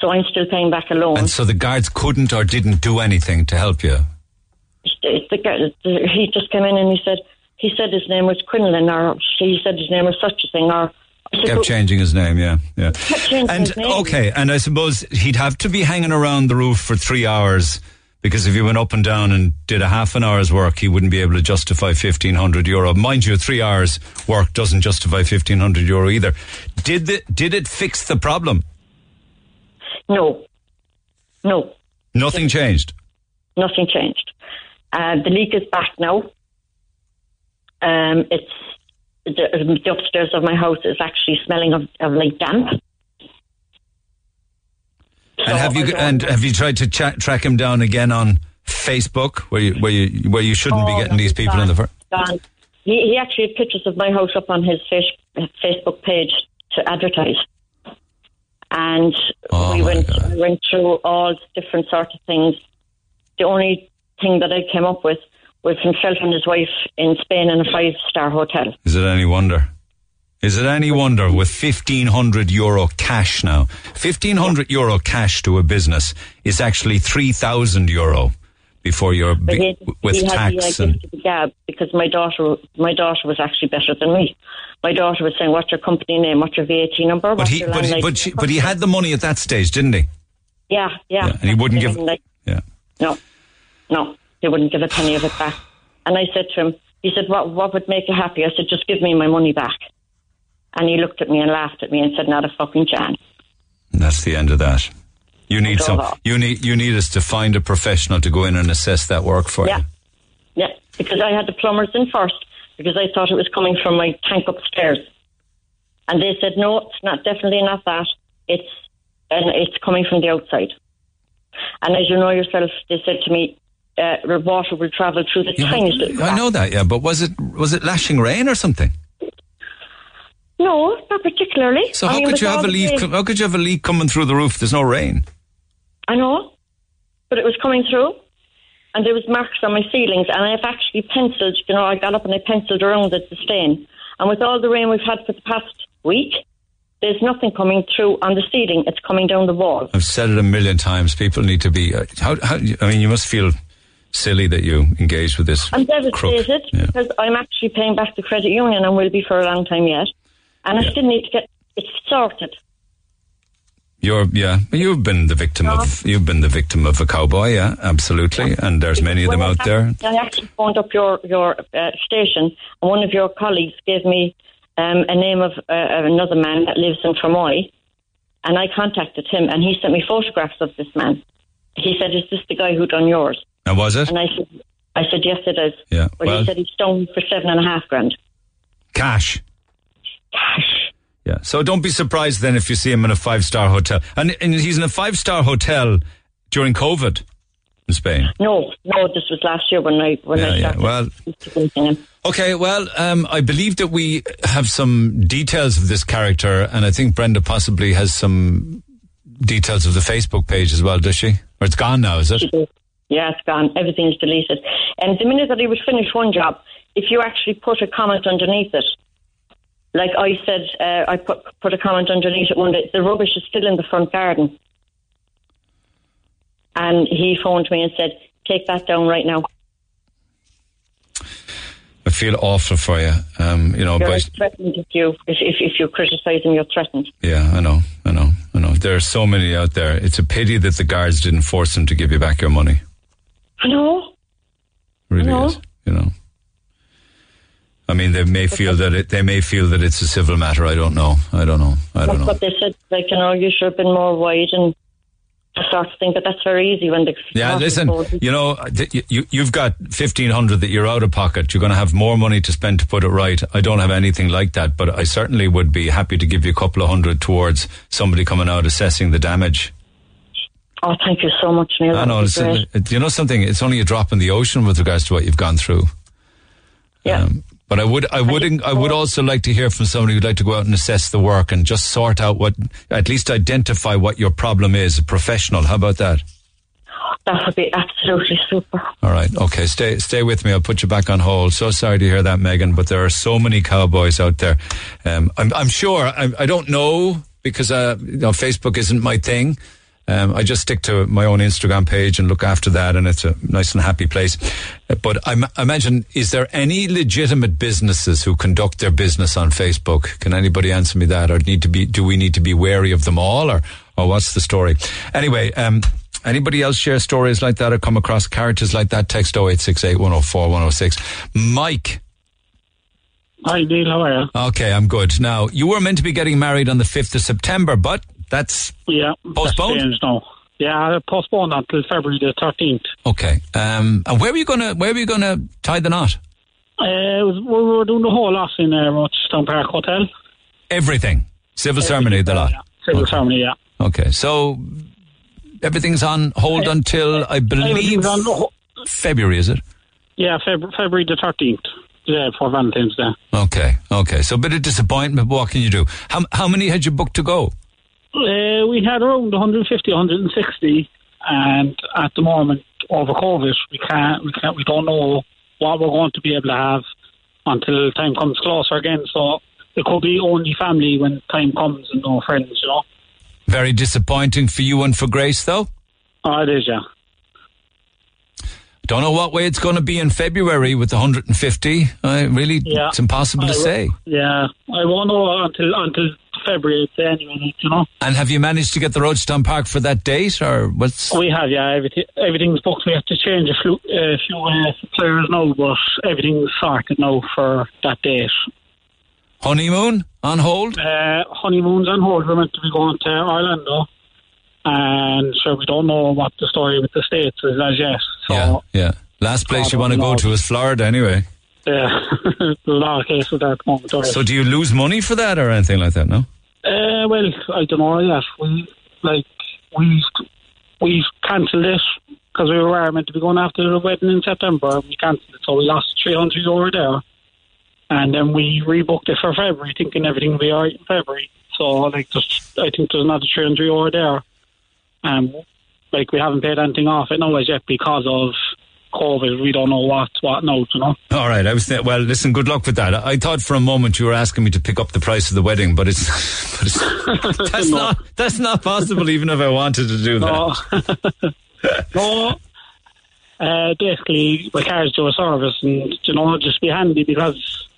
So I'm still paying back a loan. And so the guards couldn't or didn't do anything to help you. the, the, he just came in and he said he said his name was Quinlan or he said his name was such a thing or Kept changing his name, yeah, yeah. kept changing And his name. okay, and I suppose he'd have to be hanging around the roof for three hours because if he went up and down and did a half an hour's work, he wouldn't be able to justify fifteen hundred euro. Mind you, three hours work doesn't justify fifteen hundred euro either. Did the did it fix the problem? No, no, Nothing changed. nothing changed. Uh, the leak is back now. Um, it's the, the upstairs of my house is actually smelling of, of like damp. And have you and have you tried to track him down again on Facebook, where you where you where you shouldn't be Oh, getting these he's people in the gone, first? He, he actually had pictures of my house up on his face, Facebook page to advertise. And Oh, we went we went through all different sorts of things. The only thing that I came up with was himself and his wife in Spain in a five star hotel. Is it any wonder? Is it any wonder with 1500 euro cash now? 1500 euro cash to a business is actually 3000 euro before you're be, with he had the tax and gab because my daughter my daughter was actually better than me. My daughter was saying, "What's your company name? What's your VAT number?" but he but he, but, she, but he had the money at that stage, didn't he? Yeah, yeah. Yeah, and he wouldn't give- Like, Yeah. No, no, he wouldn't give a penny of it back. And I said to him, he said, "What what would make you happy?" I said, "Just give me my money back." And he looked at me and laughed at me and said, "Not a fucking chance." And that's the end of that. You need some. off. You need you need us to find a professional to go in and assess that work for Yeah, you. yeah. Because I had the plumbers in first because I thought it was coming from my tank upstairs, and they said, "No, it's not. Definitely not that. It's and it's coming from the outside." And as you know yourself, they said to me, uh, "The water will travel through the tiniest I know that, yeah. But was it was it lashing rain or something? No, not particularly. So I how mean, could you have a leak? rain- How could you have a leak coming through the roof? There's no rain. I know, but it was coming through, and there was marks on my ceilings, and I've actually penciled. You know, I got up and I penciled around it the stain. And with all the rain we've had for the past week, there's nothing coming through on the ceiling. It's coming down the wall. I've said it a million times. People need to be. Uh, how, how? I mean, you must feel silly that you engaged with this. I'm devastated because I'm actually paying back the credit union and will be for a long time yet. And I still need to get it sorted. You're yeah. You've been the victim of. You've been the victim of a cowboy. Yeah, absolutely. And there's many of them out there. I actually phoned up your your uh, station, and one of your colleagues gave me um, a name of uh, another man that lives in Fermoy, and I contacted him, and he sent me photographs of this man. He said, "Is this the guy who done yours?" And was it? And I said, "I said yes, it is." Yeah. But Well, he said he's stoned for seven and a half grand. cash. Cash. Yeah. So don't be surprised then if you see him in a five star hotel. And, and he's in a five star hotel during COVID in Spain. No, no, this was last year when I when Yeah, I yeah. Well. Okay, well, um, I believe that we have some details of this character, and I think Brenda possibly has some details of the Facebook page as well, does she? Or it's gone now, is it? Yeah, it's gone. Everything's deleted. And the minute that he would finish one job, if you actually put a comment underneath it, like I said, uh, I put put a comment underneath it one day. The rubbish is still in the front garden, and he phoned me and said, "Take that down right now." I feel awful for you. Um, you know, You're but threatened if you if, if, if you criticise him, you're threatened. yeah, I know, I know, I know. There are so many out there. It's a pity that the guards didn't force them to give you back your money. I know. really I know. is. You know. I mean, they may feel that it. They may feel that it's a civil matter. I don't know. I don't know. I don't That's know. what they said. Like you know, you should have been more wide and that sort of thing. But that's very easy when the Yeah, listen. You know, you you've got fifteen hundred that you're out of pocket. You're going to have more money to spend to put it right. I don't have anything like that, but I certainly would be happy to give you a couple of hundred towards somebody coming out assessing the damage. Oh, thank you so much, Neil. I know. would be It's, great. it- you know something. It's only a drop in the ocean with regards to what you've gone through. Yeah. Um, But I would, I would, I would also like to hear from somebody who'd like to go out and assess the work and just sort out what, at least identify what your problem is. A professional. How about that? That would be absolutely super. All right. Okay. Stay, stay with me. I'll put you back on hold. So sorry to hear that, Megan, but there are so many cowboys out there. Um, I'm, I'm sure, I, I don't know because, uh, you know, Facebook isn't my thing. Um, I just stick to my own Instagram page and look after that, and it's a nice and happy place. Uh, But I, m- I imagine, is there any legitimate businesses who conduct their business on Facebook? Can anybody answer me that, or need to be? Do we need to be wary of them all, or or what's the story? Anyway, um, anybody else share stories like that or come across characters like that? Text 0868 104 106. Mike. Hi, Neil. How are you? Okay, I'm good. Now, you were meant to be getting married on the 5th of September, but that's Yeah. Postponed? That's changed now. Yeah, postponed until February the 13th. Okay. Um, and where were you gonna where were you gonna tie the knot? Uh, was, we were doing the whole lot in uh, Rochestown Park Hotel. Everything. Civil ceremony, the lot. Civil ceremony, yeah. Okay. So everything's on hold until I believe on ho- February, is it? Yeah, Feb- February the 13th. Yeah, for Valentine's Day. Okay. Okay. So a bit of disappointment, but what can you do? How how many had you booked to go? Uh, we had around 150, 160, and at the moment, over COVID, we can't, we can't, we don't know what we're going to be able to have until time comes closer again. So it could be only family when time comes and no friends, you know. Very disappointing for you and for Grace, though. Oh, it is, yeah. Don't know what way it's going to be in February with the 150. I really, Yeah. it's impossible to I say. Yeah, I won't know until until February say anyway. You know, And have you managed to get the Rochestown Park for that date, or what's? we have yeah, everything everything's booked. We have to change a few a few uh, suppliers now, but everything's sorted now for that date. Honeymoon on hold? Uh, honeymoon's on hold. We're meant to be going to Orlando, and so we don't know what the story with the states is as yet. So Yeah, yeah. Last place you want to go to is Florida, anyway. Yeah, a lot of cases there at the moment. already. So do you lose money for that or anything like that? No. Uh, well, I don't know yet. We like we we cancelled it because we were meant to be going after the wedding in September. and We cancelled it, so we lost three hundred euro there, and then we rebooked it for February, thinking everything would be alright in February. So like, just I think there's another three hundred euro there, and like we haven't paid anything off it now as yet because of COVID. We don't know what what now, you know. All right. I was th- well. Listen. Good luck with that. I thought for a moment you were asking me to pick up the price of the wedding, but it's, but it's that's No. not that's not possible. Even if I wanted to do that. No. Uh, basically, my car's due a service, and you know, just be handy because,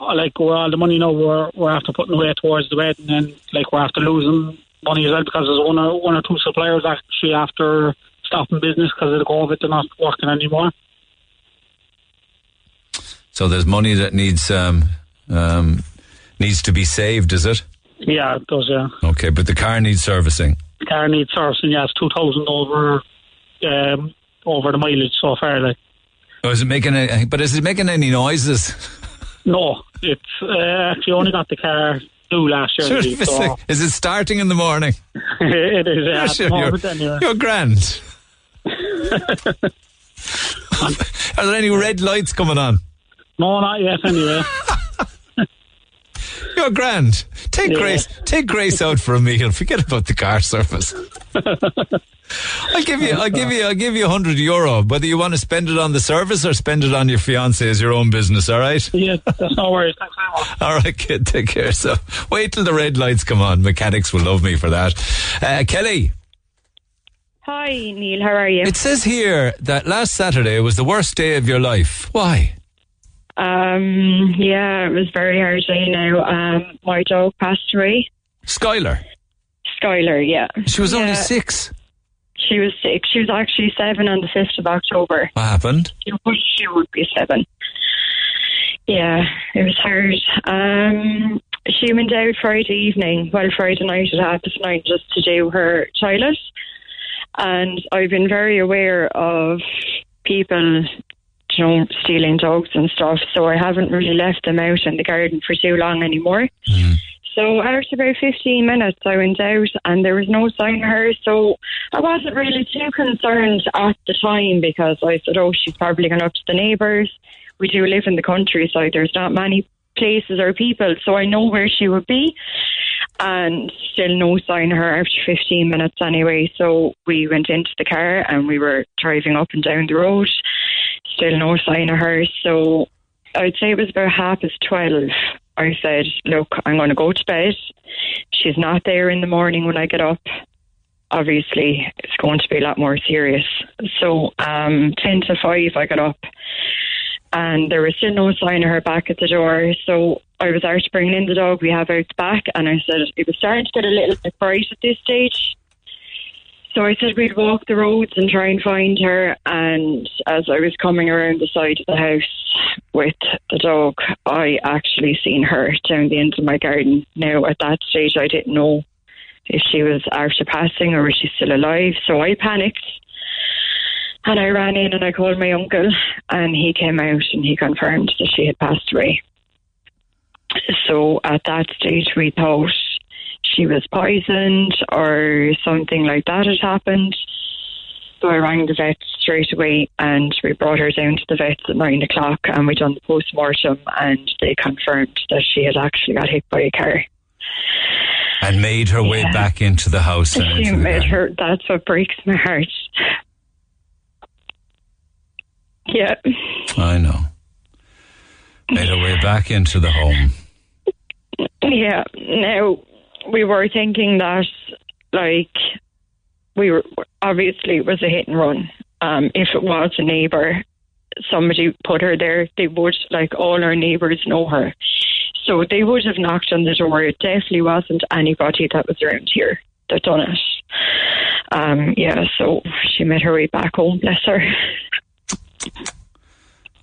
uh, like, we're all the money now we're we're after putting away towards the wedding, and like we're after losing money as well because there's one or one or two suppliers actually after stopping business because of the COVID, they're not working anymore. So there's money that needs um, um, needs to be saved. Is it? Yeah, it does. Yeah, Okay, but the car needs servicing. the car needs servicing. Yeah, it's two thousand over um, over the mileage so far. Like, Oh, is it making any, but is it making any noises? no, it's uh, actually only got the car new last year. Sure, so. is it starting in the morning? it is, yeah, Sure, the you're, anyway. you're grand. Are there any red lights coming on? No, not yet, anyway. You're grand. Take Yeah. Grace. Take Grace out for a meal. Forget about the car service. I'll give you. I'll give you. I'll give you a hundred euro. Whether you want to spend it on the service or spend it on your fiance is your own business. All right. Yeah, that's no worries. Thanks very much. All right, kid. Take care. So wait till the red lights come on. Mechanics will love me for that. Uh, Kelly. Hi, Neil. How are you? It says here that last Saturday was the worst day of your life. Why? Um, yeah, it was very hard day now. Um, my dog passed away. Skylar. Skylar, yeah. She was only six. She was six. She was actually seven on the 5th of October. What happened? She would, she would be seven. Yeah, it was hard. Um, she went out Friday evening, well, Friday night at half past nine, just to do her toilet. And I've been very aware of people, you know, stealing dogs and stuff, so I haven't really left them out in the garden for too long anymore. Mm. So after about 15 minutes, I went out and there was no sign of her. So I wasn't really too concerned at the time because I said, oh, she's probably gone up to the neighbours. we do live in the countryside. There's not many places or people, so I know where she would be. And still no sign of her after 15 minutes anyway. So we went into the car and we were driving up and down the road. Still no sign of her. So I'd say it was about half past 12. I said, Look, I'm going to go to bed. She's not there in the morning when I get up. Obviously, it's going to be a lot more serious. So, um, 10 to 5, I got up and there was still no sign of her back at the door. So I was out bringing in the dog we have out the back, and I said it was starting to get a little bit bright at this stage. So I said we'd walk the roads and try and find her. And as I was coming around the side of the house with the dog, I actually seen her down the end of my garden. Now at that stage, I didn't know if she was after passing or was she still alive. So I panicked and I ran in and I called my uncle, and he came out and he confirmed that she had passed away. So at that stage, we thought she was poisoned or something like that had happened. So I rang the vet straight away and we brought her down to the vets at nine o'clock and we done the post mortem and they confirmed that she had actually got hit by a car. And made her way back into the house. She made her. That's what breaks my heart. Yeah. I know. Made her way back into the home. Yeah. Now we were thinking that, like, we were obviously it was a hit and run. Um, if it was a neighbour, somebody put her there, they would like all our neighbours know her, so they would have knocked on the door. It definitely wasn't anybody that was around here that done it. Um, yeah, so she made her way back home. Bless her.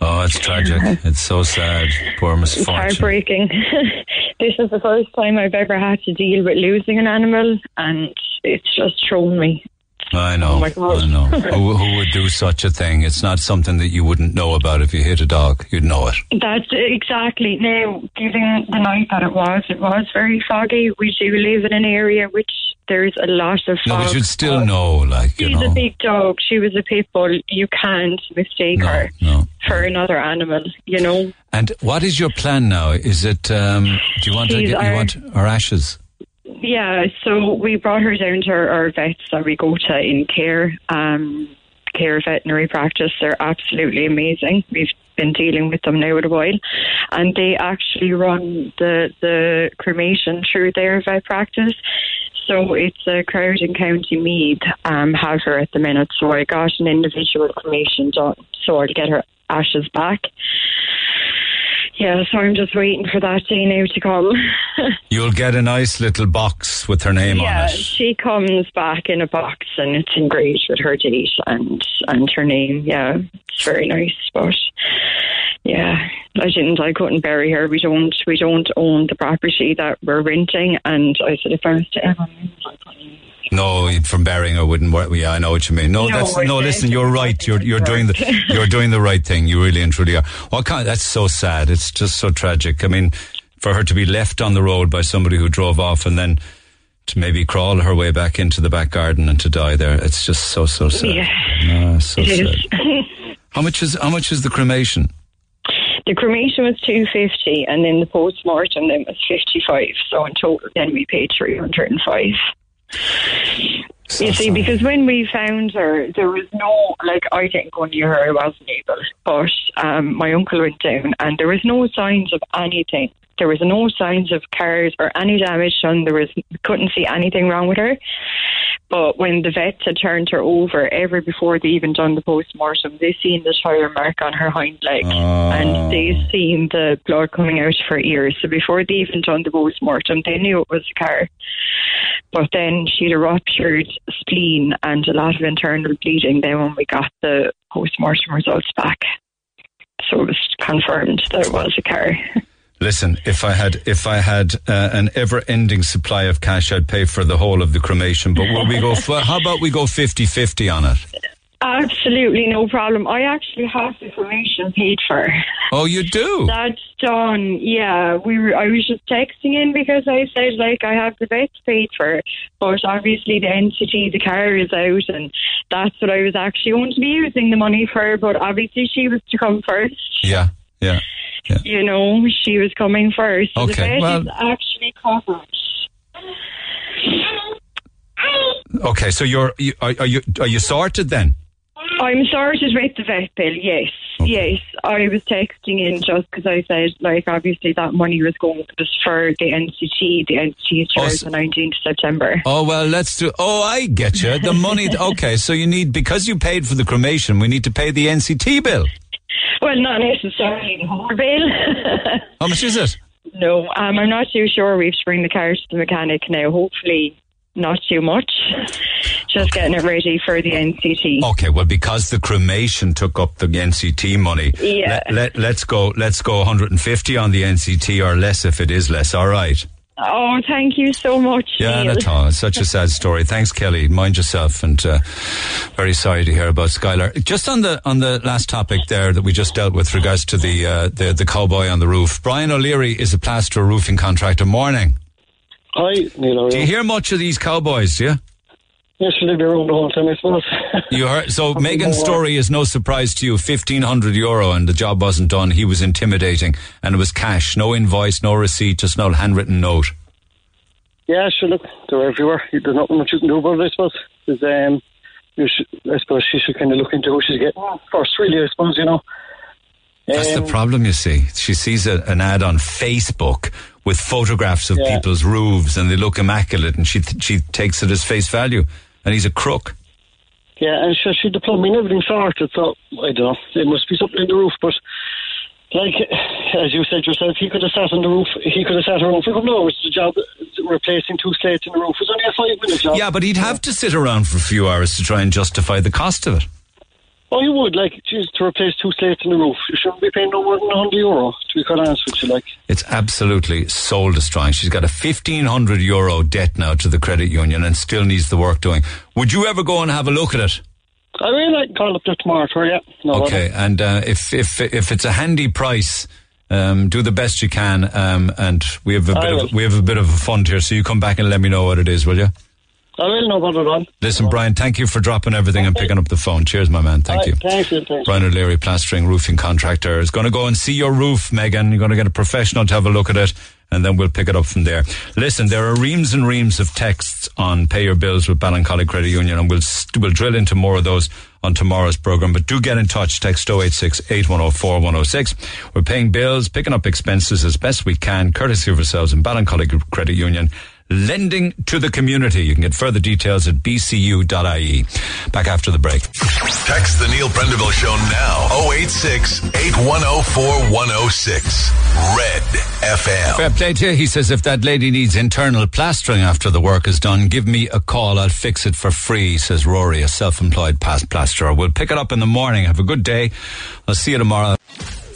Oh, it's tragic. It's so sad. Poor It's misfortune. heartbreaking. this is the first time I've ever had to deal with losing an animal, and it's just thrown me. I know. Oh. I know. who, who would do such a thing? It's not something that you wouldn't know about if you hit a dog. You'd know it. That's exactly now. Given the night that it was, it was very foggy. We do live in an area which there's a lot of No, fog. but you'd still know, like, you She's know. a big dog. She was a pit bull. You can't mistake her for another animal. You know. And what is your plan now? Is it, um, do you want to She's get, you want our ashes? Yeah, so we brought her down to our vets that we go to in care, um, care veterinary practice. They're absolutely amazing. We've been dealing with them now for a while, and they actually run the the cremation through their vet practice. So it's a crowd in County Meath um, have her at the minute. So I got an individual cremation done, so I'll get her ashes back. Yeah, so I'm just waiting for that day now to come. You'll get a nice little box with her name yeah, on it. Yeah, she comes back in a box and it's engraved with her date and and her name. Yeah, it's very nice. But yeah, I didn't. I couldn't bury her. We don't. We don't own the property that we're renting. And I said, if I was to ever No, from burying her wouldn't work. Yeah, I know what you mean. No, No, that's no. Listen, you're right. You're you're doing the you're doing the right thing. You really and truly are. What kind? That's so sad. It's just so tragic. I mean, for her to be left on the road by somebody who drove off and then to maybe crawl her way back into the back garden and to die there. It's just so so sad. Yeah, Ah, so it sad. is. How much is how much is the cremation? The cremation was two fifty, and then the post mortem then was fifty five. So in total, then we paid three hundred and five. You see, because when we found her, there was no like I didn't go near her. I wasn't able, but um, my uncle went down, and there was no signs of anything. There was no signs of cars or any damage done. There was couldn't see anything wrong with her. But when the vets had turned her over, ever before they even done the post mortem, they seen the tire mark on her hind leg, and oh. they seen the blood coming out of her ears. So before they even done the post mortem, they knew it was a car. But then she had a ruptured spleen and a lot of internal bleeding. Then when we got the post mortem results back, so it was confirmed that it was a car. Listen, if I had if I had uh, an ever-ending supply of cash, I'd pay for the whole of the cremation. But will we go? How about we go 50-50 on it? Absolutely no problem. I actually have the cremation paid for. Oh, you do? That's done. Yeah, we were. I was just texting in because I said like I have the vets paid for, but obviously the NCT, the car is out, and that's what I was actually going to be using the money for. But obviously she was to come first. Yeah. Yeah. You know, she was coming first. So Okay, The bed well- is actually covered. Okay, so you're you, are, are you are you sorted then? I'm sorted with the vet bill, yes. Yes. I was texting in just because I said, like, obviously that money was going was for the NCT. The NCT is Oh, on 19th September. Oh well, let's do. Oh, I get you. The money. Okay, so you need because you paid for the cremation. We need to pay the NCT bill. Well, not necessarily whole bill. How much is it? no, um, I'm not too sure. We have to bring the car to the mechanic now. Hopefully, not too much. Just getting it ready for the NCT. Okay, well, because the cremation took up the NCT money, Yeah. let, let, us go. Let's go 150 on the NCT or less if it is less. All right. Oh, thank you so much. Yeah, Neil. not all. It's such a sad story. Thanks, Kelly. Mind yourself, and uh, very sorry to hear about Skylar. Just on the on the last topic there that we just dealt with, regards to the uh, the the cowboy on the roof. Brian O'Leary is a plaster roofing contractor. Morning. Hi, Neil. Do you hear much of these cowboys? Yeah. Yes, you live around the whole time, I suppose. You heard. So Megan's story is no surprise to you. Fifteen hundred euro, and the job wasn't done. He was intimidating, and it was cash, no invoice, no receipt, just no handwritten note. Yeah, sure, look, they're everywhere. There's nothing much you can do about it, I suppose. There's, um, you should, I suppose she should kind of look into who she's getting first, really, I suppose, you know. That's Um, the problem, you see. She sees a, an ad on Facebook with photographs of Yeah. people's roofs, and they look immaculate, and she th- she takes it as face value, and he's a crook. Yeah, and she, she the plumbing, everything sorted, so I don't know. There must be something in the roof, but like as you said yourself, he could have sat on the roof. He could have sat around for a couple of hours. The job replacing two slates in the roof was only a five minute job. Yeah, but he'd have to sit around for a few hours to try and justify the cost of it. Oh, you would like geez, to replace two slates in the roof. You shouldn't be paying no more than hundred euro. To be quite honest with you, like. It's absolutely soul destroying. She's got a fifteen hundred euro debt now to the credit union, and still needs the work doing. Would you ever go and have a look at it? I really like call up there tomorrow for you. No okay, and uh, if if if it's a handy price, um, do the best you can, um, and we have a I bit will. of we have a bit of a fund here. So you come back and let me know what it is, will you? I will no bother on. Listen, Brian, thank you for dropping everything and picking up the phone. Cheers, my man. Thank All you. Thank you. Thanks. Brian O'Leary, plastering roofing contractor, is going to go and see your roof, Megan. You're going to get a professional to have a look at it, and then we'll pick it up from there. Listen, there are reams and reams of texts on pay your bills with Ballincollig Credit Union, and we'll we'll drill into more of those on tomorrow's program. But do get in touch. Text 086 8104 106. We're paying bills, picking up expenses as best we can, courtesy of ourselves in Ballincollig Credit Union. Lending to the community. You can get further details at bcu.ie. Back after the break. Text the Neil Prendeville Show now. 086 8104 106. Red FM. Fair play to you. He says if that lady needs internal plastering after the work is done, give me a call. I'll fix it for free, says Rory, a self-employed past plasterer. We'll pick it up in the morning. Have a good day. I'll see you tomorrow.